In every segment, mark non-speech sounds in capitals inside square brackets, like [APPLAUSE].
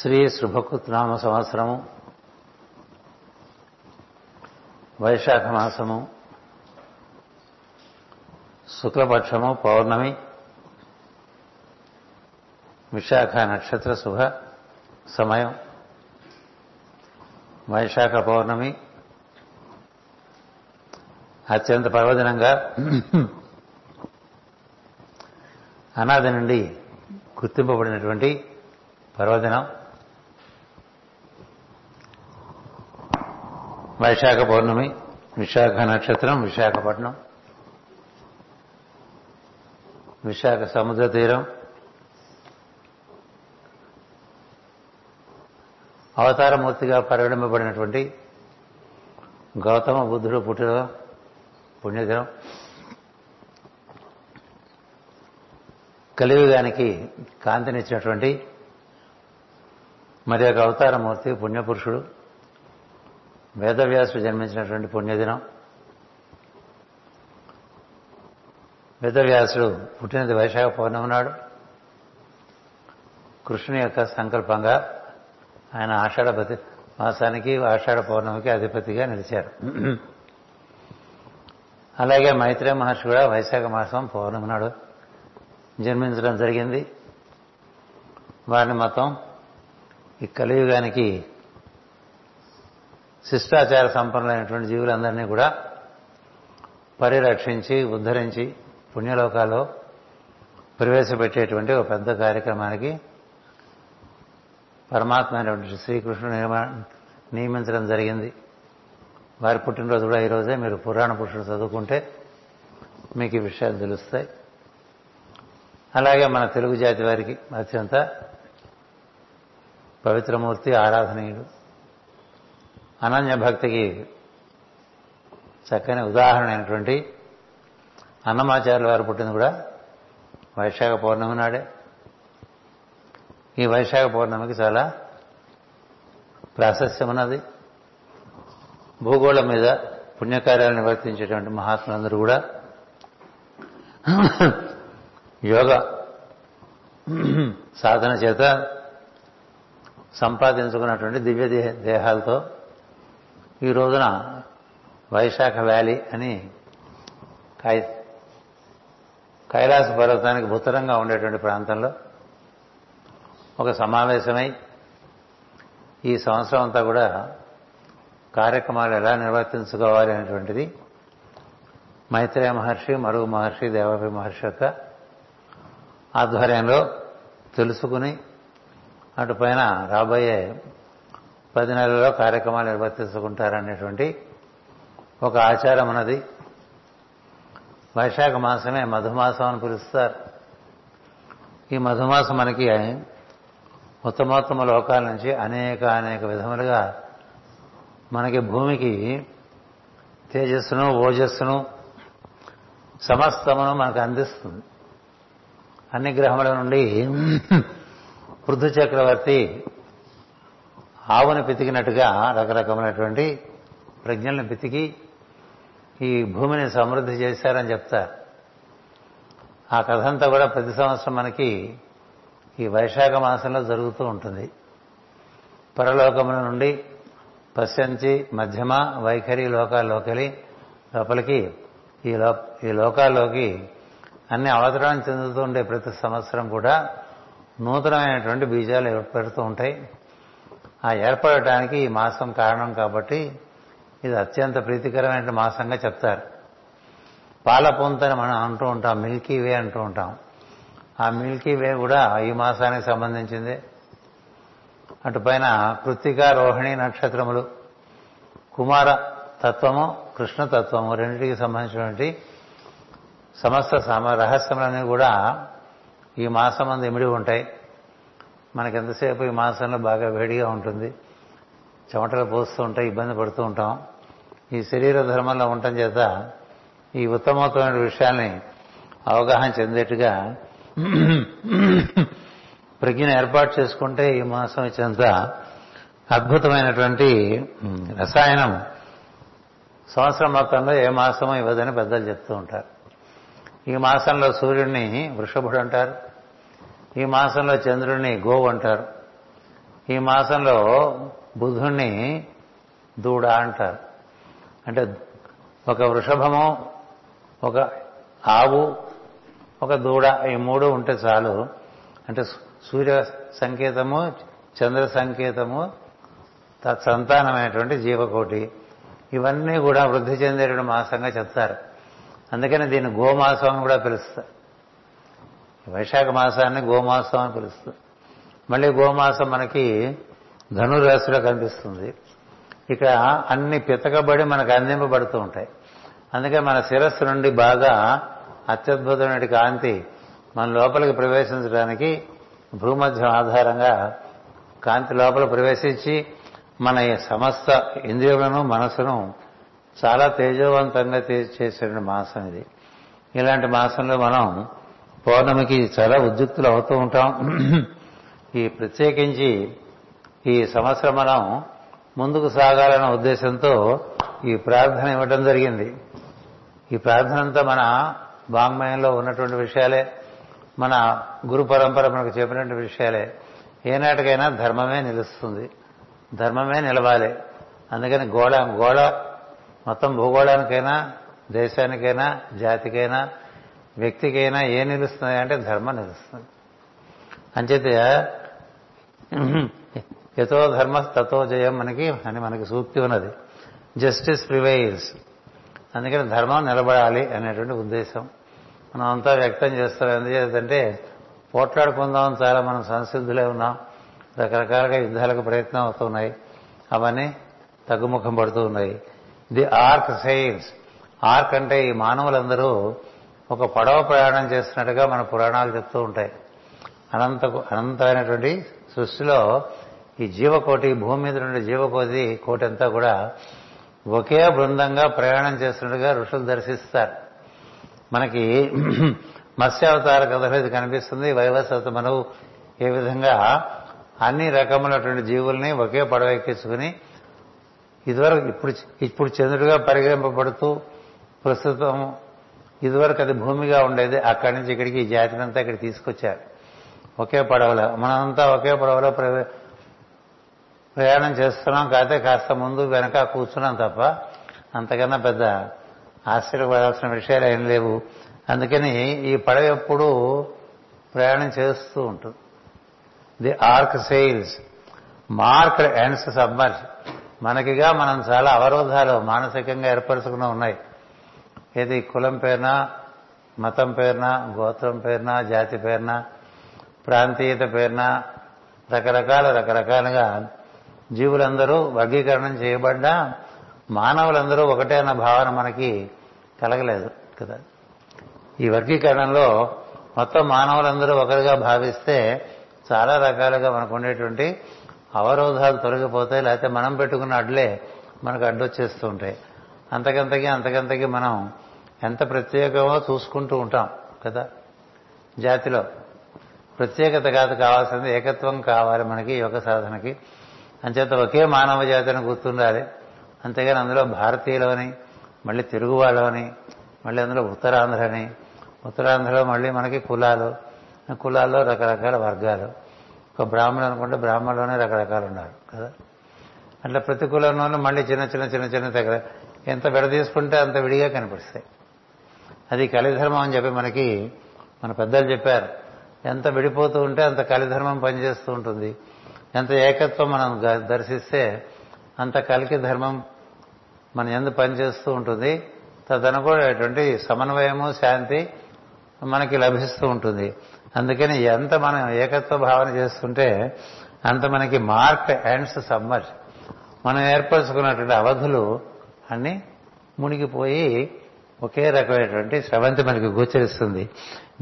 శ్రీ శుభకృత్నామ సంవత్సరము వైశాఖ మాసము శుక్లపక్షము పౌర్ణమి విశాఖ నక్షత్ర శుభ సమయం వైశాఖ పౌర్ణమి అత్యంత పర్వదినంగా అనాది నుండి గుర్తింపబడినటువంటి పర్వదినం. వైశాఖ పౌర్ణమి విశాఖ నక్షత్రం విశాఖపట్నం. విశాఖ సముద్ర తీరం. అవతారమూర్తిగా పరిగణింపబడినటువంటి గౌతమ బుద్ధుడు పుట్టిన పుణ్యదినం. కలియుగానికి కాంతినిచ్చినటువంటి మరి ఒక అవతారమూర్తి పుణ్యపురుషుడు. వేదవ్యాసుడు జన్మించినటువంటి పుణ్యదినం. వేదవ్యాసుడు పుట్టినది వైశాఖ పౌర్ణమి నాడు. కృష్ణుని యొక్క సంకల్పంగా ఆయన ఆషాఢపతి మాసానికి ఆషాఢ పౌర్ణమికి అధిపతిగా నిలిచారు. అలాగే మైత్రే మహర్షి కూడా వైశాఖ మాసం పౌర్ణమి నాడు జన్మించడం జరిగింది. వారిని మొత్తం ఈ కలియుగానికి శిష్టాచార సంపన్నులైనటువంటి జీవులందరినీ కూడా పరిరక్షించి ఉద్ధరించి పుణ్యలోకాల్లో ప్రవేశపెట్టేటువంటి ఒక పెద్ద కార్యక్రమానికి పరమాత్మ అయినటువంటి శ్రీకృష్ణుడు నియమించడం జరిగింది. వారి పుట్టినరోజు కూడా ఈరోజే మీరు పురాణ పురుషుడు చదువుకుంటే మీకు ఈ విషయాలు తెలుస్తాయి. అలాగే మన తెలుగు జాతి వారికి అత్యంత పవిత్రమూర్తి ఆరాధనీయుడు. అనన్య భక్తికి చక్కని ఉదాహరణ అయినటువంటి అన్నమాచార్యుల వారు పుట్టింది కూడా వైశాఖ పౌర్ణమి నాడే. ఈ వైశాఖ పౌర్ణమికి చాలా ప్రాశస్యం ఉన్నది భూగోళం మీద పుణ్యకార్యాలు నివర్తించేటువంటి మహాత్ములందరూ కూడా యోగ సాధన చేత సంపాదించుకున్నటువంటి దివ్య దేహాలతో ఈ రోజున వైశాఖ వ్యాలీ అని కై కైలాస పర్వతానికి భూతరంగా ఉండేటువంటి ప్రాంతంలో ఒక సమావేశమై ఈ సంవత్సరం అంతా కూడా కార్యక్రమాలు ఎలా నిర్వర్తించుకోవాలి అనేటువంటిది మైత్రేయ మహర్షి మరుగు మహర్షి దేవాభి మహర్షి యొక్క ఆధ్వర్యంలో తెలుసుకుని అటుపైన రాబోయే పది నెలల్లో కార్యక్రమాలు నిర్వర్తించుకుంటారనేటువంటి ఒక ఆచారం ఉన్నది వైశాఖ మాసమే మధుమాసం అని పిలుస్తారు. ఈ మధుమాసం మనకి ఉత్తమోత్తమ లోకాల నుంచి అనేక అనేక విధములుగా మనకి భూమికి తేజస్సును ఓజస్సును సమస్తమును మనకు అందిస్తుంది. అన్ని గ్రహముల నుండి పృథు చక్రవర్తి ఆవును పితికినట్టుగా రకరకమైనటువంటి ప్రజ్ఞల్ని పితికి ఈ భూమిని సమృద్ధి చేశారని చెప్తారు ఆ కథ అంతా కూడా ప్రతి సంవత్సరం మనకి ఈ వైశాఖ మాసంలో జరుగుతూ ఉంటుంది. పరలోకముల నుండి పశ్చంచి మధ్యమ వైఖరి లోకాల్లోకెళ్ళి లోపలికి ఈ లో ఈ లోకాల్లోకి అన్ని అవతరాన్ని చెందుతూ ఉండే ప్రతి సంవత్సరం కూడా నూతనమైనటువంటి బీజాలు ఏర్పడుతూ ఉంటాయి. ఆ ఏర్పడటానికి ఈ మాసం కారణం కాబట్టి ఇది అత్యంత ప్రీతికరమైన మాసంగా చెప్తారు. పాలపొంతని మనం అంటూ ఉంటాం మిల్కీ వే అంటూ ఉంటాం. ఆ మిల్కీ వే కూడా ఈ మాసానికి సంబంధించింది. అటుపైన కృత్తిక రోహిణి నక్షత్రములు కుమార తత్వము కృష్ణతత్వము రెండింటికి సంబంధించినటువంటి సమస్త సమ రహస్యములన్నీ కూడా ఈ మాసం అందు ఇమిడి ఉంటాయి. మనకి ఎంతసేపు ఈ మాసంలో బాగా వేడిగా ఉంటుంది. చెమటలు పోస్తూ ఉంటాయి ఇబ్బంది పడుతూ ఉంటాం. ఈ శరీర ధర్మంలో ఉండటం చేత ఈ ఉత్తమోత్తమైన విషయాల్ని అవగాహన చెందేట్టుగా ప్రజ్ఞను ఏర్పాటు చేసుకుంటే ఈ మాసం ఇచ్చినంత అద్భుతమైనటువంటి రసాయనం సంవత్సరం మొత్తంలో ఏ మాసమో ఇవ్వదని పెద్దలు చెప్తూ ఉంటారు. ఈ మాసంలో సూర్యుడిని వృషభుడు అంటారు. ఈ మాసంలో చంద్రుడిని గోవు అంటారు. ఈ మాసంలో బుధుణ్ణి దూడ అంటారు. అంటే ఒక వృషభము ఒక ఆవు ఒక దూడ ఈ మూడు ఉంటే చాలు. అంటే సూర్య సంకేతము చంద్ర సంకేతము తత్సంతానమైనటువంటి జీవకోటి. ఇవన్నీ కూడా వృద్ధి చెందేటువంటి మాసంగా చెప్తారు. అందుకని దీన్ని గోమాసం అని కూడా పిలుస్తారు వైశాఖ మాసాన్ని గోమాసం అని పిలుస్తుంది మళ్ళీ గోమాసం మనకి ధనురాశిలో కనిపిస్తుంది. ఇక్కడ అన్ని పితకబడి మనకు అందింపబడుతూ ఉంటాయి. అందుకే మన శిరస్సు నుండి బాగా అత్యద్భుతమైన కాంతి మన లోపలికి ప్రవేశించడానికి భూమధ్యం ఆధారంగా కాంతి లోపల ప్రవేశించి మన సమస్త ఇంద్రియములను మనసును చాలా తేజవంతంగా చేసిన మాసం ఇది. ఇలాంటి మాసంలో మనం పౌర్ణమికి చాలా ఉద్యుక్తులు అవుతూ ఉంటాం. ఈ ప్రత్యేకించి ఈ సంవత్సరం మనం ముందుకు సాగాలన్న ఉద్దేశంతో ఈ ప్రార్థన ఇవ్వటం జరిగింది. ఈ ప్రార్థన అంతా మన వాంగ్మయంలో ఉన్నటువంటి విషయాలే మన గురు పరంపర మనకు చెప్పినటువంటి విషయాలే. ఏనాటికైనా ధర్మమే నిలుస్తుంది ధర్మమే నిలవాలి. అందుకని గోళ గోడ మొత్తం భూగోళానికైనా దేశానికైనా జాతికైనా వ్యక్తికైనా ఏ నిలుస్తుంది అంటే ధర్మం నిలుస్తుంది. అంచేత యతో ధర్మ తతో జయం మనకి అని మనకి సూక్తి ఉన్నది. జస్టిస్ ప్రివైల్స్ అందుకని ధర్మం నిలబడాలి అనేటువంటి ఉద్దేశం. మనం అంతా వ్యక్తం చేస్తాం ఎందుచేతంటే పోట్లాడుకుందాం చాలా మనం సంసిద్ధులే ఉన్నాం. రకరకాలుగా యుద్ధాలకు ప్రయత్నం అవుతున్నాయి. అవన్నీ తగ్గుముఖం పడుతూ ఉన్నాయి. ది ఆర్క్ సైన్స్ ఆర్క్ అంటే ఈ మానవులందరూ ఒక పడవ ప్రయాణం చేస్తున్నట్టుగా మన పురాణాలు చెప్తూ ఉంటాయి. అనంత అనంతమైనటువంటి సృష్టిలో ఈ జీవకోటి భూమి మీద నుండి జీవకోటి కోటి అంతా కూడా ఒకే బృందంగా ప్రయాణం చేస్తున్నట్టుగా ఋషులు దర్శిస్తారు. మనకి [CLEARS THROAT] మత్స్యావతార కథలో ఇది కనిపిస్తుంది. వైవస్వత మనవు ఏ విధంగా అన్ని రకములైనటువంటి జీవుల్ని ఒకే పడవ ఎక్కించుకుని ఇదివరకు ఇప్పుడు ఇప్పుడు చంద్రుడిగా పరిగణింపబడుతూ ప్రస్తుతం ఇదివరకు అది భూమిగా ఉండేది అక్కడి నుంచి ఇక్కడికి ఈ జాతినంతా ఇక్కడ తీసుకొచ్చారు. ఒకే పడవలో మనంతా ఒకే పడవలో ప్రయాణం చేస్తున్నాం కాకపోతే కాస్త ముందు వెనక కూర్చున్నాం తప్ప అంతకన్నా పెద్ద ఆశ్చర్యపడాల్సిన విషయాలు ఏం లేవు. అందుకని ఈ పడవ ఎప్పుడూ ప్రయాణం చేస్తూ ఉంటుంది. The ark sails mark ends submerge మనకిగా మనం చాలా అవరోధాలు మానసికంగా ఏర్పరచుకుని ఉన్నాయి. ఏది కులం పేరున మతం పేరున గోత్రం పేరున జాతి పేరున ప్రాంతీయత పేరున రకరకాల రకరకాలుగా జీవులందరూ వర్గీకరణం చేయబడ్డా మానవులందరూ ఒకటే అన్న భావన మనకి కలగలేదు కదా. ఈ వర్గీకరణలో మొత్తం మానవులందరూ ఒకరిగా భావిస్తే చాలా రకాలుగా మనకు ఉండేటువంటి అవరోధాలు తొలగిపోతాయి లేకపోతే మనం పెట్టుకున్న అడ్లే మనకు అడ్డొచ్చేస్తూ ఉంటాయి. అంతకంతకి అంతకంతకి మనం ఎంత ప్రత్యేకమో చూసుకుంటూ ఉంటాం కదా? జాతిలో ప్రత్యేకత కాదు కావాల్సింది ఏకత్వం కావాలి మనకి యోగ సాధనకి. అంచేత ఒకే మానవ జాతిని గుర్తుండాలి. అంతేగాని అందులో భారతీయులని మళ్ళీ తెలుగు వాళ్ళని మళ్ళీ అందులో ఉత్తరాంధ్రని ఉత్తరాంధ్రలో మళ్ళీ మనకి కులాలు కులాల్లో రకరకాల వర్గాలు. ఒక బ్రాహ్మణులు అనుకుంటే బ్రాహ్మణులోనే రకరకాలు ఉన్నారు కదా? అట్లా ప్రతి కులంలోనూ మళ్ళీ చిన్న చిన్న చిన్న చిన్న దగ్గర ఎంత విడదీసుకుంటే అంత విడిగా కనిపిస్తాయి. అది కలిధర్మం అని చెప్పి మనకి మన పెద్దలు చెప్పారు. ఎంత విడిపోతూ ఉంటే అంత కలిధర్మం పనిచేస్తూ ఉంటుంది. ఎంత ఏకత్వం మనం దర్శిస్తే అంత కలికి ధర్మం మన ఎందు పనిచేస్తూ ఉంటుంది. తదనుకునేటువంటి సమన్వయము శాంతి మనకి లభిస్తూ ఉంటుంది. అందుకని ఎంత మనం ఏకత్వ భావన చేస్తుంటే అంత మనకి మార్క్ అండ్స్ సమ్మర్. మనం ఏర్పరచుకున్నటువంటి అవధులు అన్ని మునిగిపోయి ఒకే రకమైనటువంటి స్రవంతి మనకి గోచరిస్తుంది.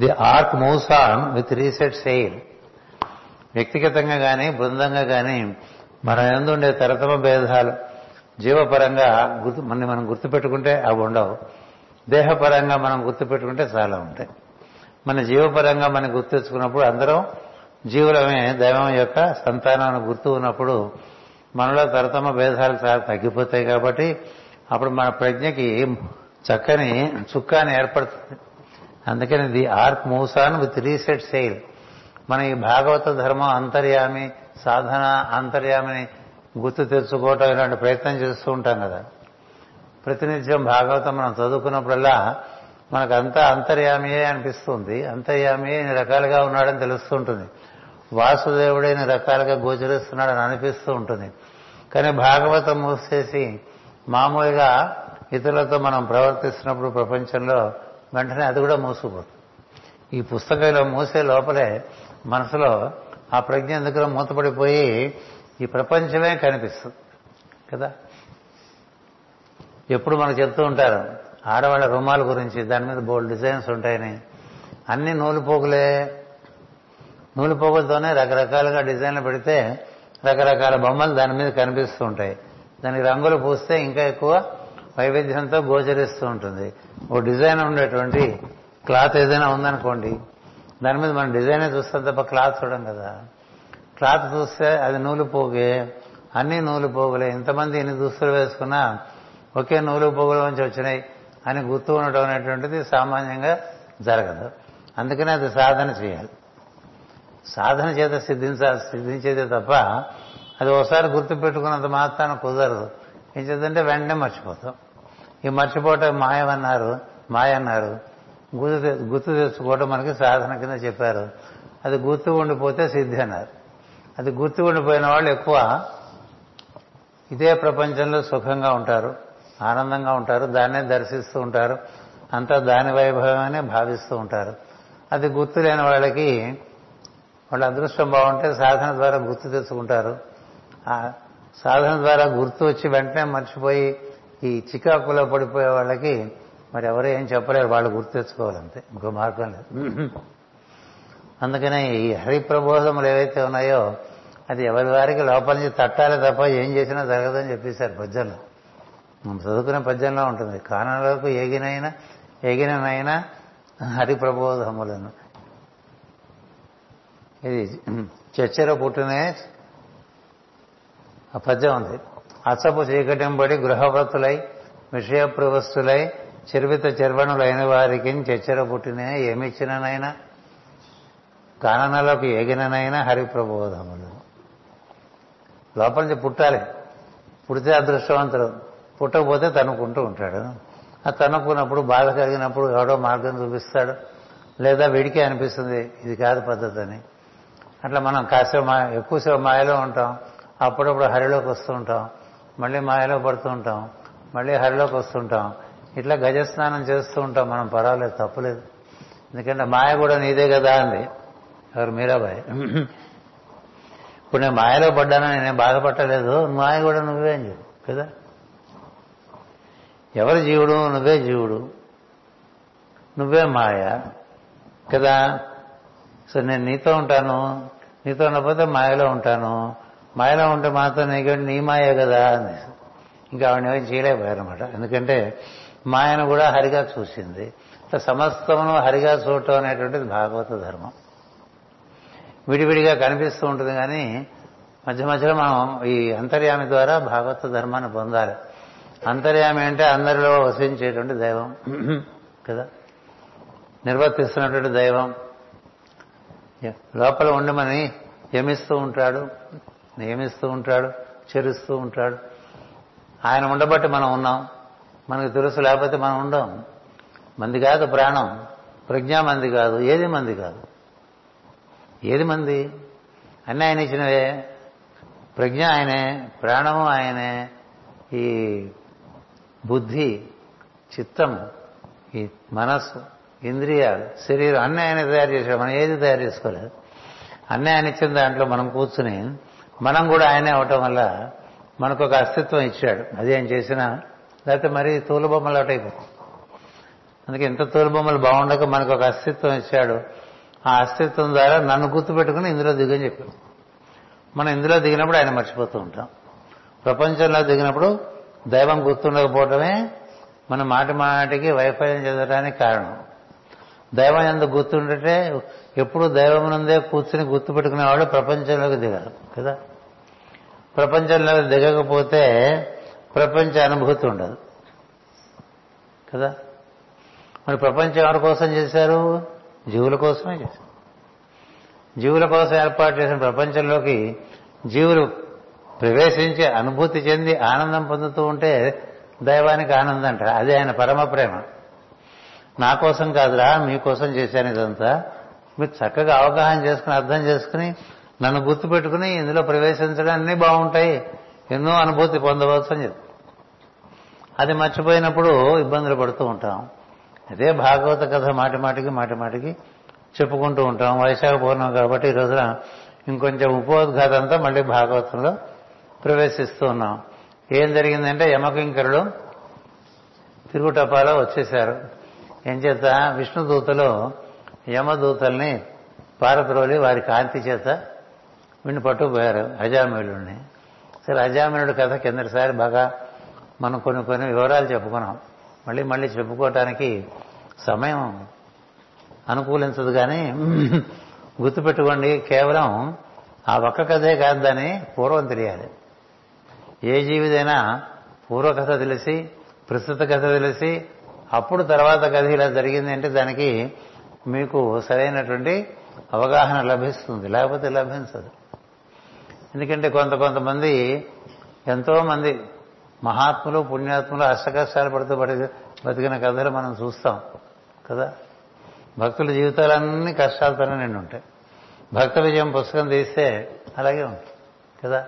The ark moves on with reset sail వ్యక్తిగతంగా కానీ బృందంగా కానీ మన ఎందుండే తరతమ భేదాలు జీవపరంగా గుర్తు మన మనం గుర్తుపెట్టుకుంటే అవి ఉండవు. దేహపరంగా మనం గుర్తుపెట్టుకుంటే చాలా ఉంటాయి. మన జీవపరంగా మనం గుర్తించుకున్నప్పుడు అందరం జీవులమే దైవం యొక్క సంతానం గుర్తు ఉన్నప్పుడు మనలో తరతమ భేదాలు చాలా తగ్గిపోతాయి కాబట్టి అప్పుడు మన ప్రజ్ఞకి చక్కని చుక్కాని ఏర్పడుతుంది. అందుకని the ark moves on with reset sail మన ఈ భాగవత ధర్మం అంతర్యామి సాధన అంతర్యామిని గుర్తు తెచ్చుకోవటం ఇలాంటి ప్రయత్నం చేస్తూ ఉంటాం కదా. ప్రతినిత్యం భాగవతం మనం చదువుకున్నప్పుడల్లా మనకంతా అంతర్యామియే అనిపిస్తుంది. అంతర్యామియే ఇన్ని రకాలుగా ఉన్నాడని తెలుస్తూ ఉంటుంది. వాసుదేవుడే ఇన్ని రకాలుగా గోచరిస్తున్నాడని అనిపిస్తూ ఉంటుంది. కానీ భాగవతం మూసేసి మామూలుగా ఇతరులతో మనం ప్రవర్తిస్తున్నప్పుడు ప్రపంచంలో వెంటనే అది కూడా మూసుకుపోతుంది. ఈ పుస్తకంలో మూసే లోపలే మనసులో ఆ ప్రజ్ఞ ఎందుకు మూతపడిపోయి ఈ ప్రపంచమే కనిపిస్తుంది కదా? ఎప్పుడు మనకు చెప్తూ ఉంటారు ఆడవాళ్ళ రుమాల గురించి దాని మీద బోల్డ్ డిజైన్స్ ఉంటాయని. అన్ని నూలుపోగులే నూలుపోగులతోనే రకరకాలుగా డిజైన్లు పెడితే రకరకాల బొమ్మలు దాని మీద కనిపిస్తూ ఉంటాయి. దానికి రంగులు పూస్తే ఇంకా ఎక్కువ వైవిధ్యంతో గోచరిస్తూ ఉంటుంది. ఓ డిజైన్ ఉండేటువంటి క్లాత్ ఏదైనా ఉందనుకోండి దాని మీద మనం డిజైనే చూస్తాం తప్ప క్లాత్ చూడం కదా. క్లాత్ చూస్తే అది నూలు పోగే అన్ని నూలు పోగులే. ఇంతమంది ఎన్ని దుస్తులు వేసుకున్నా ఒకే నూలు పోగుల నుంచి వచ్చినాయి అని గుర్తు ఉండటం అనేటువంటిది సామాన్యంగా జరగదు. అందుకనే అది సాధన చేయాలి. సాధన చేత సిద్ధించాలి సిద్ధించేదే తప్ప అది ఒకసారి గుర్తు పెట్టుకున్నంత మాత్రాన కుదరదు. ఏం చేద్దంటే వెంటనే మర్చిపోతాం. ఈ మర్చిపోవటం మాయమన్నారు మాయ అన్నారు గుర్తు గుర్తు తెచ్చుకోవటం మనకి సాధన కింద చెప్పారు. అది గుర్తు ఉండిపోతే సిద్ధి అన్నారు. అది గుర్తు ఉండిపోయిన వాళ్ళు ఎక్కువ ఇదే ప్రపంచంలో సుఖంగా ఉంటారు ఆనందంగా ఉంటారు దాన్నే దర్శిస్తూ ఉంటారు. అంతా దాని వైభవమనే భావిస్తూ ఉంటారు. అది గుర్తు లేని వాళ్ళకి వాళ్ళ అదృష్టం బాగుంటే సాధన ద్వారా గుర్తు తెచ్చుకుంటారు. సాధన ద్వారా గుర్తు వచ్చి వెంటనే మర్చిపోయి ఈ చికాకులో పడిపోయే వాళ్ళకి మరి ఎవరు ఏం చెప్పలేరు వాళ్ళు గుర్తు తెచ్చుకోవాలంతే. ఇంకో మార్గం లేదు. అందుకనే ఈ హరి ప్రబోధములు ఏవైతే ఉన్నాయో అది ఎవరి వారికి లోపల నుంచి తట్టాలి తప్ప ఏం చేసినా జరగదని చెప్పేశారు పద్యంలో మనం చదువుకునే పద్యంలో ఉంటుంది. కారణాలకు ఏగినైనా ఏగిననైనా హరిప్రబోధములను. ఇది చర్చలో పుట్టినే ఆ పద్యం ఉంది. అచ్చపు చీకటింబడి గృహవతులై విషయప్రవస్తులై చిరువిత చెర్వణులైన వారికి చచ్చర పుట్టిన ఏమిచ్చిననైనా? కాననలకు ఎగిననైనా హరిప్రబోధములు. లోపల నుంచి పుట్టాలి. పుడితే అదృష్టవంతుడు. పుట్టకపోతే తనుకుంటూ ఉంటాడు. ఆ తనుకున్నప్పుడు బాధ కలిగినప్పుడు ఎవడో మార్గం చూపిస్తాడు. లేదా వీడికే అనిపిస్తుంది ఇది కాదు పద్ధతి అని అట్లా మనం కాసేపు మా ఎక్కువసేపు మాయలో ఉంటాం. అప్పుడప్పుడు హరిలోకి వస్తూ ఉంటాం. మళ్ళీ మాయలో పడుతూ ఉంటాం. మళ్ళీ హరిలోకి వస్తుంటాం. ఇట్లా గజస్నానం చేస్తూ ఉంటాం మనం పర్వాలేదు తప్పులేదు. ఎందుకంటే మాయ కూడా నీదే కదా అంది. ఎవరు? మీరాబాయ్. ఇప్పుడు నేను మాయలో పడ్డానని నేను బాధపడలేదు మాయ కూడా నువ్వే అని చెప్పు కదా? ఎవరు జీవుడు? నువ్వే జీవుడు. నువ్వే మాయ కదా? సో నేను నీతో ఉంటాను. నీతో ఉండకపోతే మాయలో ఉంటాను. మాయలో ఉంటే మాత్రం నీకంటే నీ మాయే కదా అని. ఇంకా ఆవిడ ఏమీ చేయలేకపోయారనమాట ఎందుకంటే మాయను కూడా హరిగా చూసింది. సమస్తమును హరిగా చూడటం అనేటువంటిది భాగవత ధర్మం. విడివిడిగా కనిపిస్తూ ఉంటుంది కానీ మధ్య మధ్యలో మనం ఈ అంతర్యామి ద్వారా భాగవత ధర్మాన్ని పొందాలి. అంతర్యామి అంటే అందరిలో వసించేటువంటి దైవం కదా. నిర్వర్తిస్తున్నటువంటి దైవం. లోపల ఉండమని యమిస్తూ ఉంటాడు. నియమిస్తూ ఉంటాడు చెరుస్తూ ఉంటాడు. ఆయన ఉండబట్టి మనం ఉన్నాం. మనకు తెలుసు లేకపోతే మనం ఉండం మంది కాదు ప్రాణం. ప్రజ్ఞ మంది కాదు. ఏది మంది కాదు? ఏది మంది? అన్నీ ఆయన ఇచ్చినవే. ప్రజ్ఞ ఆయనే ప్రాణము ఆయనే. ఈ బుద్ధి చిత్తము ఈ మనస్సు ఇంద్రియాలు శరీరం అన్నీ ఆయన తయారు చేశాడు. మనం ఏది తయారు చేసుకోలేదు. అన్నీ ఆయన ఇచ్చిన దాంట్లో మనం కూర్చుని మనం కూడా ఆయనే అవటం వల్ల మనకు ఒక అస్తిత్వం ఇచ్చాడు. అది ఆయన చేసినా లేకపోతే మరీ తూలుబొమ్మలు అయిపోతుంది అందుకే ఇంత తూలుబొమ్మలు బాగుండక మనకు ఒక అస్తిత్వం ఇచ్చాడు. ఆ అస్తిత్వం ద్వారా నన్ను గుర్తుపెట్టుకుని ఇందులో దిగని చెప్పాడు. మనం ఇందులో దిగినప్పుడు ఆయన మర్చిపోతూ ఉంటాం. ప్రపంచంలో దిగినప్పుడు దైవం గుర్తుండకపోవటమే మన మాటి మాటికి వైఫల్యం చెందడానికి కారణం. దైవం ఎందుకు గుర్తుంటే ఎప్పుడు దైవం నుందే కూర్చుని గుర్తు పెట్టుకునేవాళ్ళు ప్రపంచంలోకి దిగారు కదా? ప్రపంచంలోకి దిగకపోతే ప్రపంచ అనుభూతి ఉండదు కదా? మరి ప్రపంచం ఎవరి కోసం చేశారు? జీవుల కోసమే చేశారు. జీవుల కోసం ఏర్పాటు చేసిన ప్రపంచంలోకి జీవులు ప్రవేశించి అనుభూతి చెంది ఆనందం పొందుతూ ఉంటే దైవానికి ఆనందం అంటారు. అది ఆయన పరమ ప్రేమ. నా కోసం కాదురా మీకోసం చేశాను ఇదంతా మీరు చక్కగా అవగాహన చేసుకుని అర్థం చేసుకుని నన్ను గుర్తు పెట్టుకుని ఇందులో ప్రవేశించడం అన్నీ బాగుంటాయి. ఎన్నో అనుభూతి పొందవచ్చు అని చెప్పి. అది మర్చిపోయినప్పుడు ఇబ్బందులు పడుతూ ఉంటాం. అదే భాగవత కథ మాటి మాటికి మాటి మాటికి చెప్పుకుంటూ ఉంటాం. వైశాఖ పూర్ణం కాబట్టి ఈ రోజున ఇంకొంచెం ఉపోద్ఘాతంతో మళ్ళీ భాగవతంలో ప్రవేశిస్తూ ఉన్నాం. ఏం జరిగిందంటే యమకింకరుడు తిరుగుటపాలో వచ్చేశారు. ఏం చేత విష్ణుదూతలు యమదూతల్ని పారద్రోలి వారి కాంతి చేత వీడిని పట్టుకుపోయారు అజామిలుడిని సరే అజామిలుడి కథ కిందటిసారి బాగా మనం కొన్ని కొన్ని వివరాలు చెప్పుకున్నాం. మళ్ళీ మళ్ళీ చెప్పుకోవటానికి సమయం అనుకూలించదు కానీ గుర్తుపెట్టుకోండి కేవలం ఆ ఒక్క కథే కాదు పూర్వం తెలియాలి. ఏ జీవిదైనా పూర్వకథ తెలిసి ప్రస్తుత కథ తెలిసి అప్పుడు తర్వాత కథ ఇలా జరిగింది అంటే దానికి మీకు సరైనటువంటి అవగాహన లభిస్తుంది. లేకపోతే లభించదు. ఎందుకంటే కొంత కొంతమంది ఎంతోమంది మహాత్ములు పుణ్యాత్ములు అష్టకష్టాలు పడుతూ పడి బతికిన కథలు మనం చూస్తాం. కదా? భక్తుల జీవితాలన్నీ కష్టాలతోనే నిండి ఉంటాయి. భక్త విజయం పుస్తకం తీస్తే అలాగే ఉంటుంది. కదా?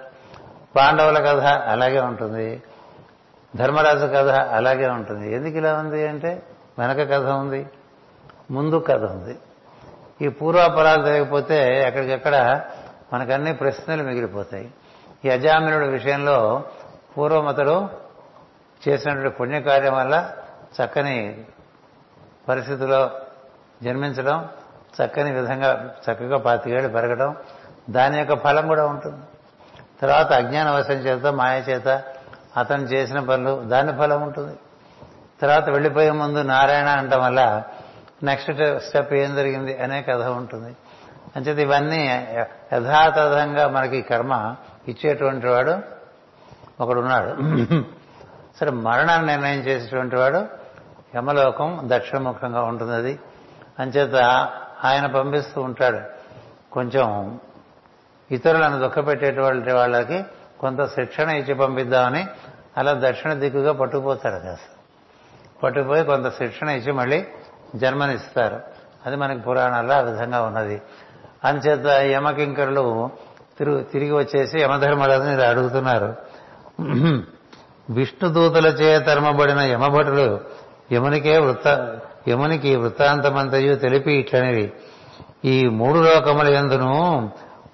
పాండవుల కథ అలాగే ఉంటుంది. ధర్మరాజు కథ అలాగే ఉంటుంది. ఎందుకు ఇలా ఉంది అంటే వెనక కథ ఉంది ముందు కథ ఉంది. ఈ పూర్వాపరాలు తెలియకపోతే ఎక్కడికెక్కడ మనకన్నీ ప్రశ్నలు మిగిలిపోతాయి. ఈ అజామినుడి విషయంలో పూర్వం అతడు చేసినటువంటి పుణ్యకార్యం వల్ల చక్కని పరిస్థితిలో జన్మించడం చక్కని విధంగా చక్కగా పాతికేళ్ళు పెరగడం దాని యొక్క ఫలం కూడా ఉంటుంది. తర్వాత అజ్ఞానవశం చేత మాయ చేత అతను చేసిన పనులు దాని ఫలం ఉంటుంది. తర్వాత వెళ్ళిపోయే ముందు నారాయణ అనటం వల్ల నెక్స్ట్ స్టెప్ ఏం జరిగింది అనే కథ ఉంటుంది. అంచేది ఇవన్నీ యథాతథంగా మనకి కర్మ ఇచ్చేటువంటి వాడు ఒకడున్నాడు. సరే మరణాన్ని నిర్ణయం చేసేటువంటి వాడు యమలోకం దక్షిణముఖంగా ఉంటుంది అది. అంచేత ఆయన పంపిస్తూ ఉంటాడు. కొంచెం ఇతరులను దుఃఖపెట్టేటువంటి వాళ్ళకి కొంత శిక్షణ ఇచ్చి పంపిద్దామని అలా దక్షిణ దిక్కుగా పట్టుకుపోతాడు కాస్త. పట్టుకుపోయి కొంత శిక్షణ ఇచ్చి మళ్ళీ జన్మనిస్తారు. అది మనకి పురాణాల్లో ఆ విధంగా ఉన్నది. అంచేత యమకింకరులు తిరుగు తిరిగి వచ్చేసి యమధర్మరాజుని ఇది అడుగుతున్నారు. విష్ణుదూతల చే తరమబడిన యమభటులు యమునికే వృత్త యమునికి వృత్తాంతమంతయు తెలిపి ఇట్లనేవి. ఈ మూడు లోకముల ఎందును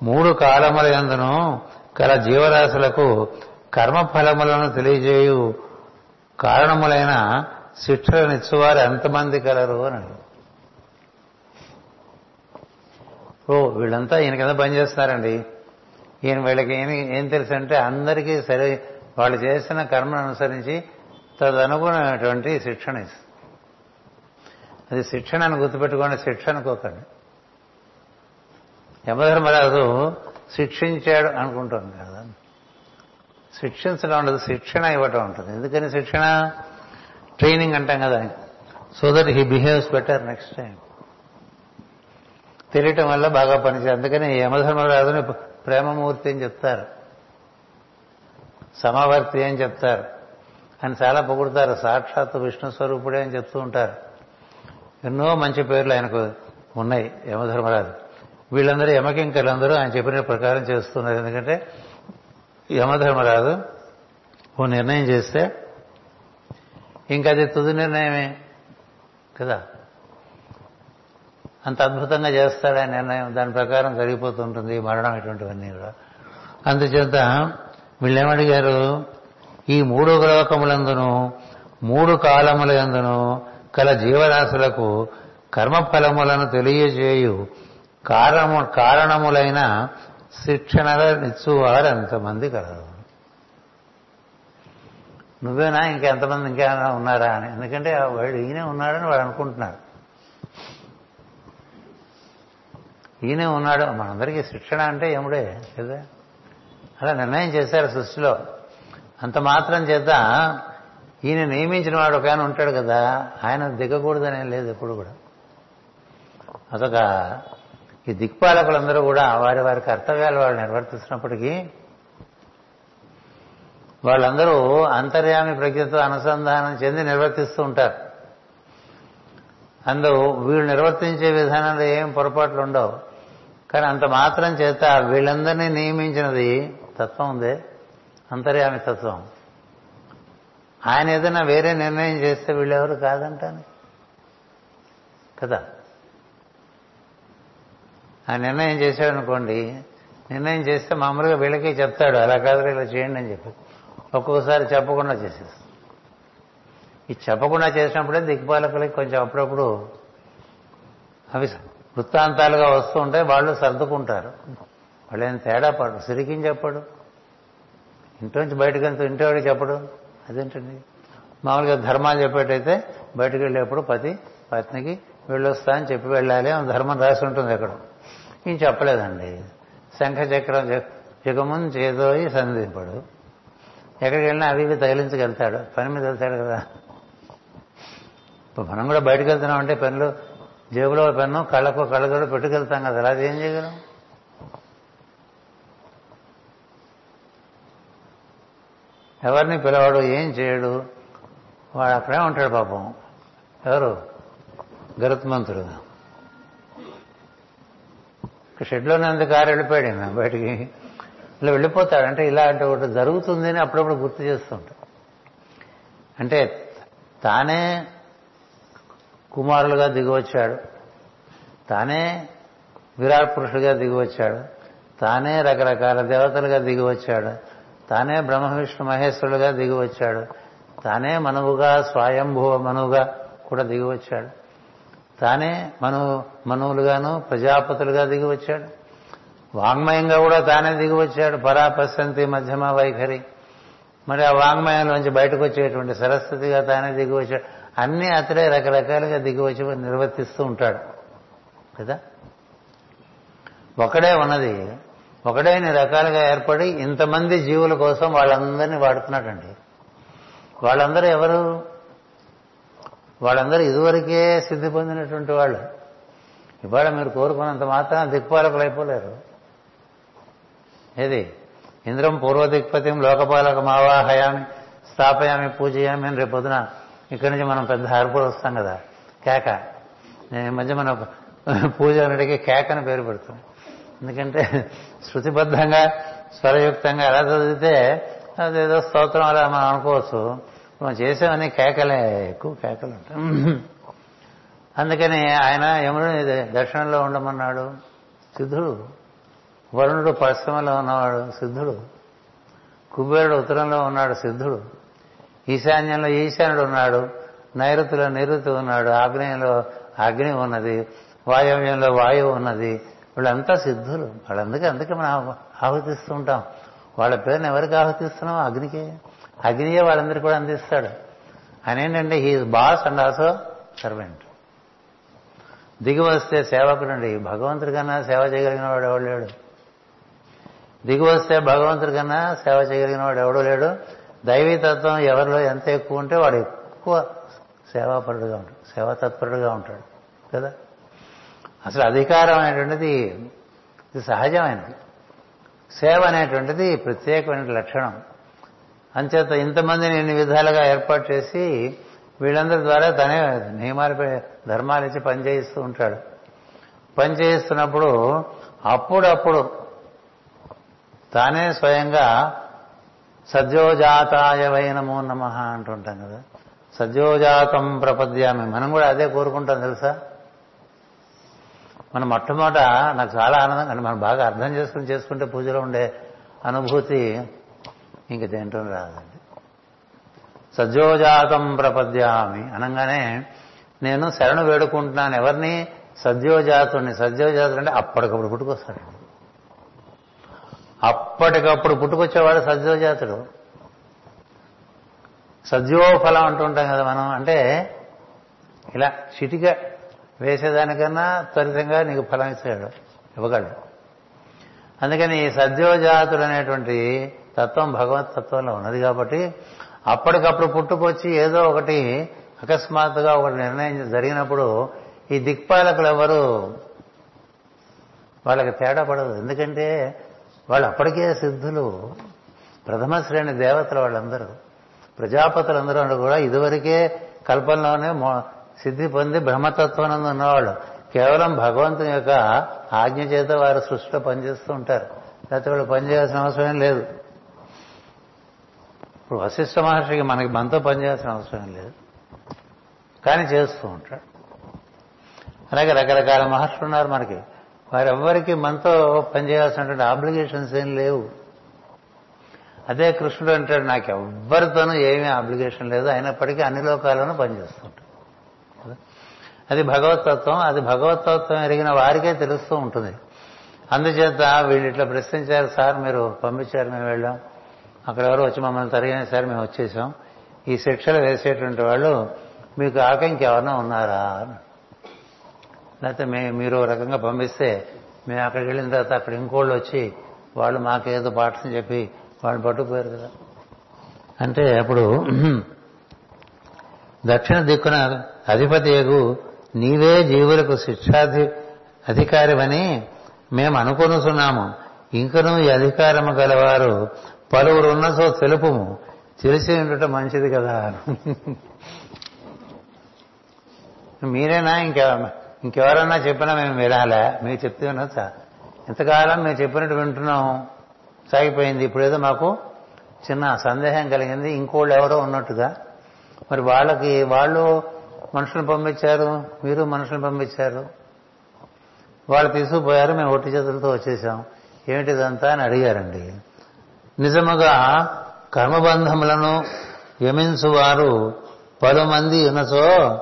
మూడు కాలముల ఎందును గల జీవరాశులకు కర్మఫలములను తెలియజేయు కారణములైన శిక్షలనిచ్చువారు ఎంతమంది కలరు అని ఓ వీళ్ళంతా ఈయన కింద పనిచేస్తున్నారండి ఈయన వీళ్ళకి ఏం ఏం తెలుసు అంటే అందరికీ సరే వాళ్ళు చేసిన కర్మను అనుసరించి తదనుగుణమైనటువంటి శిక్షణ ఇస్తుంది అది శిక్షణ అని గుర్తుపెట్టుకోండి శిక్ష అనుకోకండి. యమధర్మరాజు శిక్షించాడు అనుకుంటాం కదా. శిక్షించడం ఉండదు శిక్షణ ఇవ్వటం ఉంటుంది. ఎందుకని శిక్షణ? ట్రైనింగ్ అంటాం కదా. So that he behaves better next time తెలియటం వల్ల బాగా పనిచేయాలి అందుకని యమధర్మరాజుని ప్రేమమూర్తి అని చెప్తారు. సమవర్తి అని చెప్తారు. అని చాలా పొగుడతారు. సాక్షాత్ విష్ణు స్వరూపుడే అని చెప్తూ ఉంటారు. ఎన్నో మంచి పేర్లు ఆయనకు ఉన్నాయి యమధర్మరాజు వీళ్ళందరూ యమకింకర్లందరూ ఆయన చెప్పిన ప్రకారం చేస్తున్నారు. ఎందుకంటే యమధర్మరాజు ఓ నిర్ణయం చేస్తే ఇంకా అది తుది నిర్ణయమే కదా. అంత అద్భుతంగా చేస్తాడు ఆ నిర్ణయం. దాని ప్రకారం జరిగిపోతుంటుంది మరణం ఇటువంటివన్నీ కూడా. అందుచేత వీళ్ళేమడిగారు? ఈ మూడు గ్లోకములందును మూడు కాలముల ఎందును కల జీవరాశులకు కర్మఫలములను తెలియజేయు. కారణము కారణములైన శిక్షణలనిచ్చువారు ఎంతమంది కలరు నువ్వేనా ఇంకెంతమంది ఇంకేమైనా ఉన్నారా అని. ఎందుకంటే వాడు ఈయనే ఉన్నాడని వాడు అనుకుంటున్నాడు ఈయనే ఉన్నాడు. మనందరికీ శిక్షణ అంటే ఏముడే? కదా? అలా నిర్ణయం చేశారు సృష్టిలో. అంత మాత్రం చేత ఈయన నియమించిన వాడు ఒక ఆయన ఉంటాడు కదా. ఆయన దిగకూడదనే లేదు ఎప్పుడు కూడా. అదొక ఈ దిక్పాలకులందరూ కూడా వారి వారి కర్తవ్యాలు వాళ్ళు నిర్వర్తిస్తున్నప్పటికీ వాళ్ళందరూ అంతర్యామి ప్రజ్ఞతో అనుసంధానం చెంది నిర్వర్తిస్తూ ఉంటారు. అందు వీళ్ళు నిర్వర్తించే విధానంలో ఏం పొరపాట్లు ఉండవు. కానీ అంత మాత్రం చేత వీళ్ళందరినీ నియమించినది తత్వం ఉందే అంతర్యామి తత్వం. ఆయన ఏదైనా వేరే నిర్ణయం చేస్తే వీళ్ళెవరు కాదంటాను? కదా? ఆ నిర్ణయం చేశాడనుకోండి నిర్ణయం చేస్తే మామూలుగా వీళ్ళకి చెప్తాడు అలా కాదు ఇలా చేయండి అని చెప్పి. ఒక్కొక్కసారి చెప్పకుండా చేసేస్తాడు. ఈ చెప్పకుండా చేసినప్పుడే దిక్పాలకులకి కొంచెం అప్పుడప్పుడు అవి వృత్తాంతాలుగా వస్తూ ఉంటే వాళ్ళు సర్దుకుంటారు. వాళ్ళు ఏం తేడా పడు సిరికిని చెప్పడు. ఇంట్లోంచి బయటకు వెళ్తూ ఇంటివాడికి చెప్పడు. అదేంటండి? మామూలుగా ధర్మాలు చెప్పేటైతే బయటకు వెళ్ళేప్పుడు పతి పత్నికి వెళ్ళొస్తా అని చెప్పి వెళ్ళాలి ధర్మం రాసి ఉంటుంది అక్కడ. ఈయన చెప్పలేదండి. శంఖ చక్రం జగమున్ చేదోయి సంధింపడు. ఎక్కడికి వెళ్ళినా అవి ఇవి తగిలించగలుగుతాడు. పని మీద వెళ్తాడు కదా. ఇప్పుడు మనం కూడా బయటకు వెళ్తున్నాం అంటే పెన్నులు జేబులో పెన్ను కళ్ళకు కళ్ళజోడు పెట్టుకెళ్తాం కదా. అలా ఏం చేయగలం? ఎవరిని పిలవాడు ఏం చేయడు? వాడు అక్కడే ఉంటాడు పాపం. ఎవరు? గరుత్మంతుడు. షెడ్లోనే అంత కారు వెళ్ళిపోయాడు ఆయన బయటికి. ఇలా వెళ్ళిపోతాడు అంటే ఇలా అంటే ఒకటి జరుగుతుంది అని అప్పుడప్పుడు గుర్తు చేస్తుంటాడు అంటే తానే కుమారులుగా దిగివచ్చాడు. తానే విరాట్ పురుషుడిగా దిగివచ్చాడు. తానే రకరకాల దేవతలుగా దిగివచ్చాడు. తానే బ్రహ్మ విష్ణు మహేశ్వరులుగా దిగివచ్చాడు. తానే మనువుగా స్వయంభువ మనువుగా కూడా దిగివచ్చాడు. తానే మను మనువులుగాను ప్రజాపతులుగా దిగివచ్చాడు. వాంగ్మయంగా కూడా తానే దిగివచ్చాడు. పరాపశంతి మధ్యమ వైఖరి. మరి ఆ వాంగ్మయంలోంచి బయటకు వచ్చేటువంటి సరస్వతిగా తానే దిగివచ్చాడు. అన్నీ అతడే రకరకాలుగా దిగివచ్చి నిర్వర్తిస్తూ ఉంటాడు. కదా? ఒకడే ఉన్నది. ఒకడే ఇన్ని రకాలుగా ఏర్పడి ఇంతమంది జీవుల కోసం వాళ్ళందరినీ వాడుతున్నాడండి. వాళ్ళందరూ ఎవరు? వాళ్ళందరూ ఇదివరకే సిద్ధి పొందినటువంటి వాళ్ళు. ఇవాళ మీరు కోరుకున్నంత మాత్రం దిక్పాలకులు అయిపోలేరు. ఏది? ఇంద్రం పూర్వదిక్పతిం లోకపాలక మావాహయామి స్థాపయామి పూజయామి అని రేపొద్దున ఇక్కడి నుంచి మనం పెద్ద హర్పులు వస్తాం కదా. కేక. నేను ఈ మధ్య మన పూజ అన్నిటికీ కేక అని పేరు పెడతాం. ఎందుకంటే శృతిబద్ధంగా స్వరయుక్తంగా ఎలా చదివితే అదేదో స్తోత్రం అలా మనం అనుకోవచ్చు. మనం చేసేవన్నీ కేకలే ఎక్కువ కేకలు ఉంటాం అందుకని ఆయన యముడు దక్షిణంలో ఉండమన్నాడు సిద్ధుడు వరుణుడు పశ్చిమలో ఉన్నవాడు సిద్ధుడు కుబేరుడు ఉత్తరంలో ఉన్నాడు సిద్ధుడు ఈశాన్యంలో ఈశానుడు ఉన్నాడు నైరుతిలో నిరుతి ఉన్నాడు ఆగ్నేయంలో అగ్ని ఉన్నది వాయవ్యంలో వాయువు ఉన్నది. వీళ్ళంతా సిద్ధులు. వాళ్ళందుకే అందుకే మనం ఆహుతిస్తూ ఉంటాం వాళ్ళ పేరుని ఎవరికి ఆహుతిస్తున్నాం? అగ్నికే. అగ్నియే వాళ్ళందరికీ కూడా అందిస్తాడు. ఆయన ఏంటంటే he boss and also servant దిగి వస్తే సేవకుడండి. భగవంతుడి కన్నా సేవ చేయగలిగిన వాడు ఎవడు లేడు? దిగి వస్తే భగవంతుడి కన్నా సేవ చేయగలిగిన వాడు ఎవడు లేడు? దైవీతత్వం ఎవరిలో ఎంత ఎక్కువ ఉంటే వాడు ఎక్కువ సేవాపరుడుగా ఉంటాడు. సేవాతత్పరుడుగా ఉంటాడు. కదా? అసలు అధికారం అనేటువంటిది ఇది సహజమైనది. సేవ అనేటువంటిది ప్రత్యేకమైన లక్షణం. అంచేత ఇంతమందిని ఎన్ని విధాలుగా ఏర్పాటు చేసి వీళ్ళందరి ద్వారా తనే నియమాలు ధర్మాలు ఇచ్చి పనిచేయిస్తూ ఉంటాడు. పనిచేయిస్తున్నప్పుడు అప్పుడప్పుడు తానే స్వయంగా సద్యోజాతాయ నమో నమ అంటుంటాం కదా. సద్యోజాతం ప్రపద్యామి. మనం కూడా అదే కోరుకుంటాం తెలుసా? మనం మొట్టమొదట నాకు చాలా ఆనందం మనం బాగా అర్థం చేసుకుని చేసుకుంటే పూజలో ఉండే అనుభూతి ఇంక దేంట్లో రాదండి. సద్యోజాతం ప్రపద్యామి అనగానే నేను శరణు వేడుకుంటున్నాను. ఎవరిని? సద్యోజాతుడిని సద్యోజాతుడు అంటే అప్పటికప్పుడు పుట్టుకొస్తాడండి. అప్పటికప్పుడు పుట్టుకొచ్చేవాడు సద్యోజాతుడు సద్యోఫలం అంటుంటాం కదా మనం. అంటే ఇలా చిటిక వేసేదానికన్నా త్వరితంగా నీకు ఫలం ఇచ్చాడు ఇవ్వగలడు. అందుకని ఈ సద్యోజాతుడు అనేటువంటి తత్వం భగవత్ తత్వంలో ఉన్నది కాబట్టి అప్పటికప్పుడు పుట్టుకొచ్చి ఏదో ఒకటి అకస్మాత్తుగా ఒకటి నిర్ణయం జరిగినప్పుడు ఈ దిక్పాలకులు ఎవరు? వాళ్ళకి తేడా పడదు. ఎందుకంటే వాళ్ళు అప్పటికే సిద్ధులు. ప్రథమ శ్రేణి దేవతలు వాళ్ళందరూ. ప్రజాపతులందరూ కూడా ఇదివరకే కల్పనలోనే సిద్ధి పొంది బ్రహ్మతత్వానంద ఉన్నవాళ్ళు. కేవలం భగవంతుని యొక్క ఆజ్ఞ చేత వారు సృష్టిలో పనిచేస్తూ ఉంటారు. లేకపోతే వాళ్ళు పనిచేయాల్సిన అవసరం లేదు. ఇప్పుడు వశిష్ఠ మహర్షికి మనకి మనతో పనిచేయాల్సిన అవసరం లేదు. కానీ చేస్తూ ఉంటాడు. అలాగే రకరకాల మహర్షులు ఉన్నారు మనకి. వారెవ్వరికి మనతో పనిచేయాల్సినటువంటి ఆబ్లిగేషన్స్ ఏం లేవు. అదే కృష్ణుడు అంటాడు నాకు ఎవ్వరితోనూ ఏమీ అబ్లిగేషన్ లేదు. అయినప్పటికీ అన్ని లోకాల్లోనూ పనిచేస్తుంటాడు అది భగవతత్వం. అది భగవతత్వం ఎరిగిన వారికే తెలుస్తూ ఉంటుంది. అందుచేత వీళ్ళు ఇట్లా ప్రశ్నించారు సార్ మీరు పంపించారు మేము వెళ్ళాం. అక్కడ ఎవరు వచ్చి మమ్మల్ని తరిగిన సరే మేము వచ్చేసాం. ఈ శిక్షలు వేసేటువంటి వాళ్ళు మీకు ఆక ఎవరన్నా ఉన్నారా? లేకపోతే మే మీరు రకంగా పంపిస్తే మేము అక్కడికి వెళ్ళిన తర్వాత అక్కడ ఇంకోళ్ళు వచ్చి వాళ్ళు మాకేదో పాఠం చెప్పి వాళ్ళు పట్టుకుపోయారు కదా. అంటే అప్పుడు [CLEARS THROAT] దక్షిణ దిక్కున అధిపతి ఎగు నీవే జీవులకు శిక్షాధి అధికారివని మేము అనుకొనుతున్నాము ఇంకనూ ఈ అధికారము గలవారు పలువురు ఉన్నసో తెలుపుము. తెలిసి ఉండటం మంచిది కదా. మీరేనా? ఇంకా ఇంకెవరన్నా చెప్పినా మేము వినాలా? మీరు చెప్తే వినొచ్చా? ఇంతకాలం మేము చెప్పినట్టు వింటున్నాం సాగిపోయింది. ఇప్పుడేదో మాకు చిన్న సందేహం కలిగింది. ఇంకోళ్ళు ఎవరో ఉన్నట్టుగా. మరి వాళ్ళకి వాళ్ళు మనుషులు పంపించారు. మీరు మనుషులు పంపించారు. వాళ్ళు తీసుకుపోయారు. మేము ఒట్టి చేతులతో వచ్చేసాం. ఏమిటిదంతా అని అడిగారండి. నిజముగా కర్మబంధములను యమించువారు పలుమంది ఉన్నచో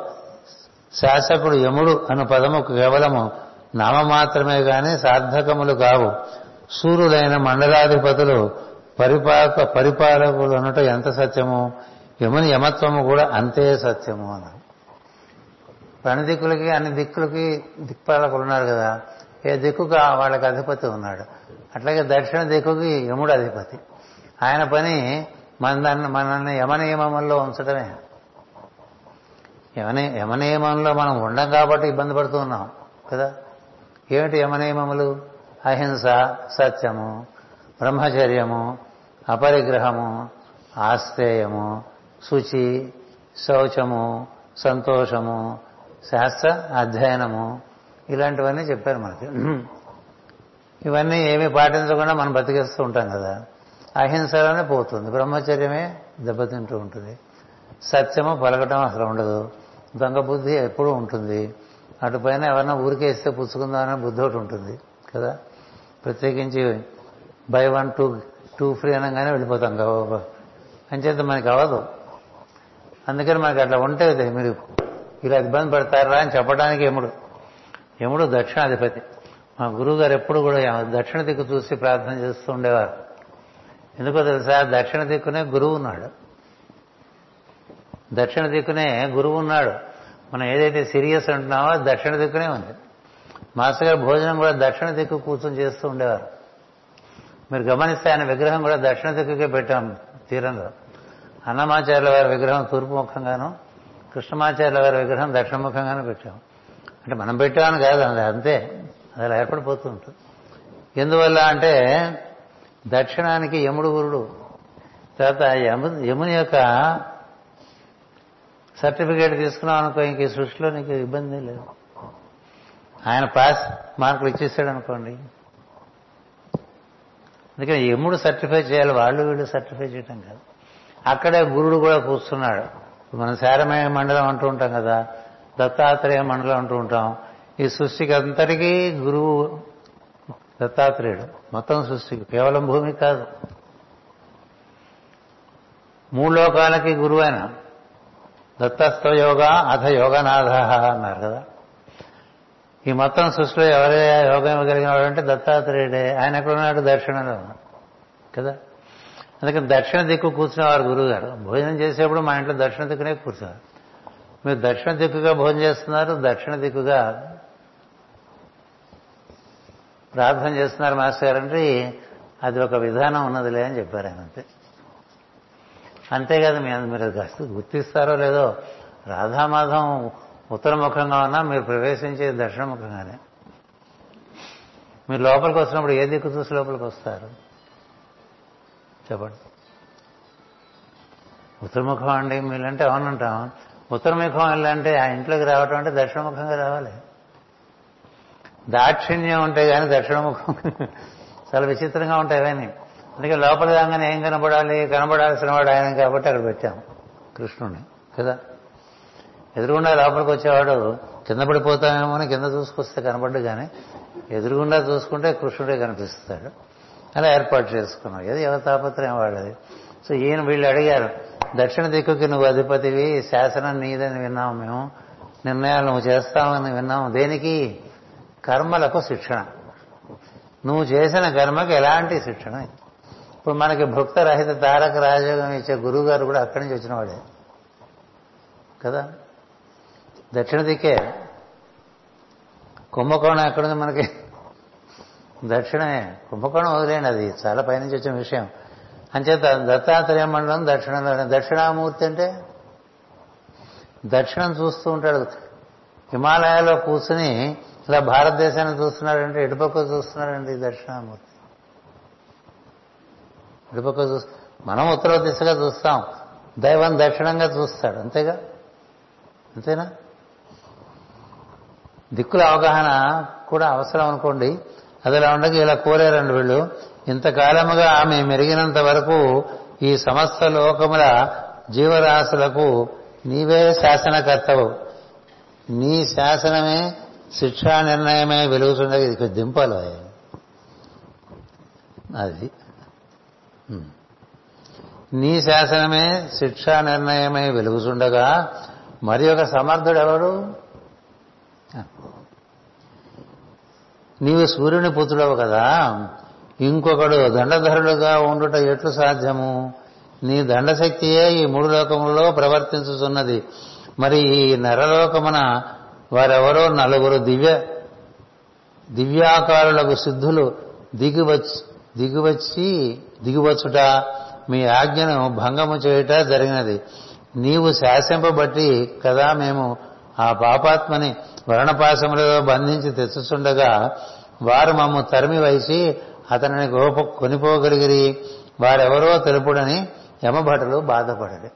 శాసకుడు యముడు అను పదము కేవలము నామ మాత్రమే గాని సార్థకములు కావు. సూర్యులైన మండలాధిపతులు పరిపాక పరిపాలకులు అనట ఎంత సత్యము? యముని యమత్వము కూడా అంతే సత్యము అన్నారు. అన్ని దిక్కులకి అన్ని దిక్కులకి దిక్పాలకులు ఉన్నారు కదా. ఏ దిక్కుగా వాళ్ళకి అధిపతి ఉన్నాడు. అట్లాగే దక్షిణ దిక్కుకి యముడు అధిపతి. ఆయన పని మన మనల్ని యమనియమంలో ఉంచడమే యమని యమనియమంలో మనం ఉండం కాబట్టి ఇబ్బంది పడుతూ ఉన్నాం కదా? ఏమిటి యమనియమములు? అహింస సత్యము బ్రహ్మచర్యము అపరిగ్రహము ఆశ్రయము శుచి శౌచము సంతోషము శాస్త్ర అధ్యయనము ఇలాంటివన్నీ చెప్పారు మనకి. ఇవన్నీ ఏమీ పాటించకుండా మనం బతికేస్తూ ఉంటాం కదా. అహింసలోనే పోతుంది. బ్రహ్మచర్యమే దెబ్బతింటూ ఉంటుంది. సత్యము పలకటం అసలు ఉండదు. దొంగ బుద్ధి ఎప్పుడూ ఉంటుంది. అటుపైన ఎవరన్నా ఊరికేస్తే పుచ్చుకుందామనే బుద్ధి ఒకటి ఉంటుంది కదా. ప్రత్యేకించి buy one two two free అనగానే వెళ్ళిపోతాం గబాబా అంచేత మనకి అవ్వదు అందుకని మనకి అట్లా ఉంటే మీరు ఇలా ఇబ్బంది పడతారా అని చెప్పడానికి యముడు. యముడు దక్షిణాధిపతి. మా గురువు గారు ఎప్పుడు కూడా దక్షిణ దిక్కు చూసి ప్రార్థన చేస్తూ ఉండేవారు. ఎందుకో తెలుసా? దక్షిణ దిక్కునే గురువు ఉన్నాడు. దక్షిణ దిక్కునే గురువు ఉన్నాడు. మనం ఏదైతే సీరియస్ అంటున్నామో దక్షిణ దిక్కునే ఉంది. మాస్టర్ గారు భోజనం కూడా దక్షిణ దిక్కు కూర్చొని చేస్తూ ఉండేవారు. మీరు గమనిస్తే ఆయన విగ్రహం కూడా దక్షిణ దిక్కుకే పెట్టాం తీరంలో. అన్నమాచార్యుల వారి విగ్రహం తూర్పు ముఖంగాను కృష్ణమాచార్యుల వారి విగ్రహం దక్షిణముఖంగానే పెట్టాం. అంటే మనం పెట్టామని కాదు అది అంతే. అది అలా ఏర్పడిపోతూ ఉంటుంది. ఎందువల్ల అంటే దక్షిణానికి యముడు గురుడు. తర్వాత యముని యొక్క సర్టిఫికేట్ తీసుకున్నాం అనుకో ఇంక ఈ సృష్టిలో నీకు ఇబ్బంది లేదు. ఆయన పాస్ మార్కులు ఇచ్చేసాడు అనుకోండి. అందుకని యముడు సర్టిఫై చేయాలి వాళ్ళు వీళ్ళు సర్టిఫై చేయటం కాదు. అక్కడే గురుడు కూడా కూర్చున్నాడు. మనం శారమయ మండలం అంటూ ఉంటాం కదా దత్తాత్రేయ మండలం అంటూ ఉంటాం. ఈ సృష్టికి అంతటికీ గురువు దత్తాత్రేయుడు. మొత్తం సృష్టికి కేవలం భూమి కాదు. మూడు లోకాలకి గురువు ఆయన దత్తస్థ యోగ అథ యోగనాథ అన్నారు కదా. ఈ మొత్తం సృష్టిలో ఎవరే యోగం ఇవ్వగలిగిన వాడు అంటే దత్తాత్రేయుడే. ఆయన ఎక్కడున్నాడు దక్షిణలో కదా? అందుకని దక్షిణ దిక్కు కూర్చునేవారు గురువు గారు భోజనం చేసేప్పుడు మా ఇంట్లో దక్షిణ దిక్కునే కూర్చున్నారు. మీరు దక్షిణ దిక్కుగా భోజనం చేస్తున్నారు దక్షిణ దిక్కుగా ప్రార్థన చేస్తున్నారు మాస్టర్ గారంటే అది ఒక విధానం ఉన్నదిలే అని చెప్పారు ఆయన అంతే. అంతేకాదు మీ మీరు కాస్త గుర్తిస్తారో లేదో రాధామాధం ఉత్తరముఖంగా ఉన్నా మీరు ప్రవేశించేది దక్షిణముఖంగానే మీరు లోపలికి వచ్చినప్పుడు ఏ దిక్కు చూసి లోపలికి వస్తారు? చెప్పండి. ఉత్తరముఖం అండి మీరంటే అవునంటాం. ఉత్తరముఖం వెళ్ళంటే ఆ ఇంట్లోకి రావటం అంటే దక్షిణముఖంగా రావాలి. దాక్షిణ్యం ఉంటే కానీ దక్షిణముఖం. చాలా విచిత్రంగా ఉంటాయి అవన్నీ. అందుకే లోపల రాగానే ఏం కనబడాలి? కనబడాల్సిన వాడు ఆయన కాబట్టి అక్కడ పెట్టాం. కృష్ణుడిని కదా? ఎదురుగుండా లోపలికి వచ్చేవాడు కింద పడిపోతామేమో అని కింద చూసుకొస్తే కనబడ్డు కానీ ఎదురుగుండా చూసుకుంటే కృష్ణుడే కనిపిస్తాడు. అలా ఏర్పాటు చేసుకున్నాం. ఏది ఎవరి తాపత్రయం వాళ్ళది? సో ఈయన వీళ్ళు అడిగారు దక్షిణ దిక్కుకి నువ్వు అధిపతివి శాసనం నీదని విన్నాము మేము. నిర్ణయాలు నువ్వు చేస్తావని విన్నాము దేనికి? కర్మలకు శిక్షణ. నువ్వు చేసిన కర్మకు ఎలాంటి శిక్షణ? ఇప్పుడు మనకి భక్త రహిత తారక రాజయోగం ఇచ్చే గురువు గారు కూడా అక్కడి నుంచి వచ్చిన వాడే. కదా? దక్షిణ దిక్కే. కుంభకోణం ఎక్కడుంది మనకి? దక్షిణమే. కుంభకోణం వదిలేండి అది. చాలా పైనుంచి వచ్చిన విషయం. అంచేత దత్తాత్రేయ మండలం దక్షిణంలోనే. దక్షిణామూర్తి అంటే? దక్షిణం చూస్తూ ఉంటాడు. హిమాలయాల్లో కూర్చుని ఇలా భారతదేశాన్ని చూస్తున్నాడంటే ఎటుపక్క చూస్తున్నాడండి దక్షిణామూర్తి ఎటుపక్క చూస్తా మనం ఉత్తర దిశగా చూస్తాం. దైవం దక్షిణంగా చూస్తాడు. అంతేగా? అంతేనా? దిక్కుల అవగాహన కూడా అవసరం అనుకోండి. అది ఇలా ఉండగా ఇలా కోరారండి వీళ్ళు. ఇంతకాలముగా ఆమె మెరిగినంత వరకు ఈ సమస్త లోకముల జీవరాశులకు నీవే శాసనకర్తవు. నీ శాసనమే శిక్షా నిర్ణయమే వెలుగుతుండగా ఇది దింపాలి. అది. నీ శాసనమే శిక్షా నిర్ణయమే వెలుగుచుండగా మరి ఒక సమర్థుడెవడు నీవు సూర్యుని పుత్రుడవు కదా. ఇంకొకడు దండధరుడుగా ఉండుట ఎట్లు సాధ్యము? నీ దండశక్తియే ఈ మూడు లోకములలో ప్రవర్తించుతున్నది మరి ఈ నరలోకమున వారెవరో నలుగురు దివ్య దివ్యాకారులకు సిద్ధులు దిగివచ్చి దిగివచ్చి దిగివచ్చుట మీ ఆజ్ఞను భంగము చేయుట జరిగినది. నీవు శాసింపబట్టి కదా మేము ఆ పాపాత్మని వర్ణపాశములలో బంధించి తెచ్చుచుండగా వారు మమ్ము తరిమి వైసి అతనిని గోప కొనిపోగలిగిరి. వారెవరో తెలుపుడని యమభటులు బాధపడరు.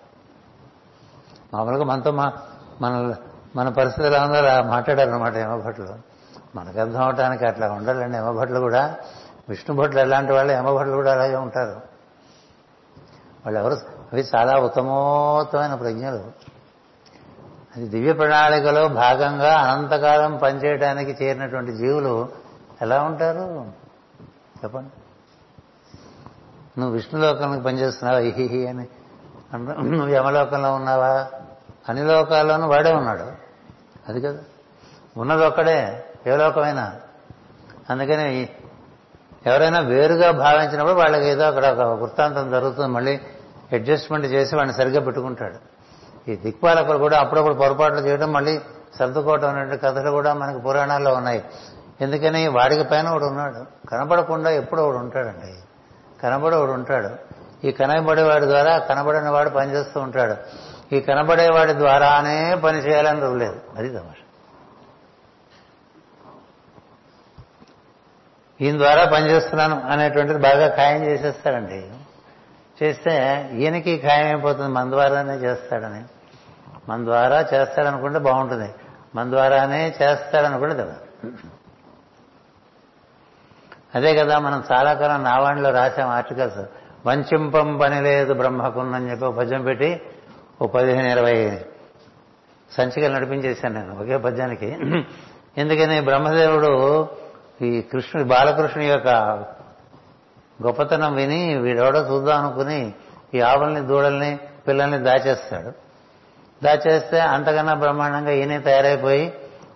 మామూలుగా మనతో మా మన మన పరిస్థితులు అందరూ మాట్లాడారు అనమాట యమభట్లు మనకు అర్థం అవటానికి అట్లా ఉండాలండి యమభట్లు కూడా. విష్ణు భట్లు ఎలాంటి వాళ్ళు యమభట్లు కూడా అలాగే ఉంటారు. వాళ్ళు ఎవరు? అవి చాలా ఉత్తమోత్తమైన ప్రజ్ఞలు. అది దివ్య ప్రణాళికలో భాగంగా అనంతకాలం పనిచేయడానికి చేరినటువంటి జీవులు ఎలా ఉంటారు? చెప్పండి. నువ్వు విష్ణులోకానికి పనిచేస్తున్నావా? ఇహిహి అని. నువ్వు యమలోకంలో ఉన్నావా? అన్ని లోకాల్లోనూ వాడే ఉన్నాడు. అది కదా. ఉన్నది ఒక్కడే ఏ లోకమైనా. అందుకని ఎవరైనా వేరుగా భావించినప్పుడు వాళ్ళకి ఏదో అక్కడ ఒక వృత్తాంతం జరుగుతుంది మళ్ళీ అడ్జస్ట్మెంట్ చేసి వాడిని సరిగ్గా పెట్టుకుంటాడు. ఈ దిక్పాలకులు కూడా అప్పుడప్పుడు పొరపాట్లు చేయడం మళ్ళీ సర్దుకోవటం అనే కథలు కూడా మనకి పురాణాల్లో ఉన్నాయి. ఎందుకని వాడికి పైన ఒకడు ఉన్నాడు. కనపడకుండా ఎప్పుడు ఒకడు ఉంటాడండి. కనబడేవాడు ఉంటాడు. ఈ కనబడేవాడి ద్వారా కనబడిన వాడు పనిచేస్తూ ఉంటాడు. ఈ కనబడేవాడి ద్వారానే పని చేయాలని రూలేదు అది తమాష. ఈయన ద్వారా పనిచేస్తున్నాను అనేటువంటిది బాగా ఖాయం చేసేస్తాడండి. చేస్తే ఈయనకి ఖాయం అయిపోతుంది మన ద్వారానే చేస్తాడని. మన ద్వారా చేస్తాడనుకుంటే బాగుంటుంది. మన ద్వారానే చేస్తాడనుకుంటే కదా అదే కదా మనం చాలా కాలం నావాణిలో రాసాం ఆర్టికల్స్. వంచింపం పని లేదు బ్రహ్మకున్నని చెప్పి పద్యం పెట్టి ఓ పదిహేను ఇరవై సంచికలు నడిపించేశాను నేను ఒకే పద్యానికి. ఎందుకని బ్రహ్మదేవుడు ఈ కృష్ణుడు బాలకృష్ణుడి యొక్క గొప్పతనం విని వీడెవడో చూద్దాం అనుకుని ఈ ఆవుల్ని దూడల్ని పిల్లల్ని దాచేస్తాడు. దాచేస్తే అంతకన్నా బ్రహ్మాండంగా ఈయనే తయారైపోయి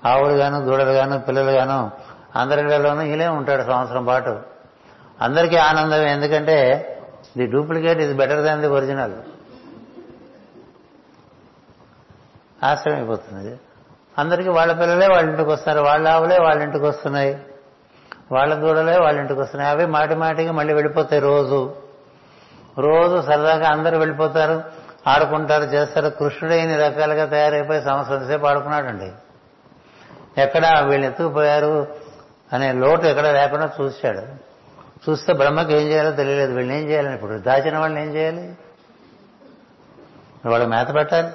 ఆవులు గాను దూడలు గాను పిల్లలు గాను అందరిలోనూ ఈలే ఉంటాడు సంవత్సరం పాటు. అందరికీ ఆనందం ఎందుకంటే ది డూప్లికేట్ ఇది బెటర్ దాన్ ది ఒరిజినల్. ఆశ్రయం అయిపోతుంది అందరికీ వాళ్ళ పిల్లలే వాళ్ళ ఇంటికి వస్తారు. వాళ్ళ ఆవులే వాళ్ళ ఇంటికి వస్తున్నాయి. వాళ్ళ దూడలే వాళ్ళ ఇంటికి వస్తున్నాయి. అవి మాటి మాటికి మళ్ళీ వెళ్ళిపోతాయి రోజు. రోజు సరదాగా అందరూ వెళ్ళిపోతారు ఆడుకుంటారు చేస్తారు. కృష్ణుడు ఇన్ని రకాలుగా తయారైపోయి సంవత్సరం సేపు ఆడుకున్నాడండి? ఎక్కడ వీళ్ళు ఎత్తుకుపోయారు అనే లోటు ఎక్కడ లేకుండా చూశాడు. చూస్తే బ్రహ్మకి ఏం చేయాలో తెలియలేదు. వీళ్ళని ఏం చేయాలని ఇప్పుడు దాచిన వాళ్ళని ఏం చేయాలి? వాళ్ళకి మేత పెట్టాలి?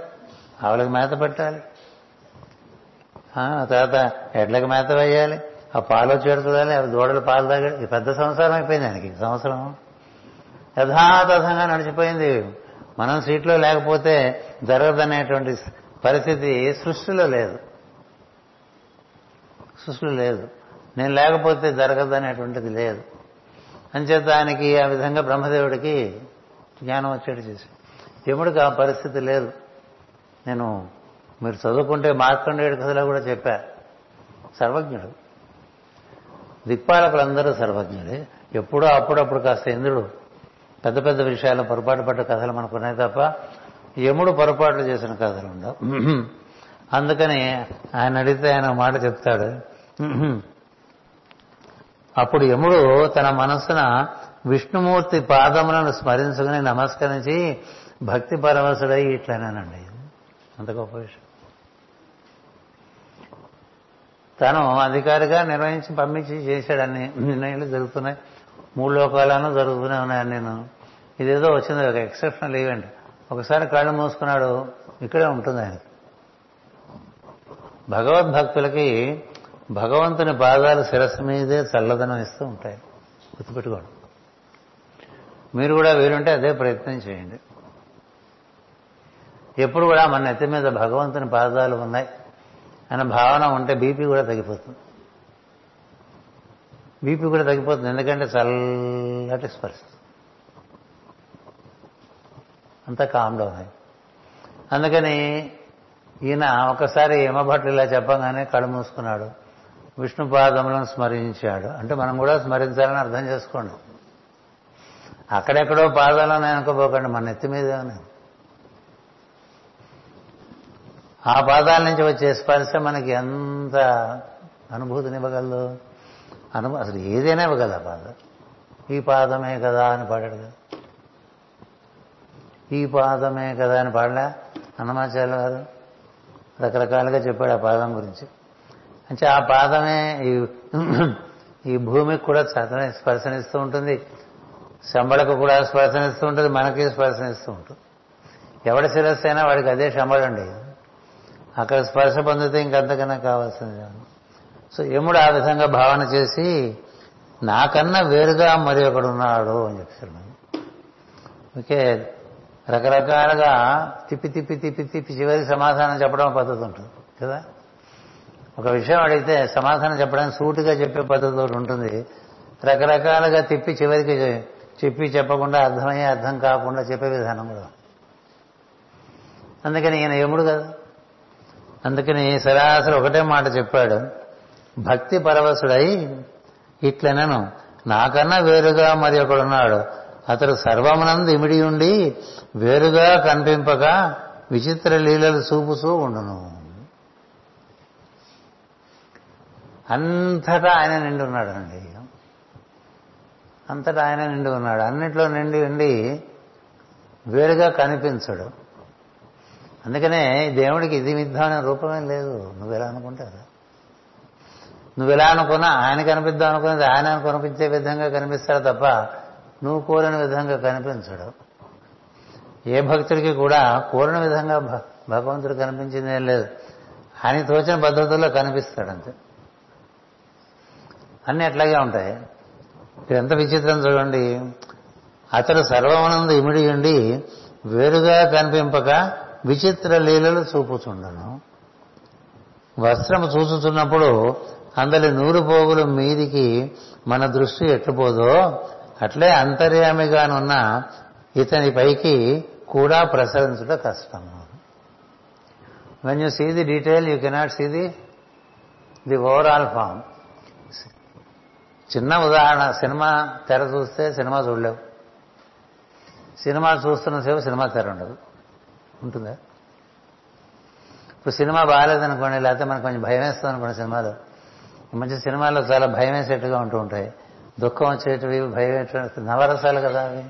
ఆవులకు మేత పెట్టాలి. తర్వాత ఎడ్లకు మేత వేయాలి. ఆ పాలు వచ్చేడు చూడాలి అవి దూడలు పాలు తాగాలి ఇది పెద్ద సంవత్సరం అయిపోయింది ఆయనకి సంవత్సరం. యథాతథంగా నడిచిపోయింది. మనం సీట్లో లేకపోతే జరగదనేటువంటి పరిస్థితి సృష్టిలో లేదు. సృష్టిలో లేదు. నేను లేకపోతే జరగదనేటువంటిది లేదు. అంచేత ఆయనకి ఆ విధంగా బ్రహ్మదేవుడికి జ్ఞానం వచ్చేట్టు చేసి యముడికి ఆ పరిస్థితి లేదు. నేను మీరు చదువుకుంటే మార్కండేయుడి కథలో కూడా చెప్పా. సర్వజ్ఞుడు. దిక్పాలకులందరూ సర్వజ్ఞుడే ఎప్పుడో అప్పుడప్పుడు కాస్త ఇంద్రుడు పెద్ద పెద్ద విషయాల్లో పొరపాటు పడ్డ కథలు మనకున్నాయి తప్ప యముడు పొరపాట్లు చేసిన కథలు ఉండవు. అందుకని ఆయన అడిగితే ఆయన మాట చెప్తాడు. అప్పుడు యముడు తన మనస్సున విష్ణుమూర్తి పాదములను స్మరించుకుని నమస్కరించి భక్తి పరవశుడై ఇట్లనేనండి. అంత గొప్ప విషయం. తను అధికారిగా నిర్వహించి పంపించి చేశాడన్ని నిర్ణయాలు జరుగుతున్నాయి. మూడు లోకాలను జరుగుతూనే ఉన్నాయని నేను. ఇదేదో వచ్చింది ఒక ఎక్సెప్షనల్ ఈవెంట్ ఒకసారి కళ్ళు మూసుకున్నాడు ఇక్కడే ఉంటుంది ఆయన. భగవద్భక్తులకి భగవంతుని పాదాలు శిరస్సు మీదే చల్లదనం ఇస్తూ ఉంటాయి. గుర్తుపెట్టుకోండి. మీరు కూడా వీరుంటే అదే ప్రయత్నం చేయండి. ఎప్పుడు కూడా మన నెత్తి మీద భగవంతుని పాదాలు ఉన్నాయి. అన్న భావన ఉంటే బీపీ కూడా తగ్గిపోతుంది. బీపీ కూడా తగ్గిపోతుంది. ఎందుకంటే చల్లటి స్పర్శ. అంతా కామ్ డౌన్ అందుకని ఈయన ఒకసారి యమభట్లు ఇలా చెప్పగానే కళ్ళు మూసుకున్నాడు. విష్ణు పాదములను స్మరించాడు. అంటే మనం కూడా స్మరించాలని అర్థం చేసుకోండి. అక్కడెక్కడో పాదాలను అనుకోపోకండి మన నెత్తి మీద ఆ పాదాల నుంచి వచ్చే స్పర్శ మనకి ఎంత అనుభూతినివ్వగలదు అను అసలు ఏదైనా ఇవ్వగలదు ఆ పాదం. ఈ పాదమే కదా అని పాడాడు కదా. ఈ పాదమే కదా అని పాడలే? అన్నమాచార్యులు గారు రకరకాలుగా చెప్పాడు ఆ పాదం గురించి. అంటే ఆ పాదమే ఈ ఈ భూమికి కూడా చతనే స్పర్శనిస్తూ ఉంటుంది. శంబళకు కూడా స్పర్శనిస్తూ ఉంటుంది. మనకి స్పర్శనిస్తూ ఉంటుంది. ఎవడ శిరస్సు అయినా వాడికి అదే శంబళండి అక్కడ స్పర్శ పొందితే ఇంకంతకన్నా కావాల్సింది సో యముడు ఆ విధంగా భావన చేసి నాకన్నా వేరుగా మరి ఒకడున్నాడు అని చెప్తున్నాను ఓకే రకరకాలుగా తిప్పి తిప్పి తిప్పి తిప్పి చివరికి సమాధానం చెప్పడం పద్ధతి ఉంటుంది కదా? ఒక విషయం అడిగితే సమాధానం చెప్పడానికి సూటిగా చెప్పే పద్ధతి ఒకటి ఉంటుంది. రకరకాలుగా తిప్పి చివరికి చెప్పి చెప్పకుండా అర్థమయ్యే అర్థం కాకుండా చెప్పే విధానం కూడా అందుకని ఈయన యముడు కదా. అందుకని సరాసరి ఒకటే మాట చెప్పాడు. భక్తి పరవశుడై ఇట్లనను. నాకన్నా వేరుగా మరి ఒకడున్నాడు. అతడు సర్వమునందు ఇమిడి ఉండి వేరుగా కనిపింపక విచిత్ర లీలలు చూపుతూ ఉండును. అంతటా ఆయన నిండి ఉన్నాడు అండి అంతటా ఆయన నిండి ఉన్నాడు. అన్నిట్లో నిండి ఉండి వేరుగా కనిపించడు. అందుకనే దేవుడికి ఇది విద్దామనే రూపమే లేదు. నువ్వు ఎలా అనుకుంటారు నువ్వు ఎలా అనుకున్నా ఆయన కనిపిద్దాం అనుకున్నది ఆయన కనిపించే విధంగా కనిపిస్తాడు తప్ప నువ్వు కోరిన విధంగా కనిపించడు. ఏ భక్తుడికి కూడా కోరిన విధంగా భగవంతుడు కనిపించిందేం లేదు. ఆయన తోచిన పద్ధతుల్లో కనిపిస్తాడు అంతే. అన్నీ అట్లాగే ఉంటాయి. ఎంత విచిత్రం చూడండి. అతడు సర్వమనందు ఇమిడి ఉండి వేరుగా కనిపింపక విచిత్ర లీలలు చూపుచుండను. వస్త్రము చూచుతున్నప్పుడు అందరి నూరు పోగులు మీదికి మన దృష్టి ఎట్టుపోదో అట్లే అంతర్యామిగానున్న ఇతని పైకి కూడా ప్రసరించుట కష్టం when you see the detail you cannot see the the overall form చిన్న ఉదాహరణ సినిమా తెర చూస్తే సినిమా చూడలేవు. సినిమా చూస్తున్న సేపు సినిమా తెర ఉండదు. ఉంటుందా? ఇప్పుడు సినిమా బాగాలేదనుకోండి లేకపోతే మనకు కొంచెం భయం వేస్తుంది అనుకోండి సినిమాలో మంచి సినిమాల్లో చాలా భయం వేసేట్టుగా ఉంటూ ఉంటాయి. దుఃఖం వచ్చేటివి భయం నవరసాలు కదా అవి.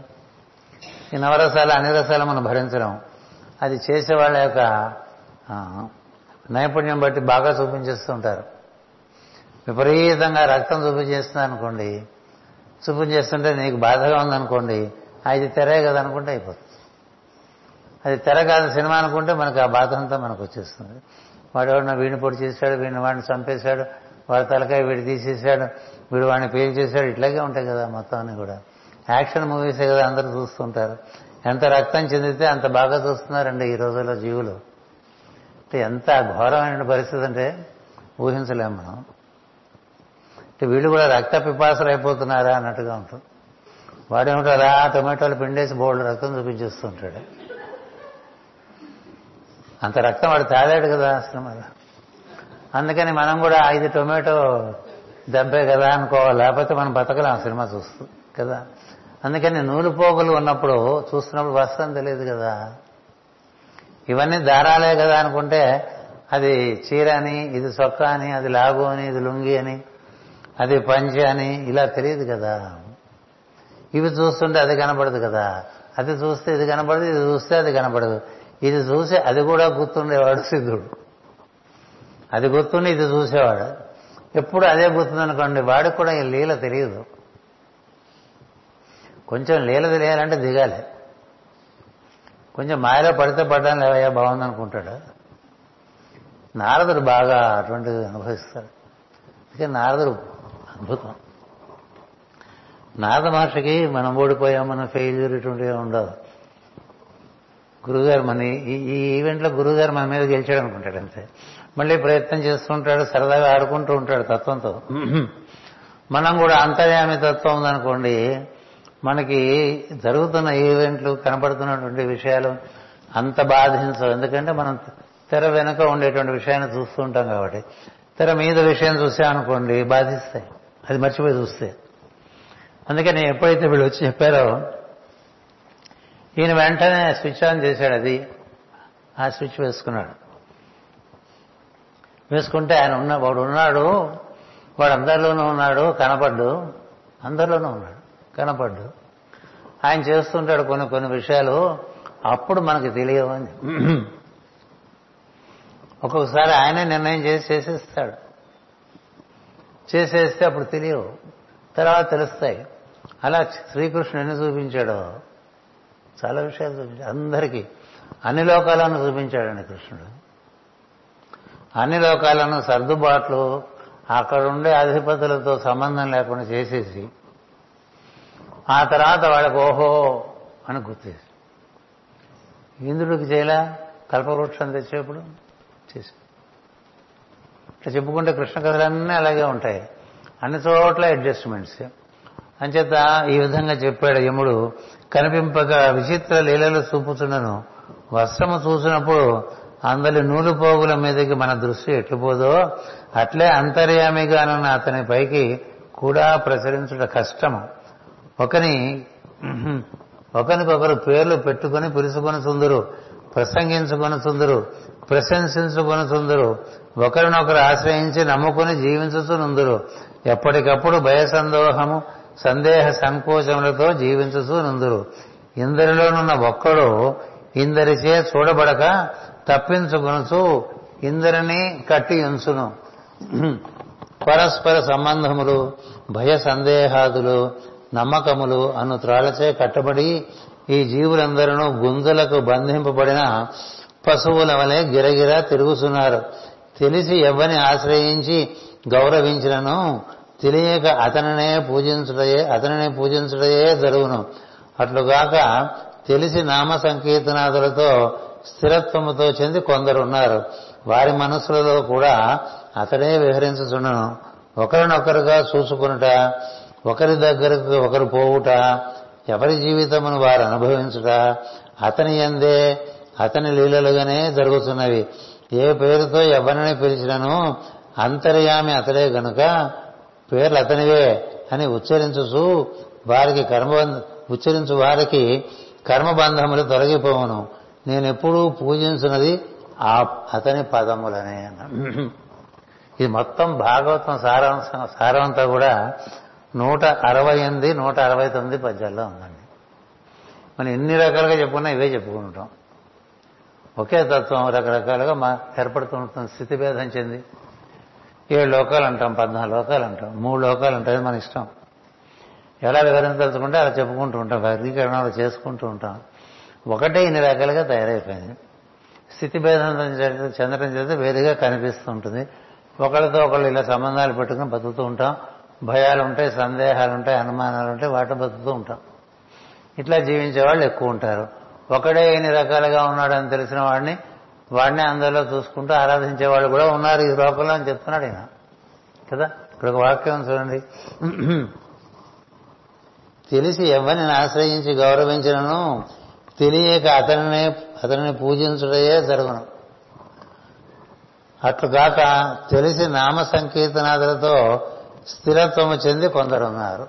ఈ నవరసాలు అన్ని రసాలు మనం భరించడం అది చేసే వాళ్ళ యొక్క నైపుణ్యం బట్టి బాగా చూపించేస్తూ ఉంటారు. విపరీతంగా రక్తం చూపించేస్తుంది అనుకోండి చూపించేస్తుంటే నీకు బాధగా ఉందనుకోండి అది తెరే కదా అనుకుంటే అయిపోతుంది. అది తెర కాదు సినిమా అనుకుంటే మనకు ఆ బాధ అంతా మనకు వచ్చేస్తుంది. వాడు ఎవడన్నా వీడిని పొడి చేశాడు వీడిని వాడిని చంపేశాడు వాడి తలకాయ వీడి తీసేశాడు వీడు వాడిని పేరు చేశాడు ఇట్లాగే ఉంటాయి కదా మొత్తాన్ని కూడా. యాక్షన్ మూవీసే కదా అందరూ చూస్తుంటారు. ఎంత రక్తం చెందితే అంత బాగా చూస్తున్నారండి ఈ రోజుల్లో జీవులు. అంటే ఎంత ఘోరమైన పరిస్థితి అంటే ఊహించలేము మనం. అంటే వీళ్ళు కూడా రక్త పిపాసలు అయిపోతున్నారా అన్నట్టుగా ఉంటుంది వాడేమిటో అలా టొమాటోలు పిండేసి బోల్డ్ రక్తం చూపించేస్తుంటాడు. అంత రక్తం వాడు తాగాడు కదా సినిమాలో అందుకని మనం కూడా ఐదు టొమాటో దెబ్బే కదా అనుకోవాలి. లేకపోతే మనం బతకలేం సినిమా చూస్తూ కదా. అందుకని నూలు పోగులు ఉన్నప్పుడు చూస్తున్నప్పుడు వస్త్రం తెలియదు కదా. ఇవన్నీ దారాలే కదా అనుకుంటే అది చీర అని ఇది సొక్క అని అది లాగు అని ఇది లుంగి అని అది పంచి అని ఇలా తెలియదు కదా. ఇవి చూస్తుంటే అది కనపడదు కదా. అది చూస్తే ఇది కనపడదు ఇది చూస్తే అది కనపడదు. ఇది చూసి అది కూడా గుర్తుండేవాడు సిద్ధుడు. అది గుర్తుండి ఇది చూసేవాడు. ఎప్పుడు అదే గుర్తుందనుకోండి వాడికి కూడా ఈ లీల తెలియదు. కొంచెం లీల తెలియాలంటే దిగాలి. కొంచెం మాయలో పడితే పడ్డాను లేవయ్యా బాగుందనుకుంటాడు. నారదుడు బాగా అటువంటిది అనుభవిస్తాడు. అందుకే నారదుడు అద్భుతం. నారద మహర్షికి మనం ఓడిపోయాం మనం ఫెయిల్యూర్ ఇటువంటివి ఉండవు. గురుగారు మన ఈ ఈవెంట్లో గురుగారు మన మీద గెలిచాడు అనుకుంటాడు అంతే. మళ్ళీ ప్రయత్నం చేస్తుంటాడు సరదాగా ఆడుకుంటూ ఉంటాడు తత్వంతో. మనం కూడా అంతర్యామి తత్వం ఉందనుకోండి మనకి జరుగుతున్న ఈవెంట్లు కనపడుతున్నటువంటి విషయాలు అంత బాధించవు. ఎందుకంటే మనం తెర వెనుక ఉండేటువంటి విషయాన్ని చూస్తూ ఉంటాం కాబట్టి. తెర మీద విషయం చూసామనుకోండి బాధిస్తాయి. అది మర్చిపోయి చూస్తే. అందుకని ఎప్పుడైతే వీళ్ళు వచ్చి చెప్పారో ఈయన వెంటనే స్విచ్ ఆన్ చేశాడు అది. ఆ స్విచ్ వేసుకున్నాడు. వేసుకుంటే ఆయన ఉన్న వాడు ఉన్నాడు వాడు అందరిలోనూ ఉన్నాడు కనపడ్డు. అందరిలోనూ ఉన్నాడు కనపడ్డు. ఆయన చేస్తుంటాడు కొన్ని కొన్ని విషయాలు అప్పుడు మనకి తెలియవని. ఒక్కొక్కసారి ఆయనే నిర్ణయం చేసి చేసేస్తాడు. చేసేస్తే అప్పుడు తెలియవు. తర్వాత తెలుస్తాయి. అలా శ్రీకృష్ణుడు ఎన్ని చూపించాడో? చాలా విషయాలు చూపించాడు. అందరికీ అన్ని లోకాలను చూపించాడండి కృష్ణుడు. అన్ని లోకాలను సర్దుబాట్లు అక్కడ ఉండే అధిపతులతో సంబంధం లేకుండా చేసేసి ఆ తర్వాత వాళ్ళకి ఓహో అని గుర్తేసి. ఇంద్రుడికి చేయలా? కల్పవృక్షం తెచ్చేప్పుడు చేసి ఇట్లా చెప్పుకుంటే కృష్ణ కథలన్నీ అలాగే ఉంటాయి. అన్ని చోట్ల అడ్జస్ట్మెంట్స్. అంచేత ఈ విధంగా చెప్పాడు యముడు కనిపింపక విచిత్ర లీలలు చూపుచుండను వస్త్రము చూసినప్పుడు అందరి నూలు పోగుల మీదకి మన దృష్టి ఎట్లుపోదో అట్లే అంతర్యామిగానున్న అతని పైకి కూడా ప్రసరించుట కష్టము. ఒకని ఒకరికొకరు పేర్లు పెట్టుకొని పిలుచుకొని సుందరు ప్రసంగించుకొని సుందరు ప్రశంసించుకొని సుందరు ఒకరినొకరు ఆశ్రయించి నమ్ముకుని జీవించుచునుందురు. ఎప్పటికప్పుడు భయ సందోహము సందేహ సంకోచములతో జీవించుతూ నుందురు. ఇందరిలోనున్న ఒక్కడు ఇందరిచే చూడబడక తప్పించుకునుచు ఇందరిని కట్టి ఉంచును. పరస్పర సంబంధములు భయ సందేహాదులు నమ్మకములు అను త్రాళ్ళచే కట్టబడి ఈ జీవులందరూ గుంజలకు బంధింపబడిన పశువుల వలె గిరగిరా తిరుగుతున్నారు తెలిసి ఎవరిని ఆశ్రయించి గౌరవించినను తెలియక అతనినే పూజించుటయే అతనిని పూజించుటయే జరుగును. అట్లుగాక తెలిసి నామ సంకీర్తనాదులతో స్థిరత్వముతో చెంది కొందరున్నారు. వారి మనసులలో కూడా అతడే విహరించుచుండను ఒకరినొకరుగా చూసుకునుట ఒకరి దగ్గరకు ఒకరు పోవుట ఎవరి జీవితమును వారు అనుభవించుట అతని ఎందే అతని లీలలుగానే జరుగుతున్నవి. ఏ పేరుతో ఎవరిని పిలిచినను అంతర్యామి అతడే గనుక పేర్లు అతనివే అని ఉచ్చరించుచు వారికి కర్మ ఉచ్చరించు వారికి కర్మబంధములు తొలగిపోవును. నేను ఎప్పుడూ పూజించినది ఆ అతని పదములనే ఇది మొత్తం భాగవతం సారాంశం సారమంతా కూడా నూట అరవై ఎనిమిది నూట అరవై తొమ్మిది పద్యాల్లో ఉందండి. మనం ఎన్ని రకాలుగా చెప్పుకున్నా ఇవే చెప్పుకుంటాం ఒకే తత్వం రకరకాలుగా మా ఏర్పడుతుంటుంది స్థితిభేదం చెంది. ఏడు లోకాలు అంటాం పద్నాలుగు లోకాలు అంటాం మూడు లోకాలు ఉంటాయి మన ఇష్టం. ఎలా వివరించదలుచుకుంటే అలా చెప్పుకుంటూ ఉంటాం వర్గీకరణలు అలా చేసుకుంటూ ఉంటాం. ఒకటే ఇన్ని రకాలుగా తయారైపోయింది. స్థితి భేదం చెందడం చేత వేరుగా కనిపిస్తూ ఉంటుంది. ఒకళ్ళతో ఒకళ్ళు ఇలా సంబంధాలు పెట్టుకుని బతుకుతూ ఉంటాం. భయాలు ఉంటాయి సందేహాలు ఉంటాయి అనుమానాలు ఉంటాయి వాటిని బతుకుతూ ఉంటాం. ఇట్లా జీవించే వాళ్ళు ఎక్కువ ఉంటారు. ఒకడే ఎన్ని రకాలుగా ఉన్నాడని తెలిసిన వాడిని వాడిని అందరిలో చూసుకుంటూ ఆరాధించే వాళ్ళు కూడా ఉన్నారు ఈ లోకంలో అని చెప్తున్నాడు ఆయన కదా? ఇక్కడ ఒక వాక్యం చూడండి. తెలిసి ఎవరిని ఆశ్రయించి గౌరవించినను తెలియక అతనిని అతనిని పూజించుటయే జరుగును. అట్లుగాక తెలిసి నామ సంకీర్తనాదులతో స్థిరత్వము చెంది కొందరున్నారు.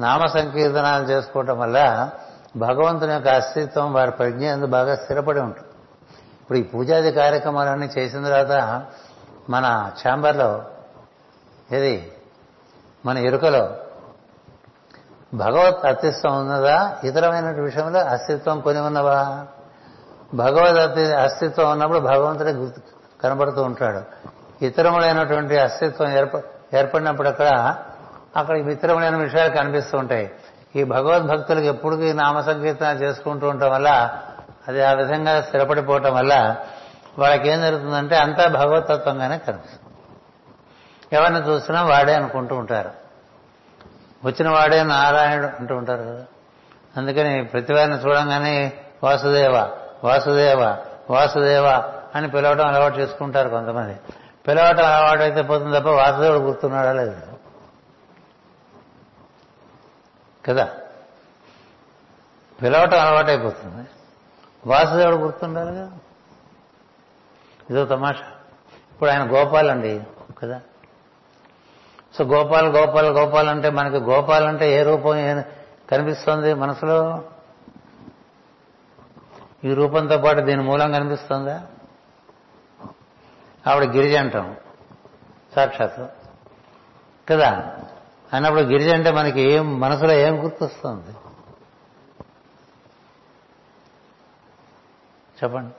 నామ సంకీర్తనాలు చేసుకోవటం వల్ల భగవంతుని యొక్క అస్తిత్వం వారి ప్రజ్ఞ ఎందు బాగా స్థిరపడి ఉంటుంది. ఇప్పుడు ఈ పూజాది కార్యక్రమాలన్నీ చేసిన తర్వాత మన ఛాంబర్లో ఏది? మన ఎరుకలో భగవత్ అస్తిత్వం ఉన్నదా? ఇతరమైన విషయంలో అస్తిత్వం కొని ఉన్నవా? భగవద్ అస్తిత్వం ఉన్నప్పుడు భగవంతుడే కనబడుతూ ఉంటాడు. ఇతరములైనటువంటి అస్తిత్వం ఏర్ప ఏర్పడినప్పుడు అక్కడ అక్కడ మిత్రములైన విషయాలు కనిపిస్తూ ఉంటాయి. ఈ భగవద్భక్తులకు ఎప్పుడు నామ సంకీర్తన చేసుకుంటూ ఉండటం వల్ల అది ఆ విధంగా స్థిరపడిపోవటం వల్ల వాళ్ళకి ఏం జరుగుతుందంటే అంతా భగవతత్వంగానే కనిపిస్తుంది. ఎవరిని చూసినా వాడే అనుకుంటూ ఉంటారు. వచ్చిన వాడే నారాయణుడు అంటూ ఉంటారు కదా. అందుకని ప్రతి వారిని చూడంగానే వాసుదేవ వాసుదేవ వాసుదేవ అని పిలవటం అలవాటు చేసుకుంటారు కొంతమంది. పిలవటం అలవాటు అయితే పోతుంది తప్ప వాసుదేవుడు గుర్తున్నాడా లేదు. కదా? పిలవటం అలవాటు అయిపోతుంది వాసుదేవుడు గుర్తుండాలి ఇదో తమాషా. ఇప్పుడు ఆయన గోపాల్ అండి కదా? సో గోపాల్ గోపాల్ గోపాల్ అంటే మనకి గోపాల్ అంటే ఏ రూపం కనిపిస్తుంది మనసులో? ఈ రూపంతో పాటు దీని మూలం కనిపిస్తుందా? ఆవిడ గిరిజ అంటాం సాక్షాత్ కదా? అన్నప్పుడు గిరిజ అంటే మనకి ఏం మనసులో ఏం గుర్తొస్తుంది? చెప్పండి.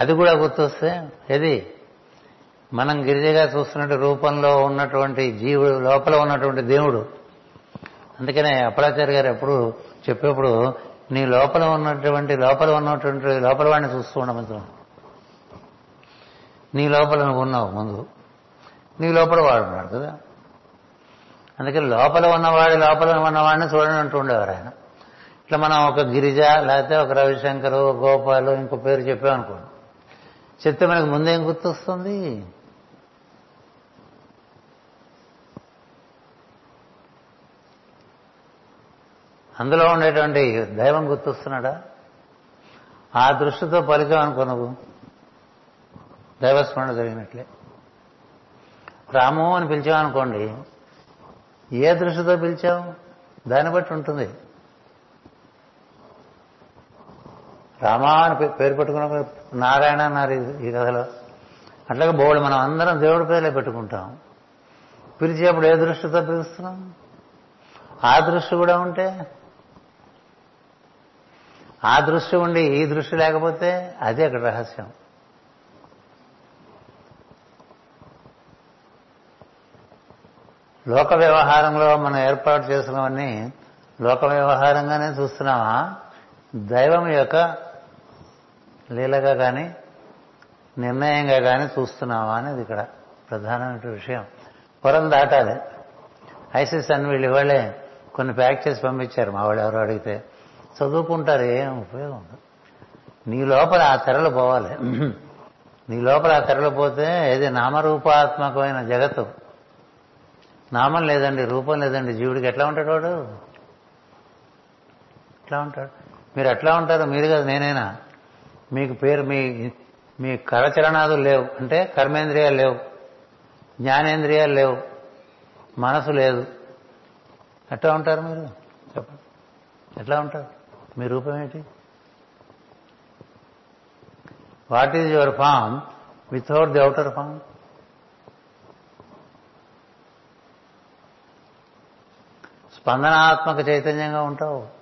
అది కూడా గుర్తొస్తే ఏది? మనం గిరిజగా చూస్తున్నట్టు రూపంలో ఉన్నటువంటి జీవుడు లోపల ఉన్నటువంటి దేవుడు. అందుకనే అప్పలాచార్య గారు ఎప్పుడు చెప్పేప్పుడు నీ లోపల ఉన్నటువంటి లోపల ఉన్నటువంటి లోపల వాడిని చూస్తూ ఉండమంటు నీ లోపల నువ్వు ఉన్నావు ముందు. నీ లోపల వాడు ఉన్నాడు కదా. అందుకని లోపల ఉన్నవాడి లోపల ఉన్నవాడిని చూడని అంటూ ఉండేవారు ఆయన. ఇట్లా మనం ఒక గిరిజ లేకపోతే ఒక రవిశంకరు గోపాలు ఇంకో పేరు చెప్పామనుకోండి చెప్తే మనకు ముందేం గుర్తొస్తుంది? అందులో ఉండేటువంటి దైవం గుర్తొస్తున్నాడా? ఆ దృష్టితో పలికామనుకో నువ్వు. దైవస్మరణ జరిగినట్లే. రాము అని పిలిచామనుకోండి ఏ దృష్టితో పిలిచావు దాన్ని బట్టి ఉంటుంది. రామా అని పేరు పెట్టుకున్న నారాయణ అన్నారు ఈ కథలో. అట్లాగే బోడు మనం అందరం దేవుడి పేర్లే పెట్టుకుంటాం. పిలిచేప్పుడు ఏ దృష్టితో పిలుస్తున్నాం? ఆ దృష్టి కూడా ఉంటే? ఆ దృష్టి ఉండి ఈ దృష్టి లేకపోతే అదే అక్కడ రహస్యం. లోక వ్యవహారంలో మనం ఏర్పాటు చేసినవన్నీ లోక వ్యవహారంగానే చూస్తున్నామా? దైవం యొక్క లీలగా కానీ నిర్ణయంగా కానీ చూస్తున్నావా అనేది ఇక్కడ ప్రధానమైన విషయం. పొరం దాటాలి. ఐసిస్ అని వీళ్ళు ఇవాళే కొన్ని ప్యాక్ చేసి పంపించారు. మా వాళ్ళు ఎవరు అడిగితే చదువుకుంటారు ఏం ఉపయోగం ఉండదు. నీ లోపల ఆ తెరలు పోవాలి. నీ లోపల ఆ తెరలు పోతే ఏది నామరూపాత్మకమైన జగత్తు. నామం లేదండి రూపం లేదండి. జీవుడికి ఎట్లా ఉంటాడు వాడు? ఎట్లా ఉంటాడు? మీరు ఎట్లా ఉంటారు మీరు కదా నేనైనా. మీకు పేరు మీ మీ కరచరణాదులు లేవు. అంటే కర్మేంద్రియాలు లేవు. జ్ఞానేంద్రియాలు లేవు. మనసు లేదు. ఎట్లా ఉంటారు మీరు? చెప్పండి. ఎట్లా ఉంటారు? మీ రూపం ఏంటి? What is your form without the outer form? స్పందనాత్మక చైతన్యంగా ఉంటావు.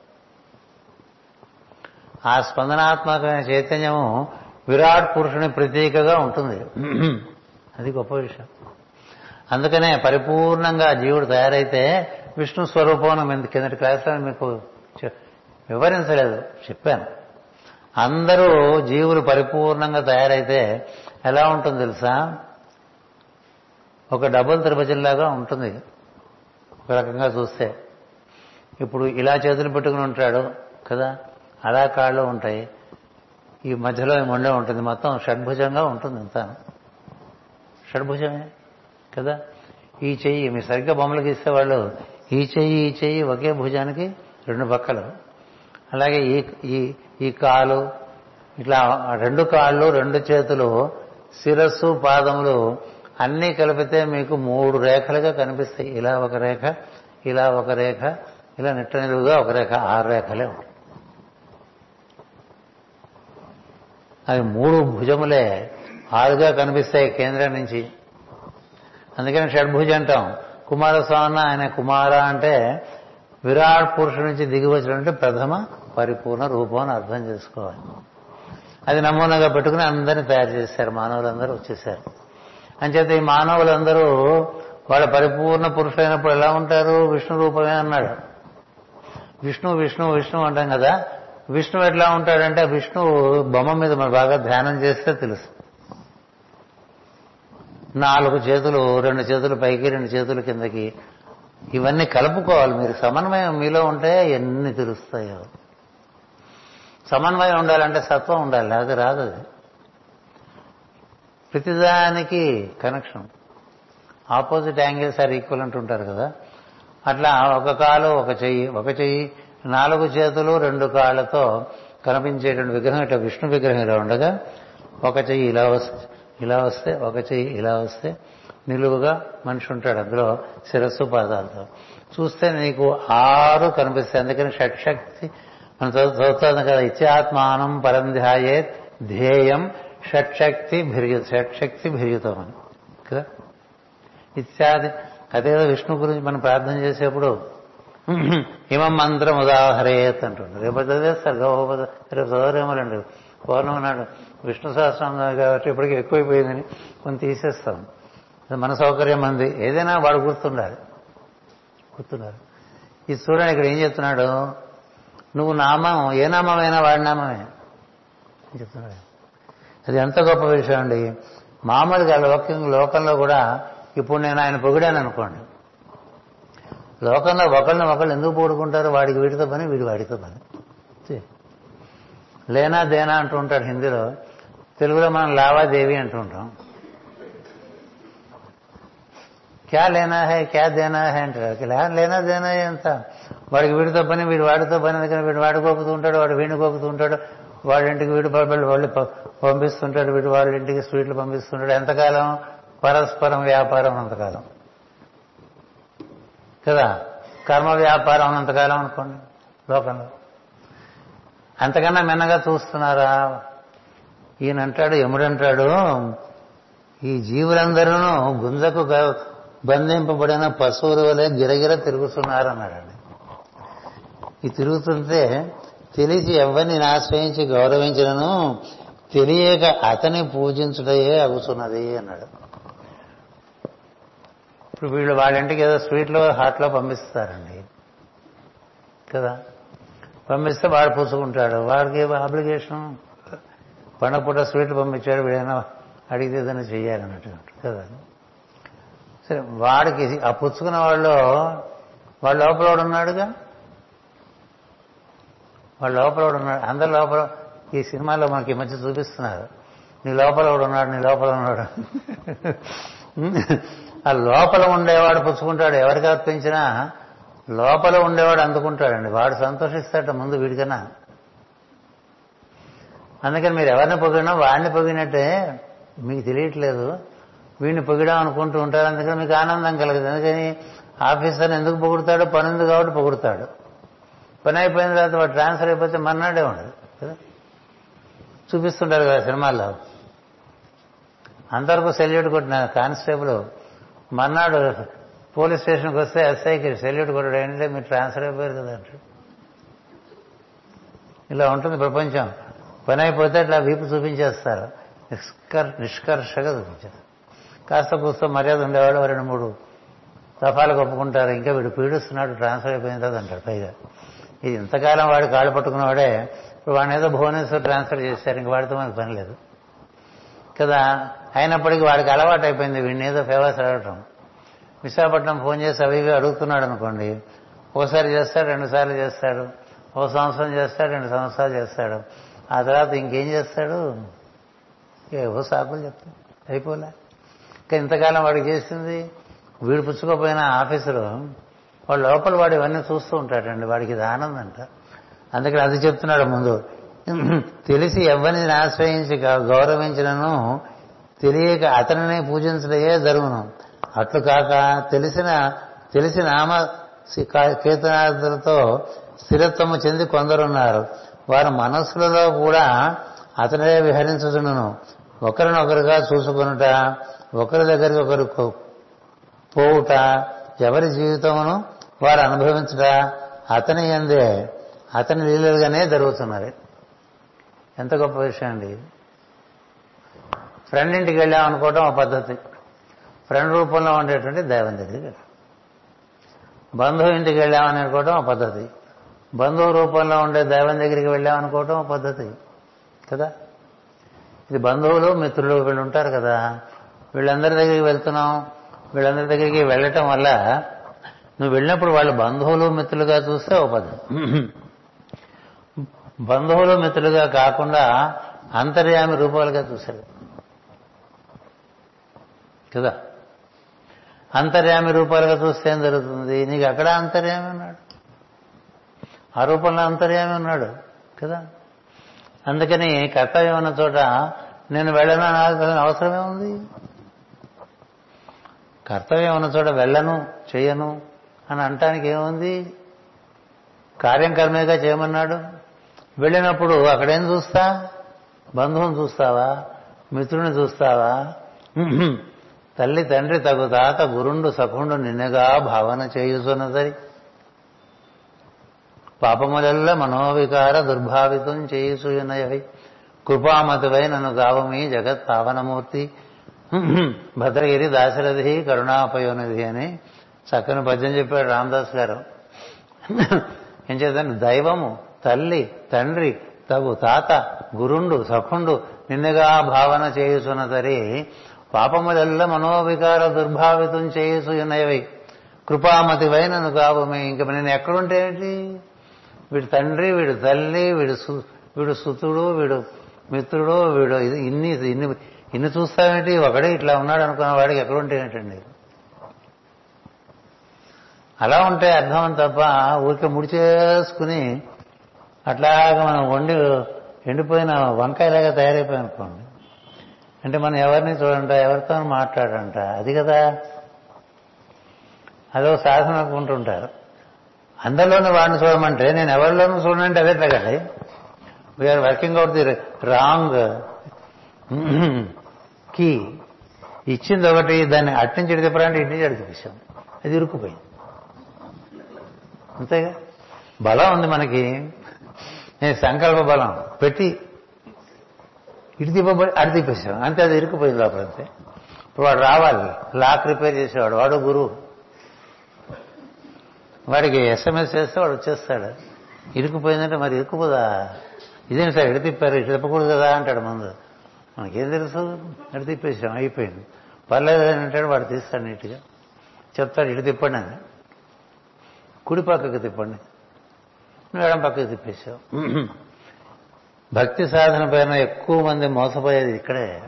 ఆ స్పందనాత్మకమైన చైతన్యము విరాట్ పురుషుని ప్రతీకగా ఉంటుంది. అది గొప్ప విషయం. అందుకనే పరిపూర్ణంగా జీవుడు తయారైతే విష్ణు స్వరూపం కిందటి క్లాసులో మీకు వివరించలేదు చెప్పాను. అందరూ జీవులు పరిపూర్ణంగా తయారైతే ఎలా ఉంటుంది తెలుసా? ఒక డబుల్ త్రిభుజంలాగా ఉంటుంది. ఒక రకంగా చూస్తే. ఇప్పుడు ఇలా చేతులు పెట్టుకుని ఉంటాడు కదా? అలా కాళ్ళు ఉంటాయి. ఈ మధ్యలో మొండే మొండె ఉంటుంది. మొత్తం షడ్భుజంగా ఉంటుంది అంతా. షడ్భుజమే కదా? ఈ చెయ్యి మీ సరిగ్గా బొమ్మలు గీస్తే వాళ్ళు ఈ చెయ్యి ఈ చెయ్యి ఒకే భుజానికి రెండు పక్కలు అలాగే ఈ ఈ ఈ కాలు ఇట్లా రెండు కాళ్ళు రెండు చేతులు శిరస్సు పాదములు అన్నీ కలిపితే మీకు మూడు రేఖలుగా కనిపిస్తాయి. ఇలా ఒక రేఖ ఇలా ఒక రేఖ ఇలా నిట్ట నిలువుగా ఒక రేఖ ఆరు రేఖలే ఉంటాయి. అవి మూడు భుజములే ఆరుగా కనిపిస్తాయి కేంద్రం నుంచి. అందుకని షడ్భుజ అంటాం. కుమారస్వామి ఆయన కుమార అంటే విరాట్ పురుషుడి నుంచి దిగి వచ్చినటువంటి ప్రథమ పరిపూర్ణ రూపం అని అర్థం చేసుకోవాలి. అది నమూనాగా పెట్టుకుని అందరినీ తయారు చేశారు. మానవులందరూ వచ్చేసారు. అంచేత ఈ మానవులందరూ వాళ్ళ పరిపూర్ణ పురుషులైనప్పుడు ఎలా ఉంటారు? విష్ణు రూపమే అన్నాడు. విష్ణు విష్ణు విష్ణు అంటాం కదా. విష్ణు ఎట్లా ఉంటాడంటే విష్ణు బొమ్మ మీద మనం బాగా ధ్యానం చేస్తే తెలుసు. నాలుగు చేతులు రెండు చేతులు పైకి రెండు చేతులు కిందకి ఇవన్నీ కలుపుకోవాలి. మీరు సమన్వయం మీలో ఉంటే ఎన్ని తెలుస్తాయో. సమన్వయం ఉండాలంటే సత్వం ఉండాలి అది రాదు అది. ప్రతిదానికి connection opposite angles are equal అంటుంటారు కదా. అట్లా ఒక కాలు ఒక చెయ్యి ఒక చెయ్యి నాలుగు చేతులు రెండు కాళ్ళతో కనిపించేటువంటి విగ్రహం ఇట్లా విష్ణు విగ్రహం ఇలా ఉండగా ఒక చెయ్యి ఇలా వస్తే ఇలా వస్తే ఒక చెయ్యి ఇలా వస్తే నిలువుగా మనిషి ఉంటాడు అందులో శిరస్సు పాదాలతో. చూస్తే నీకు ఆరు కనిపిస్తాయి. అందుకని షట్శక్తి మనం చదువుతుంది కదా ఇత్యాత్మానం పరంధ్యాయే ధ్యేయం షట్శక్తి భిర్యు షట్శక్తి భిర్యుతం కదా? ఇత్యాది అదే విష్ణు గురించి మనం ప్రార్థన చేసేప్పుడు హిమం మంత్రం ఉదాహరేత్ అంటుంది. రేపు చదివేస్తారు గోపద రేపు చదవరేమోలండి పౌర్ణమి నాడు విష్ణు సహస్రం కాబట్టి ఇప్పటికీ ఎక్కువైపోయిందని కొంత తీసేస్తాం. మన సౌకర్యం అంది. ఏదైనా వాడు గుర్తుండాలి. గుర్తున్నారు ఇది చూడండి ఇక్కడ ఏం చెప్తున్నాడు? నువ్వు నామం ఏ నామమైనా వాడి నామమే. అని చెప్తున్నాడు? అది ఎంత గొప్ప విషయం అండి. మామూలుగా లోకంలో కూడా ఇప్పుడు నేను ఆయన పొగిడాను అనుకోండి. లోకంలో ఒకళ్ళని ఒకళ్ళు ఎందుకు పోడుకుంటారు? వాడికి వీటితో పని వీడి వాడితో పని. లేనా దేనా అంటూ ఉంటాడు హిందీలో. తెలుగులో మనం లావాదేవి అంటూ ఉంటాం. క్యా లేనా హే క్యా దేనా హే అంటారు. లేనా దేనా ఎంత వాడికి వీడితో పని వీడు వాడితో పని అందుకని వీడు వాడు కోపుతూ ఉంటాడు వాడు వీణు కోపుతూ ఉంటాడు వాడింటికి వీడు వాళ్ళు పంపిస్తుంటాడు వీడు వాళ్ళ ఇంటికి స్వీట్లు పంపిస్తుంటాడు. ఎంతకాలం? పరస్పరం వ్యాపారం అంతకాలం. కదా? కర్మ వ్యాపారం ఉన్నంతకాలం అనుకోండి లోకంలో. అంతకన్నా మిన్నగా చూస్తున్నారా? ఈయన అంటాడు ఈ జీవులందరూ గుంజకు బంధింపబడిన పశువుల వలె గిరగిర తిరుగుతున్నారన్నాడండి. ఈ తిరుగుతుంటే తెలిసి ఎవరిని ఆశ్రయించి గౌరవించినను తెలియక అతని పూజించుటయే అగుతున్నది అన్నాడు. ఇప్పుడు వీళ్ళు వాళ్ళ ఇంటికి ఏదో స్వీట్లో హాట్లో పంపిస్తారండి. కదా? పంపిస్తే వాడు పూసుకుంటాడు. వాడికి అప్లికేషన్ పండగ పూట స్వీట్లు పంపించాడు వీడైనా అడిగితే ఏదైనా చేయాలన్నట్టు కదా? సరే వాడికి ఆ పుచ్చుకున్న వాళ్ళు వాళ్ళ లోపల ఉన్నాడుగా? వాళ్ళ లోపల ఉన్నాడు? అందరి లోపల ఈ సినిమాలో మనకి మధ్య చూపిస్తున్నారు. నీ లోపల ఉన్నాడు? నీ లోపల ఉన్నాడు. ఆ లోపల ఉండేవాడు పుచ్చుకుంటాడు. ఎవరికి అర్పించినా లోపల ఉండేవాడు అందుకుంటాడండి. వాడు సంతోషిస్తాట ముందు వీడికన్నా. అందుకని మీరు ఎవరిని పొగిడినా వాడిని పొగినట్టే మీకు తెలియట్లేదు. వీడిని పొగిడాం అనుకుంటూ ఉంటారు. అందుకని మీకు ఆనందం కలగదు. అందుకని ఆఫీసర్ని ఎందుకు పొగుడతాడు? పని ఉంది కాబట్టి పొగుడతాడు. పని అయిపోయిన తర్వాత వాడు ట్రాన్స్ఫర్ అయిపోతే మర్నాడే ఉండదు కదా? చూపిస్తుంటారు కదా సినిమాల్లో. అంతవరకు సెల్యూట్ కొట్టిన కానిస్టేబుల్ మర్నాడు పోలీస్ స్టేషన్కి వస్తే ఎస్ఐకి సెల్యూట్ కొట్టడం ఏంటంటే మీరు ట్రాన్స్ఫర్ అయిపోయారు కదా అంటాడు ఇలా ఉంటుంది ప్రపంచం. పని అయిపోతే అట్లా వీపు చూపించేస్తారు. నిష్కర్ నిష్కర్షగా చూపించారు కాస్త కూస్త మర్యాద ఉండేవాళ్ళు రెండు మూడు తఫాలు కప్పుకుంటారు. ఇంకా వీడు పీడిస్తున్నాడు ట్రాన్స్ఫర్ అయిపోయిన తర్వాత అంటాడు పైగా. ఇది ఇంతకాలం వాడు కాళ్ళు పట్టుకున్నవాడే ఇప్పుడు వాడిని ఏదో భువనేశ్వర్ ట్రాన్స్ఫర్ చేశారు ఇంక వాడితో మనకు పని లేదు. కదా అయినప్పటికీ వాడికి అలవాటు అయిపోయింది. వీడిని ఏదో ఫేవర్స్ అడగటం. విశాఖపట్నం ఫోన్ చేసి అవి ఇవి అడుగుతున్నాడు అనుకోండి. ఓసారి చేస్తాడు రెండుసార్లు చేస్తాడు. ఓ సంవత్సరం చేస్తాడు రెండు సంవత్సరాలు చేస్తాడు. ఆ తర్వాత ఇంకేం చేస్తాడు? ఏవో సాకులు చెప్తాడు. అయిపోలే. ఇంకా ఇంతకాలం వాడికి చేసింది వీడు పుచ్చుకోపోయిన ఆఫీసరు వాడు లోపల వాడు ఇవన్నీ చూస్తూ ఉంటాడండి. వాడికి ఇది ఆనందంట. అందుకని అది చెప్తున్నాడు ముందు. [CLEARS THROAT] తెలిసి ఎవరిని ఆశ్రయించి గౌరవించినను తెలియక అతనినే పూజించడయే జరుగును. అట్లు కాక తెలిసిన తెలిసి నామ సి- స్థిరత్వము చెంది కొందరున్నారు. వారి మనస్సులలో కూడా అతనే విహరించుచుండును. ఒకరినొకరుగా చూసుకొనుట ఒకరి దగ్గరికి ఒకరు పోవుట ఎవరి జీవితమును వారు అనుభవించుట అతని ఎందే అతని లీలలుగానే జరుగుతున్నది. ఎంత గొప్ప విషయం అండి. ఫ్రెండ్ ఇంటికి వెళ్ళామనుకోవటం ఒక పద్ధతి. ఫ్రెండ్ రూపంలో ఉండేటువంటి దైవం దగ్గరికి బంధువు ఇంటికి వెళ్ళామని అనుకోవటం ఒక పద్ధతి. బంధువు రూపంలో ఉండే దైవం దగ్గరికి వెళ్ళామనుకోవటం ఒక పద్ధతి. కదా? ఇది బంధువులు మిత్రులు వీళ్ళు ఉంటారు కదా. వీళ్ళందరి దగ్గరికి వెళ్తున్నాం. వీళ్ళందరి దగ్గరికి వెళ్ళటం వల్ల నువ్వు వెళ్ళినప్పుడు వాళ్ళు బంధువులు మిత్రులుగా చూస్తే ఒక పద్ధతి. బంధువులు మిత్రులుగా కాకుండా అంతర్యామి రూపాలుగా చూశారు. కదా? అంతర్యామి రూపాలుగా చూస్తే ఏం జరుగుతుంది? నీకు అక్కడ అంతర్యామి ఉన్నాడు. ఆ రూపంలో అంతర్యామి ఉన్నాడు కదా? అందుకని కర్తవ్యం ఉన్న చోట నేను వెళ్ళను అవసరమే ఉంది. కర్తవ్యం ఉన్న చోట వెళ్ళను చేయను అని అంటానికి ఏముంది? కార్యం కర్మేగా చేయమన్నాడు. వెళ్ళినప్పుడు అక్కడేం చూస్తా? బంధువుని చూస్తావా? మిత్రుని చూస్తావా? తల్లి తండ్రి తగు తాత గురుండు సఖుండు నిన్నగా భావన చేయుచున్నదని పాపములల్ల మనోవికార దుర్భావితం చేయుచున్నయవి కృపామతివై నన్ను గావమి జగత్ పావనమూర్తి భద్రగిరి దాశరథి కరుణాపయోనిధి అని చక్కని పద్యం చెప్పాడు రామదాస్ గారు. ఏం చేద్దాం? దైవము తల్లి తండ్రి తగు తాత గురుండు సఖుండు నిన్నగా భావన చేయుచున్నదరి. పాపములెల్ల మనోవికార దుర్భావితం చేయుచున్నయవి కృపామతివై నన్ను కావమే ఇంక నేను ఎక్కడుంటే వీడు తండ్రి వీడు తల్లి వీడు వీడు సుతుడు వీడు మిత్రుడు వీడు ఇది ఇన్ని ఇన్ని ఇన్ని చూస్తామేంటి ఒకడే ఇట్లా ఉన్నాడు అనుకున్న వాడికి ఎక్కడుంటే ఏంటండి? అలా ఉంటే అర్థం తప్ప ఊరికే ముడిచేసుకుని అట్లాగా మనం వండి ఎండిపోయిన వంకాయలాగా తయారైపోయి అనుకోండి అంటే మనం ఎవరిని చూడంట ఎవరితో మాట్లాడంట? అది కదా. అదో సాధన అనుకుంటుంటారు. అందరిలోనూ వాడిని చూడమంటే నేను ఎవరిలోనూ చూడంటే అదే తగండి we are working out the wrong key ఇచ్చింది ఒకటి దాన్ని అట్టించి ఇటు ఇంటి ఇటు అది ఇరుక్కుపోయింది. అంతేగా? బలం ఉంది మనకి. నేను సంకల్ప బలం. పెట్టి ఇటు తిప్పబడి అటు తిప్పేసాం అంతే అది ఇరుక్కుపోయింది లోపల అంతే. ఇప్పుడు వాడు రావాలి. లాక్ రిపేర్ చేసేవాడు. వాడు గురువు. వాడికి ఎస్ఎంఎస్ చేస్తే వాడు వచ్చేస్తాడు. ఇరుక్కుపోయిందంటే మరి ఇరుక్కుపోదా? ఇదేంటి సార్ ఎడ తిప్పారు ఇటు తిప్పకూడదు కదా అంటాడు ముందు. మనకేం తెలుసు? ఎడ తిప్పేసాం అయిపోయింది. పర్లేదు అని అంటాడు వాడు తీస్తాడు నీట్గా. చెప్తాడు ఇటు తిప్పండి అని. కుడి పక్కకు తిప్పండి. నువ్వు ఎడం పక్కకు తిప్పేశావు భక్తి సాధన పైన ఎక్కువ మంది మోసపోయేది ఇక్కడే.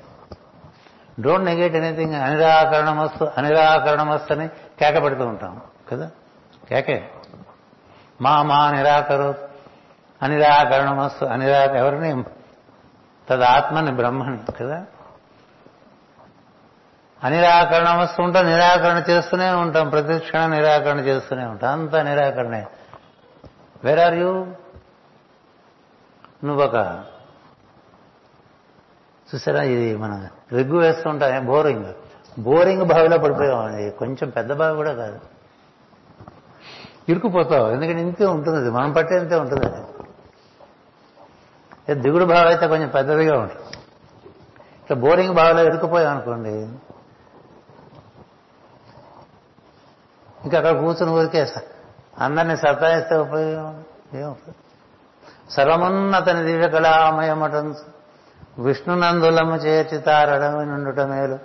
డోంట్ నెగేట్ ఎనీథింగ్ అనిరాకరణమస్తు అనిరాకరణమస్తు అని కేక పెడుతూ ఉంటాం. కదా? కేకే. మా మా నిరాకరు అనిరాకరణమస్తు అనిరా ఎవరిని? తదాత్మని బ్రహ్మని కదా? అనిరాకరణమస్తు ఉంటాం నిరాకరణ చేస్తూనే ఉంటాం. ప్రతి క్షణం నిరాకరణ చేస్తూనే ఉంటాం. అంతా నిరాకరణే. వేర్ ఆర్ యూ నువ్వొక చూసారా? ఇది మన రిగ్గు వేస్తుంటాం బోరింగ్. బోరింగ్ బావిలో పడిపోయాం కొంచెం పెద్ద బావి కూడా కాదు. ఇరుకుపోతావు ఎందుకంటే ఇంతే ఉంటుంది అది మనం పట్టేంతే ఉంటుంది అది దిగుడు బావి అయితే కొంచెం పెద్దదిగా ఉంటుంది. ఇట్లా బోరింగ్ బావిలో ఇరుకుపోయాం అనుకోండి ఇంకా అక్కడ కూర్చుని ఊరికే అందరినీ సతాయిస్తే ఉపయోగం ఏముంటుంది సర్వమున్నతని దివ్య కళామయమటం విష్ణునందులము చేర్చితారడమి నుండుట మేలు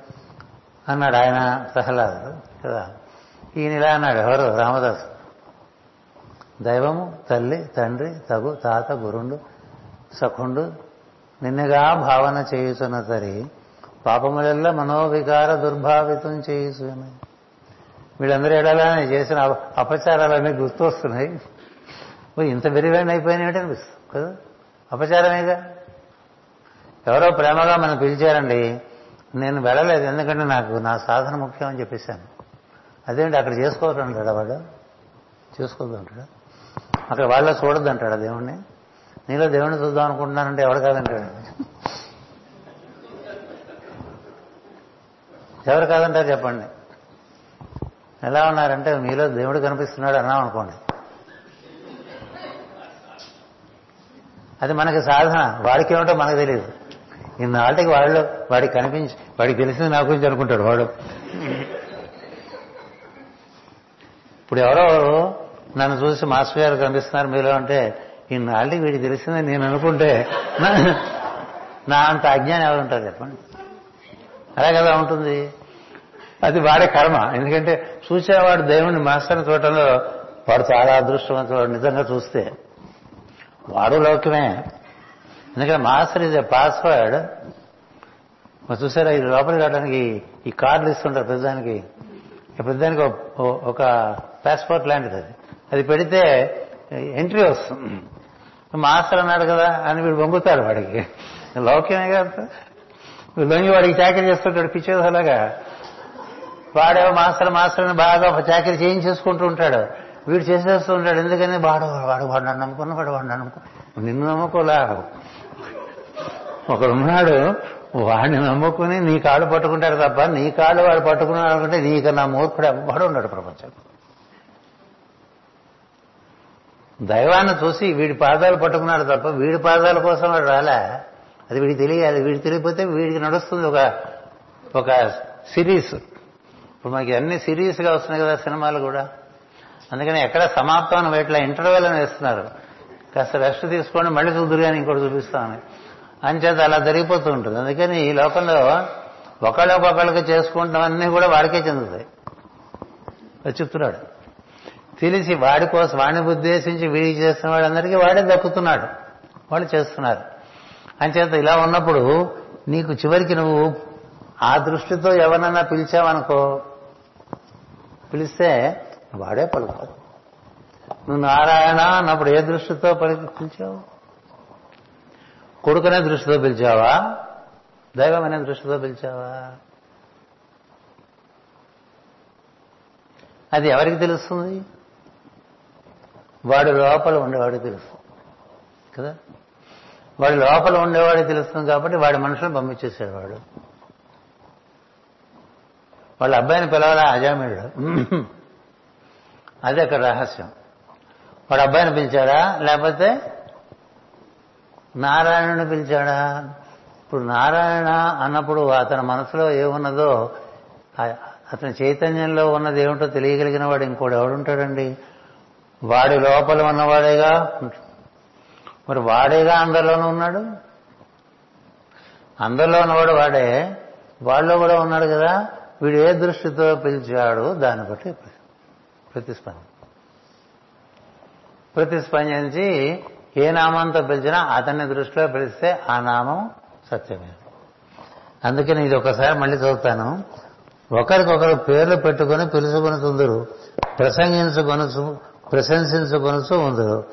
అన్నాడు ఆయన ప్రహ్లాదుడు కదా? ఈయన ఇలా అన్నాడు ఎవరు? రామదాసు. దైవము తల్లి తండ్రి తగు తాత గురుండు సఖుండు నిన్నగా భావన చేయుచున్న తరి పాపములెల్ల మనోవికార దుర్భావితం చేయుచున్నాయి వీళ్ళందరూ ఎడలా చేసిన అపచారాలన్నీ గుర్తొస్తున్నాయి. ఓ ఇంత వెరివేండి అయిపోయినాయి అనిపిస్తుంది. కదా? అపచారమేగా ఎవరో ప్రేమగా మనం పిలిచారండి నేను వెళ్ళలేదు ఎందుకంటే నాకు నా సాధన ముఖ్యం అని చెప్పేశాను. అదేంటి అక్కడ చేసుకోవద్దు అంటాడు వాడు? చేసుకోవద్దు అంటాడు? అక్కడ వాళ్ళ చూడొద్దు అంటాడు దేవుణ్ణి? నీలో దేవుణ్ణి చూద్దాం అనుకుంటున్నానంటే ఎవడు కాదంటాడు? ఎవరు కాదంటారు చెప్పండి. ఎలా ఉన్నారంటే మీలో దేవుడు కనిపిస్తున్నాడు అన్నాం అనుకోండి అది మనకి సాధన. వాడికి ఏమిటో మనకు తెలియదు. ఇన్నాళ్ళకి వాళ్ళు వాడికి కనిపించి వాడికి తెలిసింది నా గురించి అనుకుంటాడు వాడు. ఇప్పుడు ఎవరో నన్ను చూసి మాస్టర్ గారు కనిపిస్తున్నారు మీలో అంటే ఇన్నాళ్ళకి వీడికి తెలిసిందని నేను అనుకుంటే నా- అంత అజ్ఞానం ఎవరు ఉంటారు చెప్పండి. అలా కదా ఉంటుంది. అది వాడే కర్మ. ఎందుకంటే చూసేవాడు దేవుణ్ణి మాస్టర్ చూడటంలో వాడు చాలా అదృష్టవంతుడు. నిజంగా చూస్తే వాడు లౌక్యమే ఎందుకంటే మాస్టర్ ఇస్ ఎ పాస్వర్డ్. చూసారా ఈ లోపలికి రావడానికి ఈ కార్డులు ఇస్తుంటారు పెద్దదానికి ఈ ఒక- ఒక పాస్పోర్ట్ లాంటిది అది. అది పెడితే ఎంట్రీ వస్తుంది. మాస్టర్ అన్నాడు కదా అని వీడు వంగుతాడు వాడికి. లౌక్యమే కదా. లొంగి వాడికి చాకరీ చేస్తుంటాడు పిచ్చేదలాగా వాడేమో మాస్టర్ మాస్టర్ అని బాగా చాకరీ చేయించేసుకుంటూ ఉంటాడు. వీడు చేసేస్తూ ఉంటాడు. ఎందుకని? వాడు వాడు వాడు నన్ను నమ్ముకున్న వాడు వాడు నన్ను నమ్ముకో. నిన్ను నమ్ముకోలే. ఒకడున్నాడు వాడిని నమ్ముకుని నీ కాళ్ళు పట్టుకుంటాడు తప్ప నీ కాళ్ళు వాడు పట్టుకున్నాడు అనుకుంటే నా మూర్ఖుడు ఎవ్వడు ఉన్నాడు ప్రపంచం దైవాన్ని చూసి వీడి పాదాలు పట్టుకున్నాడు తప్ప వీడి పాదాల కోసం వాడు రాలే. అది వీడికి తెలియాలి. వీడికి తెలియకపోతే వీడికి నడుస్తుంది ఒక ఒక సిరీస్. ఇప్పుడు మనకి అన్ని సిరీస్గా వస్తున్నాయి కదా సినిమాలు కూడా. అందుకని ఎక్కడ సమాప్తం అని ఇంటర్వెల్ అని వేస్తున్నారు. కాస్త రెస్ట్ తీసుకోండి మళ్ళీ చూదురు ఇంకోటి చూపిస్తామని అంచేత అలా జరిగిపోతూ ఉంటుంది. అందుకని ఈ లోకంలో ఒకళ్ళకొకళ్ళకి చేసుకుంటామన్నీ కూడా వాడికే చెందుతాయి. చెప్తున్నాడు. తెలిసి వాడి కోసం వాడిని ఉద్దేశించి వీడికి చేస్తున్న వాళ్ళందరికీ వాడే దక్కుతున్నాడు. వాళ్ళు చేస్తున్నారు. అంచేత ఇలా ఉన్నప్పుడు నీకు చివరికి నువ్వు ఆ దృష్టితో ఎవరన్నా పిలిచావనుకో పిలిస్తే వాడే పలుకుతాడు. నువ్వు నారాయణ అన్నప్పుడు ఏ దృష్టితో పలికి పిలిచావు? కొడుకునే దృష్టితో పిలిచావా? దైవం అనే దృష్టితో పిలిచావా? అది ఎవరికి తెలుస్తుంది? వాడి లోపల ఉండేవాడికి తెలుస్తుంది. కదా? వాడి లోపల ఉండేవాడికి తెలుస్తుంది కాబట్టి వాడి మనుషులను పంపించేశాడు వాడు వాళ్ళ అబ్బాయిని పిలవాలా? అజామీడు అదే అక్కడ రహస్యం. వాడు అబ్బాయిని పిలిచాడా? లేకపోతే నారాయణుని పిలిచాడా? ఇప్పుడు నారాయణ అన్నప్పుడు అతని మనసులో ఏమున్నదో అతని చైతన్యంలో ఉన్నది ఏమిటో తెలియగలిగిన వాడు ఇంకోడు ఎవడుంటాడండి? వాడి లోపల ఉన్నవాడేగా మరి వాడేగా అందరిలోనూ ఉన్నాడు? అందరిలో ఉన్నవాడు వాడే. వాళ్ళలో కూడా ఉన్నాడు కదా. వీడు ఏ దృష్టితో పిలిచాడు? దాన్ని బట్టి ప్రతిస్పందన ప్రతిస్పందించి ఏ నామంతో పిలిచినా అతన్ని దృష్టిలో పిలిస్తే ఆ నామం సత్యమే. అందుకని ఇది ఒకసారి మళ్ళీ చదువుతాను. ఒకరికొకరు పేర్లు పెట్టుకొని పిలుచుకొని తుందరు ప్రసంగించుకొనుచు ప్రశంసించుకొనుచు ఉందరు.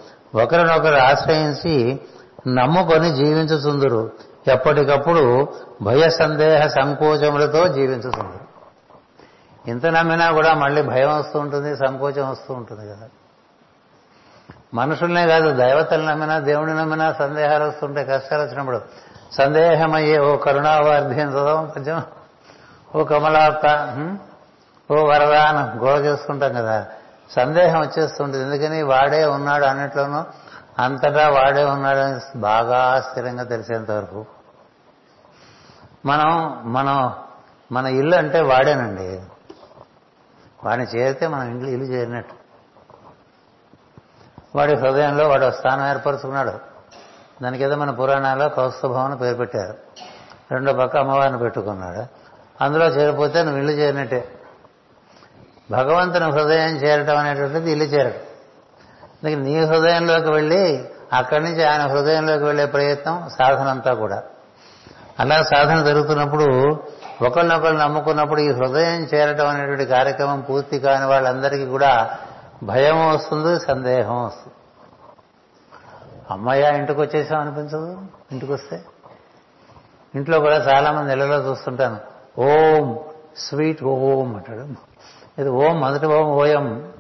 ఒకరినొకరు ఆశ్రయించి నమ్ముకొని జీవించుతుందరు. ఎప్పటికప్పుడు భయ సందేహ సంకోచములతో జీవించుతుందరు. ఇంత నమ్మినా కూడా మళ్ళీ భయం వస్తూ ఉంటుంది సంకోచం వస్తూ ఉంటుంది కదా. మనుషుల్నే కాదు దైవతలు నమ్మినా దేవుడిని నమ్మినా సందేహాలు వస్తుంటాయి కష్టాలు వచ్చినప్పుడు సందేహమయ్యే ఓ కరుణావార్ధి అని చదవం కొంచెం. ఓ కమలాప్త ఓ వరదానం అని గోడ చేసుకుంటాం కదా. సందేహం వచ్చేస్తుంటుంది. ఎందుకని? వాడే ఉన్నాడు అన్నిట్లోనూ అంతటా వాడే ఉన్నాడని బాగా స్థిరంగా తెలిసేంత వరకు. మనం మనం మన ఇల్లు అంటే వాడేనండి. వాడిని చేరితే మనం ఇంట్లో ఇల్లు చేరినట్టు. వాడి హృదయంలో వాడు స్థానం ఏర్పరచుకున్నాడు. దానికి మన పురాణాల్లో కౌస్తభవన్ పేరు పెట్టారు. రెండో పక్క అమ్మవారిని పెట్టుకున్నాడు. అందులో చేరిపోతే నువ్వు ఇల్లు చేరినట్టే. భగవంతుని హృదయం చేరటం అనేటువంటిది ఇల్లు చేరటం. అందుకే నీ హృదయంలోకి వెళ్ళి అక్కడి నుంచి ఆయన హృదయంలోకి వెళ్ళే ప్రయత్నం సాధనంతా కూడా. అలా సాధన జరుగుతున్నప్పుడు ఒకరినొకరు నమ్ముకున్నప్పుడు ఈ హృదయం చేరటం అనేటువంటి కార్యక్రమం పూర్తి కాని వాళ్ళందరికీ కూడా భయం వస్తుంది సందేహం వస్తుంది. అమ్మయ్య ఇంటికి వచ్చేసాం అనిపించదు? ఇంటికి వస్తే ఇంట్లో కూడా చాలామంది నెలలో చూస్తుంటాను. ఓం స్వీట్ ఓం అంటాడు. ఇది ఓం మొదటి ఓం ఓయం.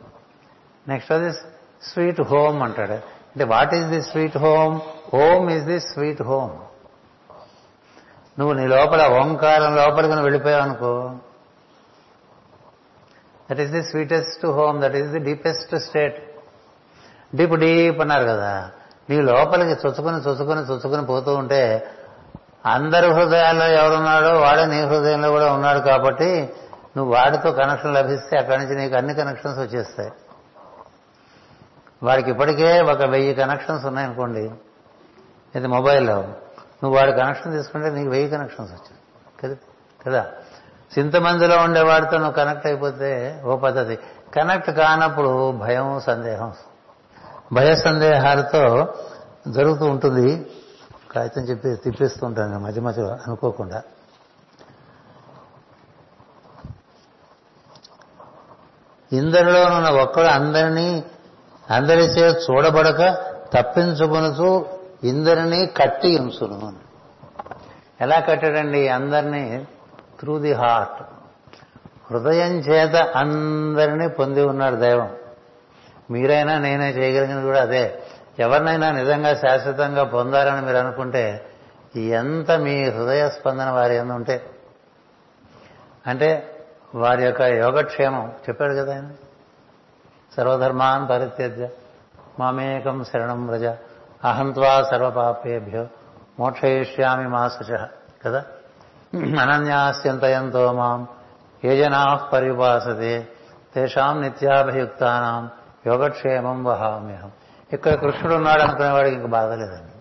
నెక్స్ట్ అది స్వీట్ హోమ్ అంటాడు. అంటే what is the sweet home? Home is the sweet home. నువ్వు నీ లోపల ఓంకారం లోపలికి నువ్వు వెళ్ళిపోయావు అనుకో. That is the sweetest home that is the deepest state deep deep అన్నారు కదా. నీ లోపలికి చొచ్చుకుని చొచ్చుకుని చొచ్చుకుని పోతూ ఉంటే అందరి హృదయాల్లో ఎవరున్నాడో వాడే నీ హృదయంలో కూడా ఉన్నాడు కాబట్టి నువ్వు వాడితో కనెక్షన్ లభిస్తే అక్కడి నుంచి నీకు అన్ని కనెక్షన్స్ వచ్చేస్తాయి. వాడికి ఇప్పటికే ఒక వెయ్యి కనెక్షన్స్ ఉన్నాయనుకోండి. ఇది మొబైల్లో నువ్వు వాడి కనెక్షన్ తీసుకుంటే నీకు వెయ్యి కనెక్షన్స్ వచ్చాయి. కదా? కదా? చింతమందిలో ఉండేవాడితో నువ్వు కనెక్ట్ అయిపోతే ఓ పద్ధతి. కనెక్ట్ కానప్పుడు భయం సందేహం. భయ సందేహాలతో జరుగుతూ ఉంటుంది. కాగితం చెప్పి తిప్పిస్తూ ఉంటాను మధ్య మధ్యలో అనుకోకుండా. ఇందరిలోనున్న ఒక్కడు అందరినీ అందరిచే చూడబడక తప్పించుకొనుతూ ఇందరినీ కట్టి ఉంచును ఎలా కట్టాడండి? అందరినీ త్రూ ది హార్ట్ హృదయం చేత అందరినీ పొంది ఉన్నాడు దైవం. మీరైనా నేనే చేయగలిగినది కూడా అదే. ఎవరినైనా నిజంగా శాశ్వతంగా పొందాలని మీరు అనుకుంటే ఎంత మీ హృదయ స్పందన వారి ఎందు ఉంటే. అంటే వారి యొక్క యోగక్షేమం. చెప్పాడు కదా ఆయన? సర్వధర్మాన్ పరిత్యజ్య. మామేకం శరణం వ్రజ. అహంత్వా సర్వపాపేభ్యో మోక్షయిష్యామి మా శుచ కదా? అనన్యాస్యంతయంతో మాం ఏ జనా పరిపాసతి తేషాం నిత్యాభియుక్తానాం యోగక్షేమం వహామ్యహం. ఇక్కడ కృష్ణుడు ఉన్నాడు అనుకునేవాడికి ఇంక బాధ లేదండి.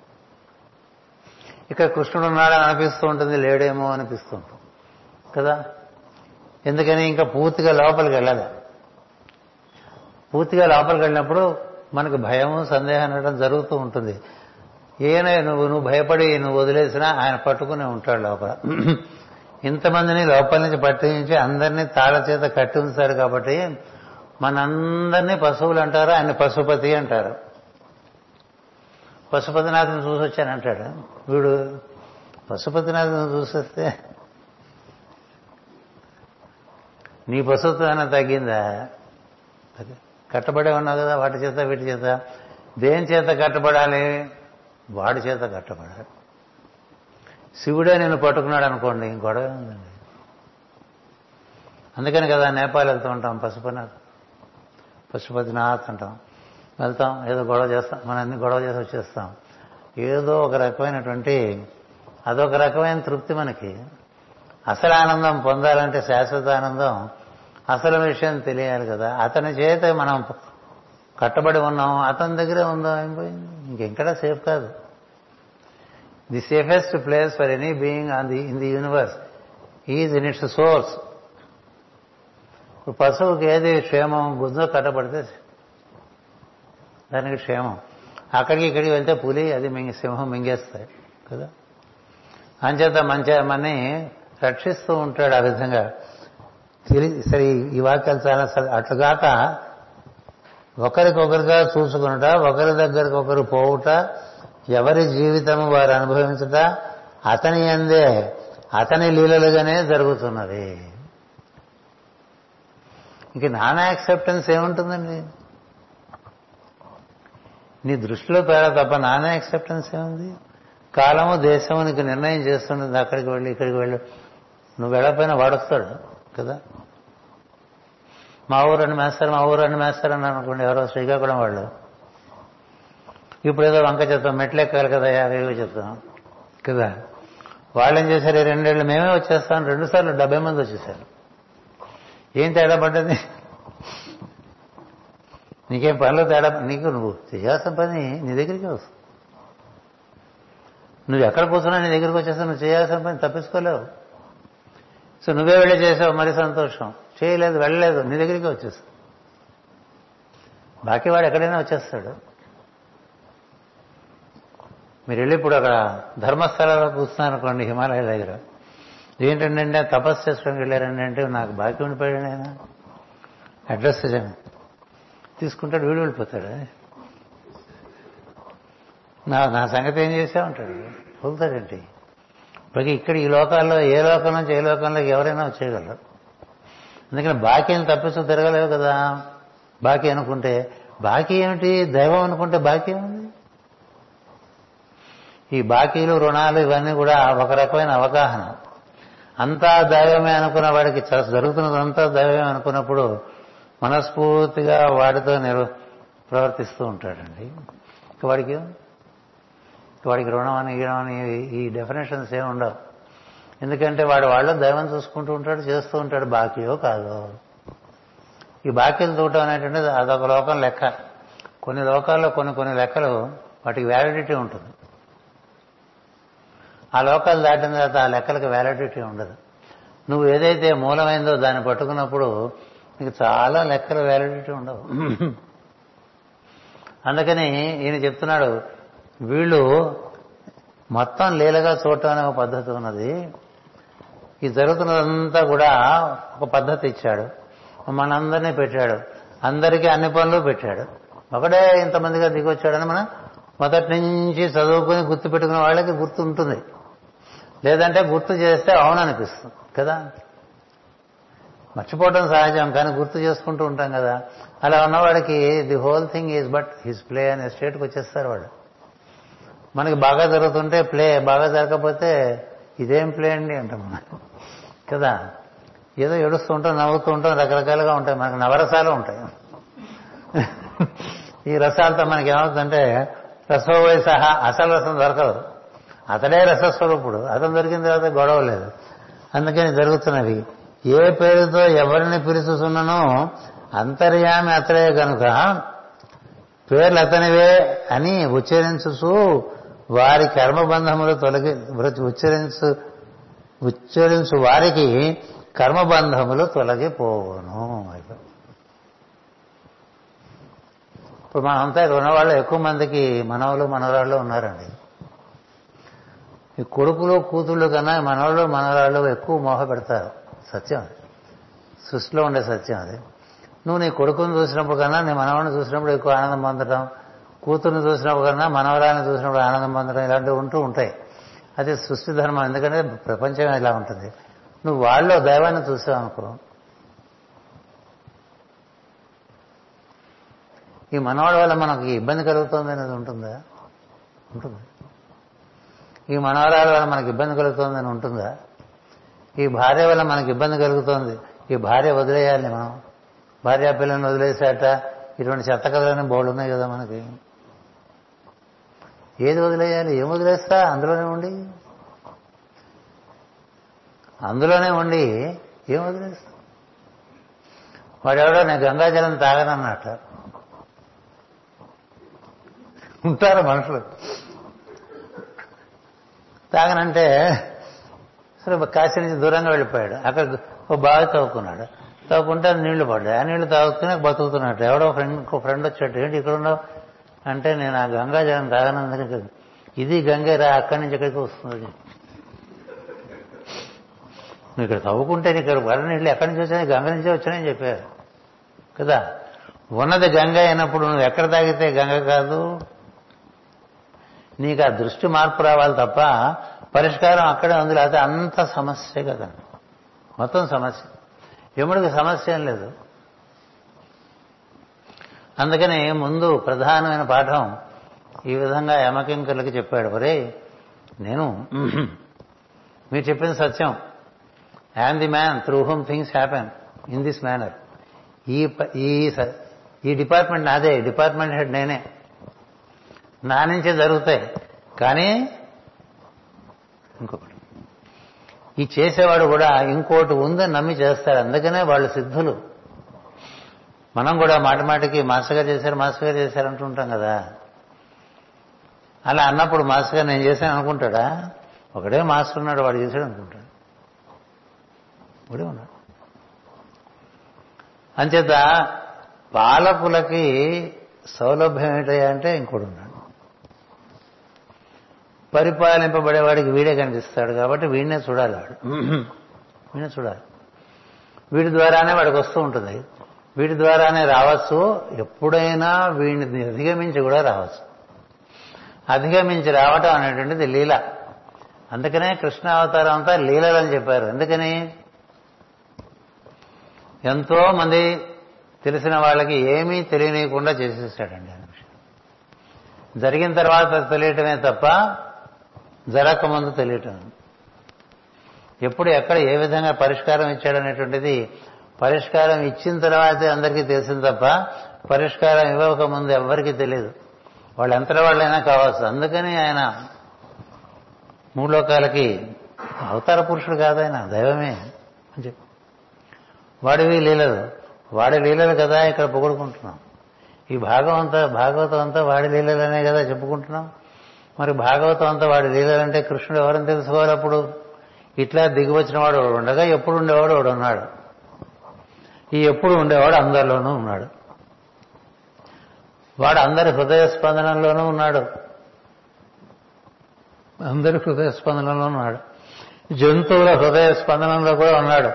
ఇక్కడ కృష్ణుడు ఉన్నాడని అనిపిస్తూ ఉంటుంది లేడేమో అనిపిస్తూ ఉంటుంది కదా? ఎందుకని ఇంకా పూర్తిగా లోపలికి వెళ్ళాలి. పూర్తిగా లోపలికి వెళ్ళినప్పుడు మనకు భయము సందేహం అనడం జరుగుతూ ఉంటుంది. ఈయన నువ్వు నువ్వు భయపడి నువ్వు వదిలేసినా ఆయన పట్టుకుని ఉంటాడు లోపల. ఇంతమందిని లోపల నుంచి పట్టించి అందరినీ తాళ చేత కట్టి ఉంచారు కాబట్టి మనందరినీ పశువులు అంటారు ఆయన పశుపతి అంటారు. పశుపతినాథుని చూసొచ్చానంటాడు వీడు పశుపతినాథుని చూసొస్తే నీ పశుత్వం తగ్గిందా? కట్టబడే ఉన్నావు కదా వాటి చేత వీటి చేత. దేని చేత కట్టబడాలి? వాడి చేత కట్టబడాలి. శివుడే నేను పట్టుకున్నాడు అనుకోండి గొడవ ఉందండి అందుకని కదా నేపాల్ వెళ్తూ ఉంటాం పశుపతినాథ్ పశుపతినాథ్ అంటాం. వెళ్తాం ఏదో గొడవ చేస్తాం మన అన్ని గొడవ చేసి వచ్చేస్తాం. ఏదో ఒక రకమైనటువంటి అదొక రకమైన తృప్తి మనకి. అసలు ఆనందం పొందాలంటే శాశ్వత ఆనందం అసలు విషయం తెలియాలి కదా. అతని చేత మనం కట్టబడి ఉన్నాం అతని దగ్గరే ఉందాం? అయిపోయింది ఇంకెక్కడ సేఫ్ కాదు. The safest place for any being on the in the universe is in its source ఇప్పుడు పశువుకి ఏది క్షేమం? గుంజో కట్టబడితే దానికి క్షేమం. అక్కడికి ఇక్కడికి వెళ్తే పులి అది మింగి సింహం మింగేస్తాయి కదా. అంచేత మంచి మన్ని రక్షిస్తూ ఉంటాడు ఆ విధంగా. సరే ఈ వాక్యాలు చాలా అట్లుగాక ఒకరికొకరుగా చూసుకునుట ఒకరి దగ్గరికి ఒకరు పోవుట ఎవరి జీవితము వారు అనుభవించుట అతని అందే అతని లీలలుగానే జరుగుతున్నది. ఇంక నానా యాక్సెప్టెన్స్ ఏముంటుందండి? నీ దృష్టిలో పేడ తప్ప నానా యాక్సెప్టెన్స్ ఏముంది? కాలము దేశము నీకు నిర్ణయం చేస్తున్నది అక్కడికి వెళ్ళి ఇక్కడికి వెళ్ళి నువ్వు వెళ్ళకపోయినా వాడొస్తాడు కదా? మా ఊరని మేస్తారు మా ఊరని మేస్తారు అని అనుకోండి ఎవరో శ్రీకాకుళం వాళ్ళు. ఇప్పుడు ఏదో వంక చెప్తాం మెట్లు ఎక్కాలి కదా యాభైగా చెప్తాం కదా. వాళ్ళు ఏం చేశారు రెండేళ్ళు మేమే వచ్చేస్తాం రెండు సార్లు డెబ్బై మంది వచ్చేసారు ఏం తేడా పడ్డది? నీకేం పనిలో తేడా నీకు నువ్వు చేయాల్సిన పని నీ దగ్గరికి వస్తుంది. నువ్వు ఎక్కడ కూర్చున్నా నీ దగ్గరికి వచ్చేస్తా నువ్వు చేయాల్సిన పని తప్పించుకోలేవు. సో నువ్వే వెళ్ళి చేసావు మరి సంతోషం. చేయలేదు వెళ్ళలేదు. నీ దగ్గరికి వచ్చేస్తాడు బాకీ వాడు ఎక్కడైనా వచ్చేస్తాడు. మీరు వెళ్ళి ఇప్పుడు అక్కడ ధర్మస్థలాల్లో కూర్చున్నాను అనుకోండి హిమాలయ దగ్గర. ఏంటంటే తపస్సు చేసుకొని వెళ్ళారండి అంటే నాకు బాకీ ఉండిపోయాడు ఆయన. అడ్రస్ తీసుకుంటాడు వీడు వెళ్ళిపోతాడు. నా నా సంగతి ఏం చేసామంటాడు పోతాడండి. ఇప్పటికీ ఇక్కడ ఈ లోకాల్లో ఏ లోకం నుంచి ఏ లోకంలోకి ఎవరైనా వచ్చేయగలరు. అందుకని బాకీని తప్పిస్తూ తిరగలేవు కదా. బాకీ అనుకుంటే బాకీ ఏమిటి? దైవం అనుకుంటే బాకీ ఉంది ఈ బాకీలు రుణాలు ఇవన్నీ కూడా ఒక రకమైన అవగాహన. అంతా దైవమే అనుకున్న వాడికి జరుగుతున్నదంతా దైవమే అనుకున్నప్పుడు మనస్ఫూర్తిగా వాడితో నిర్ ప్రవర్తిస్తూ ఉంటాడండి. వాడికి వాడికి రుణం అని ఇవ్వడం అని ఈ డెఫినేషన్స్ ఏమి ఉండవు. ఎందుకంటే వాడు వాళ్ళు దైవం చూసుకుంటూ ఉంటాడు చేస్తూ ఉంటాడు బాకీయో కాదో. ఈ బాకీలు చూడటం అనేటువంటిది అదొక లోకం లెక్క. కొన్ని లోకాల్లో కొన్ని కొన్ని లెక్కలు వాటికి వ్యాలిడిటీ ఉంటుంది. ఆ లోకాలు దాటిన తర్వాత ఆ లెక్కలకు వ్యాలిడిటీ ఉండదు. నువ్వు ఏదైతే మూలమైందో దాన్ని పట్టుకున్నప్పుడు నీకు చాలా లెక్కల వ్యాలిడిటీ ఉండవు. అందుకని ఈయన చెప్తున్నాడు వీళ్ళు మొత్తం లీలగా చూడటం అనే ఒక పద్ధతి ఉన్నది. ఈ జరుగుతున్నదంతా కూడా ఒక పద్ధతి ఇచ్చాడు. మనందరినీ పెట్టాడు. అందరికీ అన్ని పనులు పెట్టాడు. ఒకడే ఇంతమందిగా దిగొచ్చాడని మనం మొదటి నుంచి చదువుకుని గుర్తు పెట్టుకున్న వాళ్ళకి గుర్తు ఉంటుంది. లేదంటే గుర్తు చేస్తే అవుననిపిస్తుంది కదా? మర్చిపోవడం సహజం కానీ గుర్తు చేసుకుంటూ ఉంటాం కదా? అలా ఉన్నవాడికి the whole thing is but his play అనే స్టేట్కి వచ్చేస్తారు వాడు మనకి బాగా జరుగుతుంటే ప్లే బాగా జరగకపోతే ఇదేం ప్లే అండి అంటాం మనం. కదా? ఏదో ఏడుస్తూ ఉంటాం నవ్వుతూ ఉంటాం రకరకాలుగా ఉంటాయి. మనకు నవరసాలు ఉంటాయి. ఈ రసాలతో మనకి ఏమవుతుందంటే రసోవై సహా అసలు రసం దొరకదు. అతడే రసస్వరూపుడు. అతను దొరికిన తర్వాత గొడవ లేదు. అందుకని జరుగుతున్నవి. ఏ పేరుతో ఎవరిని పిలుచుతున్ననో అంతర్యామి అతడే కనుక పేర్లు అతనివే అని ఉచ్చరించు వారి కర్మబంధములు తొలగి ఉచ్చరించు ఉచ్చరించు వారికి కర్మబంధములు తొలగిపోవును. ఇప్పుడు మనంతా ఇక్కడ ఉన్నవాళ్ళు ఎక్కువ మందికి మనవలు మనవరాళ్ళు ఉన్నారండి. ఈ కొడుకులు కూతుళ్ళు కన్నా మనవాళ్ళు మనవరాళ్ళు ఎక్కువ మోహ పెడతారు. సత్యం సృష్టిలో ఉండే సత్యం అది. నువ్వు నీ కొడుకుని చూసినప్పుడు కన్నా నీ మనవాడిని చూసినప్పుడు ఎక్కువ ఆనందం పొందడం కూతుర్ని చూసినప్పుడు కన్నా మనవరాన్ని చూసినప్పుడు ఆనందం పొందడం ఇలాంటివి ఉంటూ ఉంటాయి. అది సృష్టి ధర్మం. ఎందుకంటే ప్రపంచం ఇలా ఉంటుంది. నువ్వు వాళ్ళు దైవాన్ని చూసావు అనుకో. ఈ మనవాడి వల్ల మనకి ఇబ్బంది కలుగుతుంది అనేది ఉంటుందా? ఉంటుంది? ఈ మనవరాల వల్ల మనకి ఇబ్బంది కలుగుతుంది అని ఉంటుందా? ఈ భార్య వల్ల మనకి ఇబ్బంది కలుగుతోంది. ఈ భార్య వదిలేయాలి మనం. భార్య పిల్లల్ని వదిలేసాట. ఇటువంటి చెత్త కథలని బోర్డు ఉన్నాయి కదా మనకి. ఏది వదిలేయాలి? ఏం వదిలేస్తా? అందులోనే ఉండి. అందులోనే ఉండి ఏం వదిలేస్తా? వాడెవడో నేను గంగాజలం తాగనన్నట్ట ఉంటారు మనుషులు. తాగనంటే సరే కాశీ నుంచి దూరంగా వెళ్ళిపోయాడు. అక్కడ ఒక బావి తవ్వుకున్నాడు. తవ్వుకుంటే నీళ్ళు పడ్డాయి. ఆ నీళ్ళు తాగుతూనే బతుకుతున్నట్టు ఎవడో ఫ్రెండ్ ఇంకో ఫ్రెండ్ వచ్చాడు. ఏంటి ఇక్కడ ఉన్నావు? అంటే నేను ఆ గంగా జలం తాగనందుకు ఇది గంగేరా అక్కడి నుంచి ఇక్కడికి వస్తుంది. నువ్వు ఇక్కడ తవ్వుకుంటే నీకు ఇక్కడ వర నీళ్ళు ఎక్కడి నుంచి వచ్చాయి గంగ నుంచే వచ్చానని చెప్పారు. కదా? ఉన్నది గంగ అయినప్పుడు నువ్వు ఎక్కడ తాగితే గంగ కాదు? నీకు ఆ దృష్టి మార్పు రావాలి తప్ప పరిష్కారం అక్కడే ఉంది లేకపోతే అంత సమస్య కదా. మొత్తం సమస్య. యముడికి సమస్య ఏం లేదు. అందుకని ముందు ప్రధానమైన పాఠం ఈ విధంగా యమకింకర్లకి చెప్పాడు. ఒరే నేను మీరు చెప్పిన సత్యం. I am the man through whom things happen in this manner ఈ ఈ ఈ డిపార్ట్మెంట్ నాదే డిపార్ట్మెంట్ హెడ్ నేనే. నా నుంచే జరుగుతాయి. కానీ ఇంకొకటి. ఈ చేసేవాడు కూడా ఇంకోటి ఉందని నమ్మి చేస్తాడు అందుకనే వాళ్ళు సిద్ధులు. మనం కూడా మాటి మాటికి మాస్టర్గా చేశారు మాస్టర్గా చేశారు అంటుంటాం కదా. అలా అన్నప్పుడు మాస్టర్గా నేను చేశాను అనుకుంటాడా? ఒకడే మాస్టర్ ఉన్నాడు వాడు చేశాడు అనుకుంటాడు. ఒకడే ఉన్నాడు. అంచేత పాలకులకి సౌలభ్యం ఏంటయ్యా అంటే ఇంకోటి ఉన్నాడు. పరిపాలింపబడేవాడికి వీడే కనిపిస్తాడు కాబట్టి వీడినే చూడాలి వాడు. వీడినే చూడాలి. వీడి ద్వారానే వాడికి వస్తూ ఉంటుంది. వీటి ద్వారానే రావచ్చు. ఎప్పుడైనా వీడిని అధిగమించి కూడా రావచ్చు. అధిగమించి రావటం అనేటువంటిది లీల. అందుకనే కృష్ణ అవతారం అంతా లీలలని చెప్పారు. ఎందుకని? ఎంతో మంది తెలిసిన వాళ్ళకి ఏమీ తెలియనీయకుండా చేసేసాడండి జరిగిన తర్వాత తెలియటమే తప్ప జరగకముందు తెలియటం. ఎప్పుడు ఎక్కడ ఏ విధంగా పరిష్కారం ఇచ్చాడనేటువంటిది పరిష్కారం ఇచ్చిన తర్వాతే అందరికీ తెలిసింది తప్ప పరిష్కారం ఇవ్వకముందు ఎవ్వరికీ తెలియదు. వాళ్ళు ఎంత వాళ్ళైనా కావచ్చు. అందుకని ఆయన మూడు లోకాలకి అవతార పురుషుడు కాదు ఆయన దైవమే అని చెప్పి. వాడివి లీలలు. వాడి లీలలు కదా ఇక్కడ పొగుడుకుంటున్నాం. ఈ భాగం అంతా భాగవతం అంతా వాడి లీలలనే కదా చెప్పుకుంటున్నాం. మరి భాగవతం అంతా వాడి లీలలంటే కృష్ణుడు ఎవరని తెలుసుకోవాలి అప్పుడు? ఇట్లా దిగివచ్చిన వాడు ఉండగా ఎప్పుడు ఉండేవాడు? వాడు ఉన్నాడు. ఈ ఎప్పుడు ఉండేవాడు అందరిలోనూ ఉన్నాడు. వాడు అందరి హృదయ స్పందనలోనూ ఉన్నాడు. అందరి హృదయ స్పందనలో ఉన్నాడు. జంతువుల హృదయ స్పందనంలో కూడా ఉన్నాడు.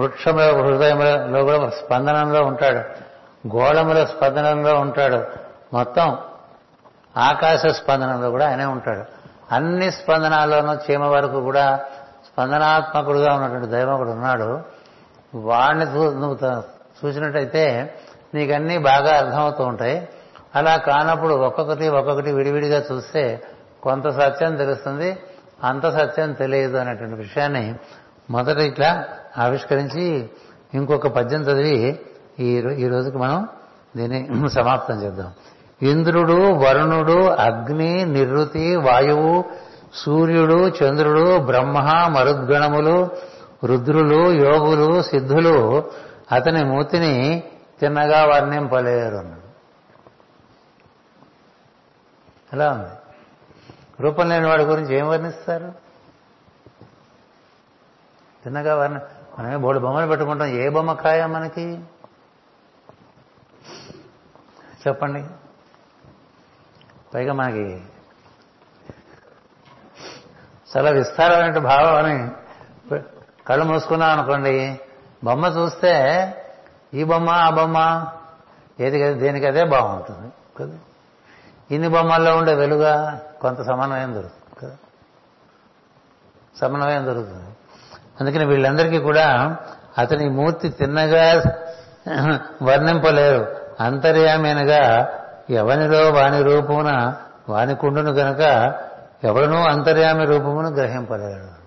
వృక్షముల హృదయంలో కూడా స్పందనంలో ఉంటాడు. గోళముల స్పందనంలో ఉంటాడు. మొత్తం ఆకాశ స్పందనంలో కూడా ఆయనే ఉంటాడు. అన్ని స్పందనాల్లోనూ చీమ వరకు కూడా స్పందనాత్మకుడుగా ఉన్నటువంటి దైవం ఒకడు ఉన్నాడు. వాడిని నువ్వు చూసినట్టయితే నీకన్నీ బాగా అర్థమవుతూ ఉంటాయి. అలా కానప్పుడు ఒక్కొక్కటి ఒక్కొక్కటి విడివిడిగా చూస్తే కొంత సత్యం తెలుస్తుంది అంత సత్యం తెలియదు అనేటువంటి విషయాన్ని మొదట ఇట్లా ఆవిష్కరించి ఇంకొక పద్యం చదివి ఈ ఈ రోజుకి మనం దీన్ని [CLEARS THROAT] సమాప్తం చేద్దాం. ఇంద్రుడు వరుణుడు అగ్ని నిరుతి వాయువు సూర్యుడు చంద్రుడు బ్రహ్మ మరుద్గణములు రుద్రులు యోగులు సిద్ధులు అతని మూతిని తిన్నగా వర్ణింపలేరు అన్నాడు. ఎలా ఉంది? రూపం లేని వాడి గురించి ఏం వర్ణిస్తారు? తిన్నగా వర్ణ మనమే బోడు బొమ్మలు పెట్టుకుంటాం. ఏ బొమ్మ కాయ మనకి? చెప్పండి. పైగా మనకి చాలా విస్తారమైన భావం అని కళ్ళు మూసుకున్నాం అనుకోండి బొమ్మ చూస్తే ఈ బొమ్మ ఆ బొమ్మ ఏది దేనికదే బాగుంటుంది కదా? ఇన్ని బొమ్మల్లో ఉండే వెలుగా కొంత సమన్వయం దొరుకుతుంది కదా? సమన్వయం దొరుకుతుంది. అందుకని వీళ్ళందరికీ కూడా అతని మూర్తి తిన్నగా వర్ణింపలేరు. అంతర్యామీనగా ఎవనిలో వాని రూపమున వాని కుండును గనక ఎవడనూ అంతర్యామి రూపమును గ్రహింపలేడు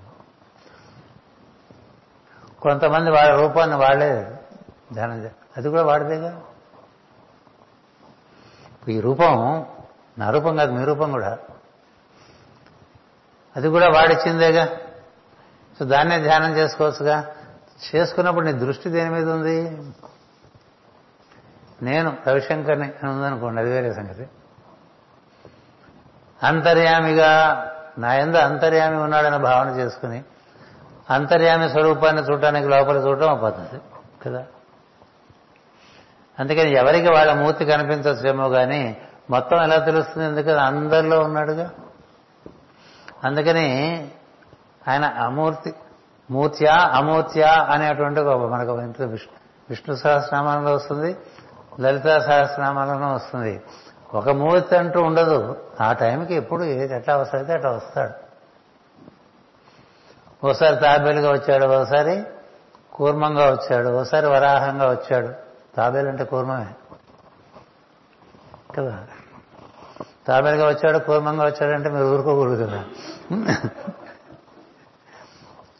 కొంతమంది వాళ్ళ రూపాన్ని వాళ్ళే ధ్యానం అది కూడా వాడిదేగా ఈ రూపం నా రూపం కాదు మీ రూపం కూడా. అది కూడా వాడిచ్చిందేగా? సో దాన్నే ధ్యానం చేసుకోవచ్చుగా? చేసుకున్నప్పుడు నీ దృష్టి దేని మీద ఉంది? నేను రవిశంకర్ని అని ఉందనుకోండి అది వేరే సంగతి. అంతర్యామిగా నా ఎందు అంతర్యామి ఉన్నాడని భావన చేసుకుని అంతర్యామి స్వరూపాన్ని చూడటానికి లోపల చూడటం అవుతుంది పద్ధతి కదా? అందుకని ఎవరికి వాళ్ళ మూర్తి కనిపించచ్చేమో కానీ మొత్తం ఎలా తెలుస్తుంది? ఎందుకని అందరిలో ఉన్నాడుగా. అందుకని ఆయన అమూర్తి మూర్త్యా అమూర్త్యా అనేటువంటి మనకు ఇంట్లో విష్ణు విష్ణు సహస్రనామాలలో వస్తుంది లలితా సహస్రనామాలలో వస్తుంది. ఒక మూర్తి అంటూ ఉండదు. ఆ టైంకి ఎప్పుడు ఎట్లా వస్తాయితే అట్లా వస్తాడు. ఓసారి తాబేలుగా వచ్చాడు ఒకసారి కూర్మంగా వచ్చాడు ఓసారి వరాహంగా వచ్చాడు. తాబేలు అంటే కూర్మమే. కదా? తాబేలుగా వచ్చాడు కూర్మంగా వచ్చాడంటే మీరు ఊరుకోకూడదు కదా?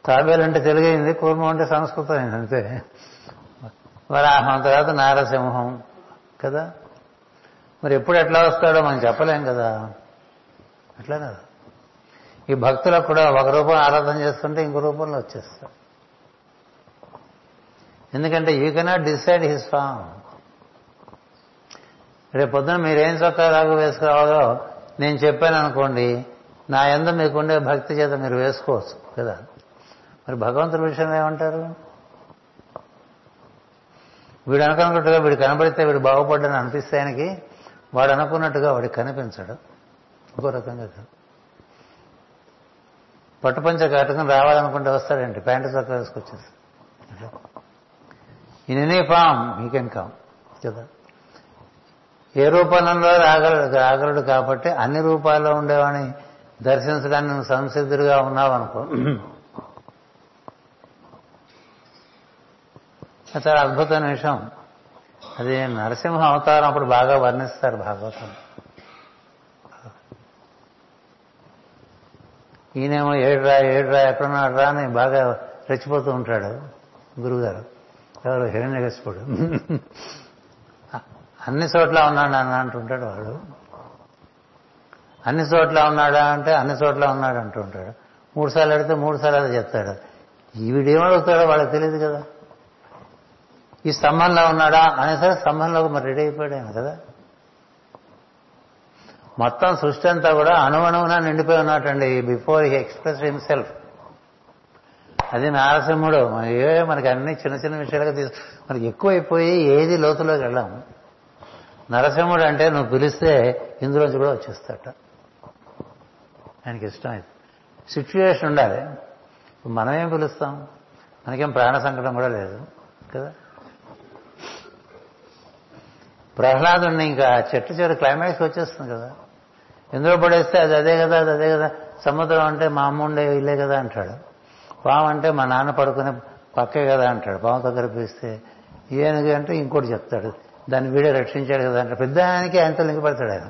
తాబేలు అంటే తెలుగైంది కూర్మం అంటే సంస్కృతం అయింది అంతే. వరాహం తర్వాత నారసింహం కదా? మరి ఎప్పుడు ఎట్లా వస్తాడో మనం చెప్పలేం కదా? అట్లానే ఈ భక్తులకు కూడా ఒక రూపం ఆరాధన చేస్తుంటే ఇంకో రూపంలో వచ్చేస్తారు ఎందుకంటే you cannot decide his form రేపు పొద్దున మీరేం చొక్కా రాగు వేసుకురావాలో నేను చెప్పాను అనుకోండి నా ఎందు మీకుండే భక్తి చేత మీరు వేసుకోవచ్చు కదా. మరి భగవంతుడి విషయంలో ఏమంటారు? వీడు అనుకున్నట్టుగా వీడు కనబడితే వీడు బాగుపడ్డని అనిపిస్తే ఆయనకి వాడు అనుకున్నట్టుగా వాడికి కనిపించడు. ఇంకో రకంగా పట్టుపంచ కట్టుకుని రావాలనుకుంటే వస్తాడండి. ప్యాంటు చొక్కా వేసుకొచ్చేసి in any form he can come కదా? ఏ రూపంలో రాగలడు రాగలడు కాబట్టి అన్ని రూపాల్లో ఉండేవాడిని దర్శించడానికి నువ్వు సంసిద్ధుడిగా ఉన్నావు అనుకో చాలా అద్భుతమైన విషయం అది నరసింహ అవతారం అప్పుడు బాగా వర్ణిస్తారు భాగవతం. ఈయనేమో ఏడురా ఏడురా ఎక్కడున్నాడు రా అని బాగా రెచ్చిపోతూ ఉంటాడు గురువుగారు. ఎవరు? హిరణ్యకశిపుడు. అన్ని చోట్ల ఉన్నాడు అని అంటుంటాడు వాడు. అన్ని చోట్ల ఉన్నాడా అంటే అన్ని చోట్ల ఉన్నాడు అంటూ ఉంటాడు. మూడు సార్లు అడిగితే మూడు సార్లు అది చెప్తాడు. ఈవిడేమడుగుతాడో వాళ్ళకి తెలియదు కదా. ఈ స్తంభంలో ఉన్నాడా అనేసరికి స్తంభంలో మరి రెడీ అయిపోయాడు కదా. మొత్తం సృష్టి అంతా కూడా అణువణువున నిండిపోయి ఉన్నట్టండి. బిఫోర్ హీ ఎక్స్ప్రెస్ హిమ్సెల్ఫ్ అది నారసింహుడు. ఏ మనకి అన్ని చిన్న చిన్న విషయాలుగా తీసు మనకి ఎక్కువైపోయి ఏది లోతులోకి వెళ్ళాము నరసింహుడు అంటే నువ్వు పిలిస్తే ఇందులోంచి కూడా వచ్చేస్తాట ఆయనకి ఇష్టం అయితే సిచ్యువేషన్ ఉండాలి. మనమేం పిలుస్తాం? మనకేం ప్రాణ సంకటం కూడా లేదు. కదా? ప్రహ్లాదుని ఇంకా చెట్టు చెడు క్లైమాక్స్ వచ్చేస్తుంది కదా. ఎందులో పడేస్తే అది అదే కదా అది అదే కదా. సముద్రం అంటే మా అమ్మ ఉండే ఇల్లే కదా అంటాడు. పాము అంటే మా నాన్న పడుకునే పక్కే కదా అంటాడు. పాము దగ్గర పిలిస్తే ఏనుగు అంటే ఇంకోటి చెప్తాడు. దాన్ని వీడే రక్షించాడు కదా అంటే పెద్దానికి ఆయనతో లింక్ పెడతాడు ఆయన.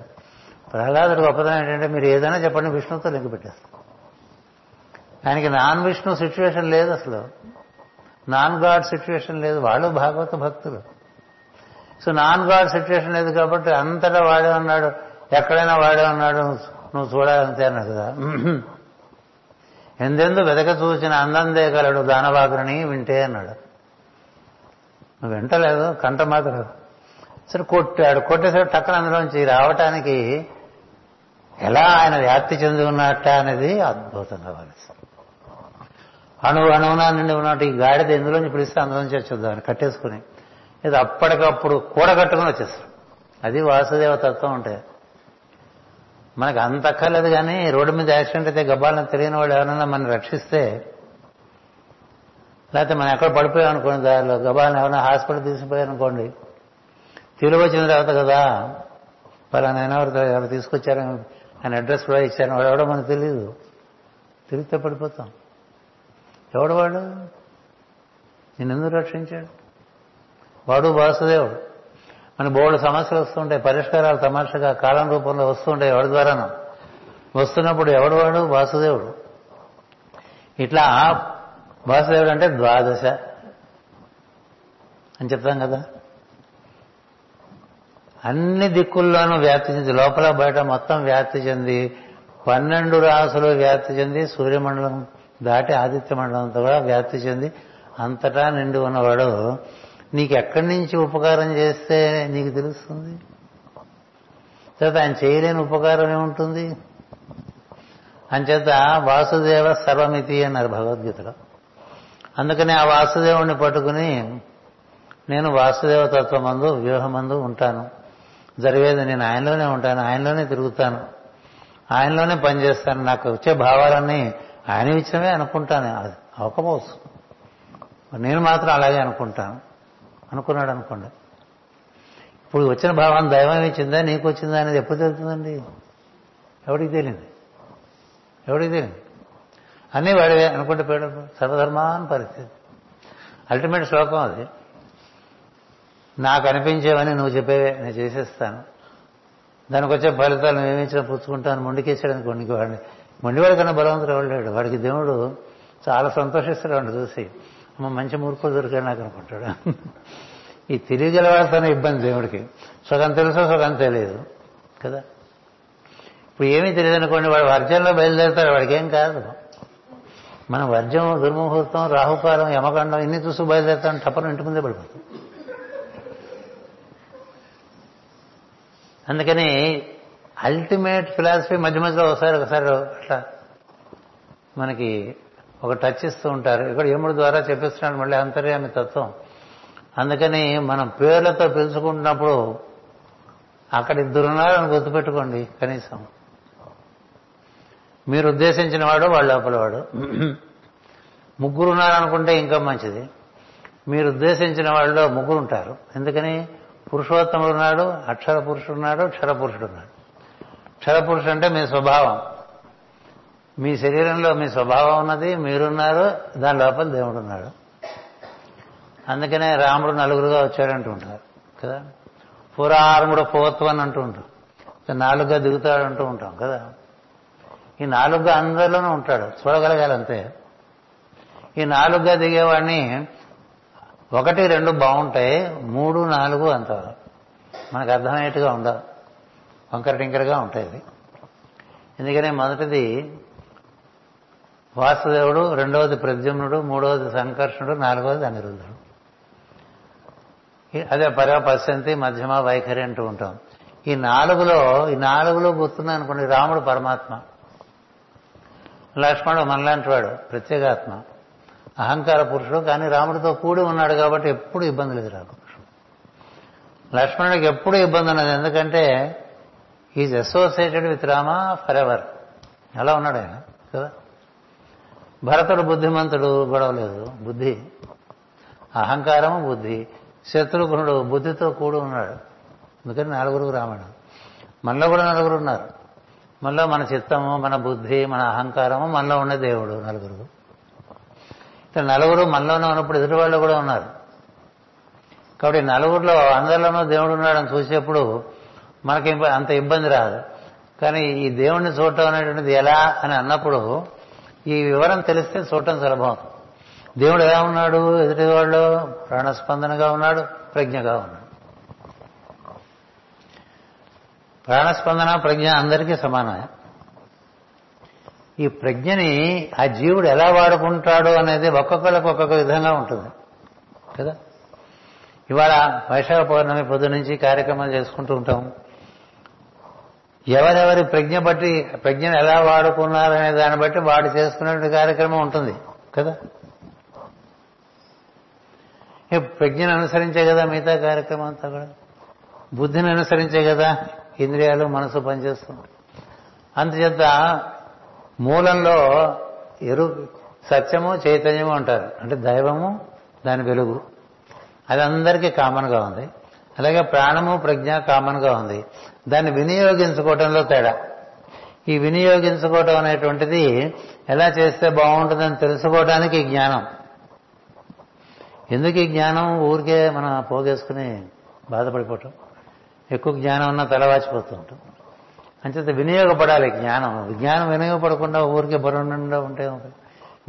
ప్రహ్లాదుడు గొప్పదనం ఏంటంటే మీరు ఏదైనా చెప్పండి విష్ణుతో లింక్ పెట్టేస్తారు ఆయనకి నాన్ విష్ణు సిచ్యువేషన్ లేదు అసలు. నాన్ గాడ్ సిచ్యువేషన్ లేదు. వాళ్ళు భాగవత భక్తులు. సో నాన్ గాడ్ సిచ్యువేషన్ లేదు కాబట్టి అంతటా వాడే ఉన్నాడు. ఎక్కడైనా వాడే ఉన్నాడు నువ్వు చూడాలంతే అన్నాడు కదా. ఎందెందు వెదక చూసిన అందందే కలడు దానవాకుని వింటే అన్నాడు. నువ్వు వింటలేదు కంట మాత్రం. సరే కొట్టాడు. కొట్టేసరి టక్కన అందులోంచి రావటానికి ఎలా ఆయన వ్యాప్తి చెంది ఉన్నట్ట అనేది అద్భుతంగా భావిస్తాం అణువు అణువునా నిండి ఉన్నట్టు ఈ గాడిద ఎందులోంచి పిలిస్తే అందులోంచి వచ్చేద్దాం కట్టేసుకుని ఇది అప్పటికప్పుడు కూడగట్టుకుని వచ్చేస్తాం అది వాసుదేవ తత్వం ఉంటే మనకు అంత అక్కర్లేదు కానీ రోడ్డు మీద యాక్సిడెంట్ అయితే గబ్బాలను తెలియని వాళ్ళు ఎవరైనా మనం రక్షిస్తే లేకపోతే మనం ఎక్కడ పడిపోయాం అనుకోండి దారిలో గబాలను ఎవరైనా హాస్పిటల్ తీసుకుపోయారు అనుకోండి వచ్చిన తర్వాత కదా? పలానైనా ఎవరు ఎవరు తీసుకొచ్చారు ఆయన అడ్రస్ కూడా ఇచ్చారు వాడు ఎవడో మనకు తెలియదు తిరిగితే పడిపోతాం. ఎవడు వాడు? నిన్నెందుకు రక్షించాడు? వాడు వాసుదేవుడు. మన బోర్డు సమస్యలు వస్తుంటాయి పరిష్కారాలు తమాషగా కాలం రూపంలో వస్తుంటాయి ఎవరి ద్వారానో. వస్తున్నప్పుడు ఎవడు వాడు? వాసుదేవుడు. ఇట్లా వాసుదేవుడు అంటే ద్వాదశ అని చెప్తాం కదా. అన్ని దిక్కుల్లోనూ వ్యాప్తి చెంది లోపల బయట మొత్తం వ్యాప్తి చెంది పన్నెండు రాసులు వ్యాప్తి చెంది సూర్యమండలం దాటి ఆదిత్య మండలంతో కూడా వ్యాప్తి చెంది అంతటా నిండి ఉన్నవాడు నీకు ఎక్కడి నుంచి ఉపకారం చేస్తే నీకు తెలుస్తుంది? తర్వాత ఆయన చేయలేని ఉపకారం ఏముంటుంది? అంచేత వాసుదేవ సర్వమితి అన్నారు భగవద్గీతలో. అందుకని ఆ వాసుదేవుణ్ణి పట్టుకుని నేను వాసుదేవ తత్వమందు వ్యూహమందు ఉంటాను. జరిగేది నేను ఆయనలోనే ఉంటాను ఆయనలోనే తిరుగుతాను. ఆయనలోనే పనిచేస్తాను నాకు వచ్చే భావాలన్నీ ఆయన ఇచ్చినవే అనుకుంటాను. అది అవకపోవచ్చు. నేను మాత్రం అలాగే అనుకుంటాను. అనుకున్నాడు అనుకోండి ఇప్పుడు వచ్చిన భావం దైవం ఇచ్చిందా నీకు వచ్చిందా అనేది ఎప్పుడు తెలుస్తుందండి? ఎవడికి తెలియదు. ఎవడికి తెలియదు. అన్నీ వాడివే అనుకుంటే పోయాడు సర్వధర్మాన్ పరిస్థితి. అల్టిమేట్ శ్లోకం అది. నాకు అనిపించేవని నువ్వు చెప్పేవే నేను చేసేస్తాను. దానికి వచ్చే ఫలితాలు మేమించిన పుచ్చుకుంటాను. మొండికేసాడు అనుకోండి వాడిని. మొండివాడి కన్నా బలవంతుడు ఎవడలేడు వాడికి దేవుడు చాలా సంతోషిస్తాడు వాడిని చూసి. అమ్మ మంచి మూర్ఖులు దొరికాడు నాకు అనుకుంటాడు. ఈ తెలియగలవాడితోనే ఇబ్బంది దేవుడికి. సగం తెలుసో సగం తెలియదు కదా? ఇప్పుడు ఏమీ తెలియదు అనుకోండి వాడు వర్జంలో బయలుదేరుతాడు వాడికి ఏం కాదు. మనం వర్జం దుర్ముహూర్తం రాహుకాలం యమకాండం ఇన్ని చూస్తూ బయలుదేరుతాం టప్పని ఇంటి ముందే పడిపోతాం. అందుకని అల్టిమేట్ ఫిలాసఫీ మధ్య మధ్యలో ఒకసారి ఒకసారి అట్లా మనకి ఒక టచ్ ఇస్తూ ఉంటారు. ఇక్కడ యముడు ద్వారా చెప్పిస్తున్నాడు మళ్ళీ అంతర్యామి తత్వం. అందుకని మనం పేర్లతో పిలుచుకుంటున్నప్పుడు అక్కడ ఇద్దరున్నారని గుర్తుపెట్టుకోండి కనీసం. మీరు ఉద్దేశించిన వాడు వాళ్ళ లోపల వాడు. ముగ్గురు ఉన్నారనుకుంటే ఇంకా మంచిది. మీరు ఉద్దేశించిన వాళ్ళలో ముగ్గురు ఉంటారు. ఎందుకని? పురుషోత్తముడు ఉన్నాడు అక్షర పురుషుడు ఉన్నాడు క్షర పురుషుడు ఉన్నాడు. క్షరపురుషుడు అంటే మీ స్వభావం. మీ శరీరంలో మీ స్వభావం ఉన్నది మీరున్నారు దాని లోపల దేవుడు ఉన్నాడు. అందుకనే రాముడు నలుగురుగా వచ్చాడంటూ ఉంటారు కదా? పురారముడు పోత్వన్ అంటూ ఉంటాం నాలుగుగా దిగుతాడు అంటూ ఉంటాం కదా? ఈ నాలుగుగా అందరిలోనూ ఉంటాడు చూడగలగాలి అంతే ఈ నాలుగుగా దిగేవాడిని ఒకటి రెండు బాగుంటాయి మూడు నాలుగు అంత మనకు అర్థమయ్యేట్టుగా ఉండవు. వంకర టింకరగా ఉంటాయి ఎందుకనే మొదటిది వాసుదేవుడు రెండవది ప్రద్యుమ్నుడు మూడవది సంకర్షణుడు నాలుగవది అనిరుద్ధుడు. అదే పరమ పశ్చంతి మధ్యమ వైఖరి అంటూ ఉంటాం. ఈ నాలుగులో ఈ నాలుగులో గుర్తుంది అనుకోండి రాముడు పరమాత్మ. లక్ష్మణుడు మనలాంటి వాడు ప్రత్యేగాత్మ. అహంకార పురుషుడు కానీ రాముడితో కూడి ఉన్నాడు కాబట్టి ఎప్పుడు ఇబ్బంది లేదు రాముడు. లక్ష్మణుడికి ఎప్పుడు ఇబ్బంది ఉన్నది ఎందుకంటే is associated with Rama forever అలా ఉన్నాడు ఆయన? కదా? భరతుడు బుద్ధిమంతుడు గొడవ లేదు. బుద్ధి. అహంకారము బుద్ధి. శత్రుఘ్నుడు బుద్ధితో కూడి ఉన్నాడు. అందుకని నలుగురు రామణ మనలో కూడా నలుగురు ఉన్నారు. మనలో మన చిత్తము మన బుద్ధి మన అహంకారము మనలో ఉన్న దేవుడు నలుగురు. ఇట్లా నలుగురు మనలోనే ఉన్నప్పుడు ఎదుటి వాళ్ళు కూడా ఉన్నారు. కాబట్టి నలుగురిలో అందరిలోనూ దేవుడు ఉన్నాడని చూసేప్పుడు మనకి అంత ఇబ్బంది రాదు. కానీ ఈ దేవుణ్ణి చూడటం అనేటువంటిది ఎలా అని అన్నప్పుడు ఈ వివరం తెలిస్తే చూడటం సులభం. దేవుడు ఎలా ఉన్నాడు? ఎదుటి వాళ్ళు ప్రాణస్పందనగా ఉన్నాడు ప్రజ్ఞగా ఉన్నాడు. ప్రాణస్పందన ప్రజ్ఞ అందరికీ సమానమే. ఈ ప్రజ్ఞని ఆ జీవుడు ఎలా వాడుకుంటాడు అనేది ఒక్కొక్కరికి ఒక్కొక్క విధంగా ఉంటుంది. కదా? ఇవాళ వైశాఖ పౌర్ణమి పొద్దు నుంచి కార్యక్రమాలు చేసుకుంటూ ఉంటాం. ఎవరెవరి ప్రజ్ఞ బట్టి ప్రజ్ఞను ఎలా వాడుకున్నారనే దాన్ని బట్టి వాడు చేసుకునే కార్యక్రమం ఉంటుంది కదా? ప్రజ్ఞను అనుసరించే కదా మిగతా కార్యక్రమం అంతా కూడా? బుద్ధిని అనుసరించే కదా ఇంద్రియాలు మనసు పనిచేస్తుంది అందుచేత మూలంలో ఎరు సత్యము చైతన్యము అంటారు. అంటే దైవము దాని వెలుగు. అది అందరికీ కామన్గా ఉంది. అలాగే ప్రాణము ప్రజ్ఞ కామన్గా ఉంది. దాన్ని వినియోగించుకోవటంలో తేడా. ఈ వినియోగించుకోవటం అనేటువంటిది ఎలా చేస్తే బాగుంటుందని తెలుసుకోవడానికి జ్ఞానం. ఎందుకు ఈ జ్ఞానం? ఊరికే మనం పోగేసుకుని బాధపడిపోవటం. ఎక్కువ జ్ఞానం ఉన్నా తలవాచిపోతుంటాం అంచేత వినియోగపడాలి జ్ఞానం. జ్ఞానం వినియోగపడకుండా ఊరికే బరుండా ఉంటే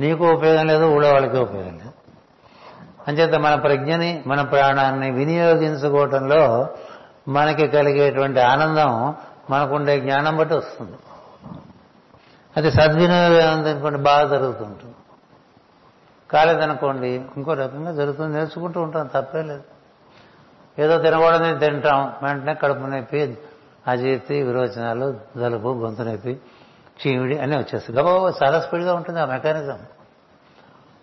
నీకు ఉపయోగం లేదు ఊళ్ళో వాళ్ళకి ఉపయోగం లేదు. అంచేత మన ప్రజ్ఞని మన ప్రాణాన్ని వినియోగించుకోవటంలో మనకి కలిగేటువంటి ఆనందం మనకుండే జ్ఞానం బట్టి వస్తుంది. అది సద్వినియోగం ఉందనుకోండి బాగా జరుగుతుంటుంది. కాలేదనుకోండి ఇంకో రకంగా జరుగుతుంది నేర్చుకుంటూ ఉంటాం తప్పే లేదు. ఏదో తినకూడదని తింటాం వెంటనే కడుపు నొప్పి అజీర్తి విరోచనాలు జలుబు గొంతు నొప్పి చీమిడి అన్నీ వచ్చేస్తాయి. గబా చాలా స్పీడ్గా ఉంటుంది ఆ మెకానిజం.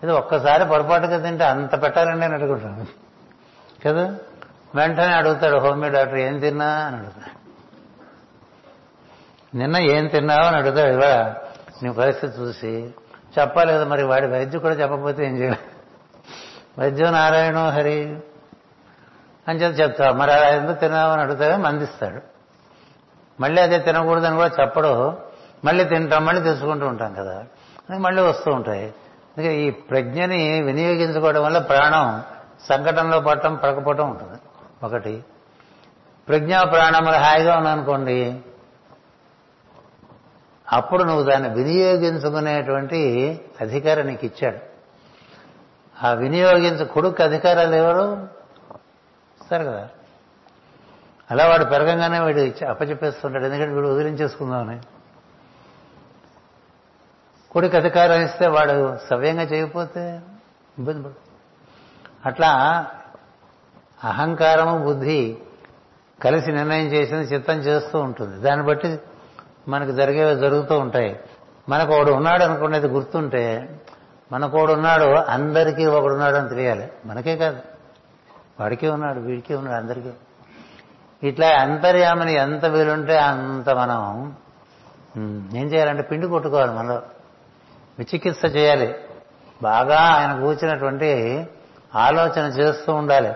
ఇది ఒక్కసారి పొరపాటుగా తింటే అంత పెట్టాలండి అని అడుగుతాను కదా? వెంటనే అడుగుతాడు హోమీ డాక్టర్ ఏం తిన్నా? అని అడుగుతాడు. నిన్న ఏం తిన్నావు? అని అడుగుతాడు ఇవాళ నీ పరిస్థితి చూసి చెప్పాలి కదా మరి వాడి వైద్యం కూడా చెప్పకపోతే ఏం చేయాలి? వైద్యం నారాయణ హరి. అని చెప్పి చెప్తా మరి అలా ఎందుకు తిన్నావు? అని అడుగుతాడే మందిస్తాడు. మళ్ళీ అదే తినకూడదని కూడా చెప్పడు. మళ్ళీ తింటాం మళ్ళీ తెచ్చుకుంటూ ఉంటాం కదా. మళ్ళీ వస్తూ ఉంటాయి. అందుకే ఈ ప్రజ్ఞని వినియోగించుకోవడం వల్ల ప్రాణం సంకటంలో పడటం పడకపోవటం ఉంటుంది. ఒకటి. ప్రజ్ఞా ప్రాణములు హాయిగా ఉన్నానుకోండి అప్పుడు నువ్వు దాన్ని వినియోగించుకునేటువంటి అధికారం నీకు ఇచ్చాడు ఆ వినియోగించ కొడుకు అధికారాలు ఎవరు? ఇస్తారు కదా. అలా వాడు పెరగంగానే వీడు అప్పచెప్పేస్తుంటాడు. ఎందుకంటే వీడు వదిలించేసుకుందామని. కొడుకు అధికారం ఇస్తే వాడు సవ్యంగా చేయకపోతే ఇబ్బంది పడు. అట్లా అహంకారము బుద్ధి కలిసి నిర్ణయం చేసింది చిత్తం చేస్తూ ఉంటుంది. దాన్ని బట్టి మనకు జరిగేవి జరుగుతూ ఉంటాయి. మనకు ఒకడు ఉన్నాడు అనుకునేది గుర్తుంటే మనకు ఒకడు ఉన్నాడు అందరికీ ఒకడు ఉన్నాడు అని తెలియాలి. మనకే కాదు. వాడికే ఉన్నాడు వీడికే ఉన్నాడు అందరికీ. ఇట్లా అంతర్యామని ఎంత వీలుంటే అంత మనం ఏం చేయాలంటే పిండి కొట్టుకోవాలి మనలో. విచికిత్స చేయాలి. బాగా ఆయన కూర్చున్నటువంటి ఆలోచన చేస్తూ ఉండాలి.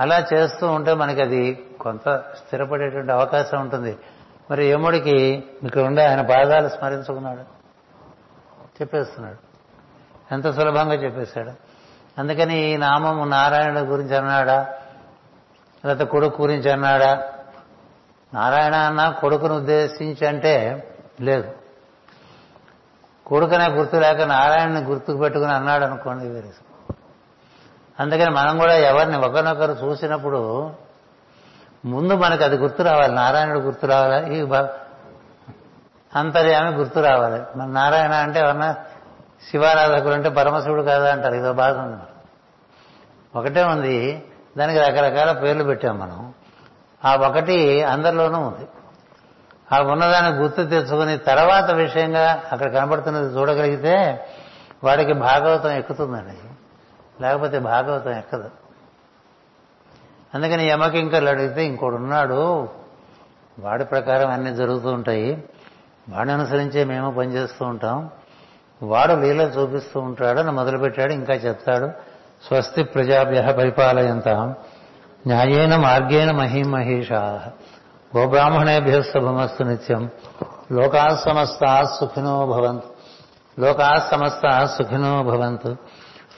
అలా చేస్తూ ఉంటే మనకి అది కొంత స్థిరపడేటువంటి అవకాశం ఉంటుంది. మరి యముడికి ఇక్కడ ఉండే ఆయన పాదాలు స్మరించుకున్నాడు. చెప్పేస్తున్నాడు. ఎంత సులభంగా చెప్పేశాడు. అందుకని ఈ నామము నారాయణుడు గురించి అన్నాడా? లేకపోతే కొడుకు గురించి అన్నాడా? నారాయణ అన్న కొడుకును ఉద్దేశించి అంటే లేదు. కొడుకనే గుర్తు లేక నారాయణని గుర్తుకు పెట్టుకుని అన్నాడు అనుకోండి వేరే అందుకని మనం కూడా ఎవరిని ఒకరినొకరు చూసినప్పుడు ముందు మనకు అది గుర్తు రావాలి. నారాయణుడు గుర్తు రావాలి? ఈ అంతర్యామి గుర్తు రావాలి. మన నారాయణ అంటే ఎవరన్నా శివారాధకుడు అంటే పరమశివుడు కాదా అంటారు. ఇదో బాధ ఉంది ఒకటే ఉంది. దానికి రకరకాల పేర్లు పెట్టాం మనం. ఆ ఒకటి అందరిలోనూ ఉంది. ఆ ఉన్నదాన్ని గుర్తు తెచ్చుకుని తర్వాత విషయంగా అక్కడ కనబడుతున్నది చూడగలిగితే వాడికి భాగవతం ఎక్కుతుందండి. లేకపోతే భాగవతం ఎక్కదు. అందుకని యమకింకర్లు అడిగితే ఇంకోడు ఉన్నాడు వాడి ప్రకారం అన్నీ జరుగుతూ ఉంటాయి వాడిని అనుసరించే మేము పనిచేస్తూ ఉంటాం వాడు లీల చూపిస్తూ ఉంటాడు అని మొదలుపెట్టాడు ఇంకా చెప్తాడు స్వస్తి ప్రజాభ్య పరిపాలయంత న్యాయేన మార్గేణ మహిమహేషా గోబ్రాహ్మణేభ్య శుభమస్తు నిత్యం లోకా సమస్త సుఖినో భవంతు లోకా సమస్త సుఖినో భవంతు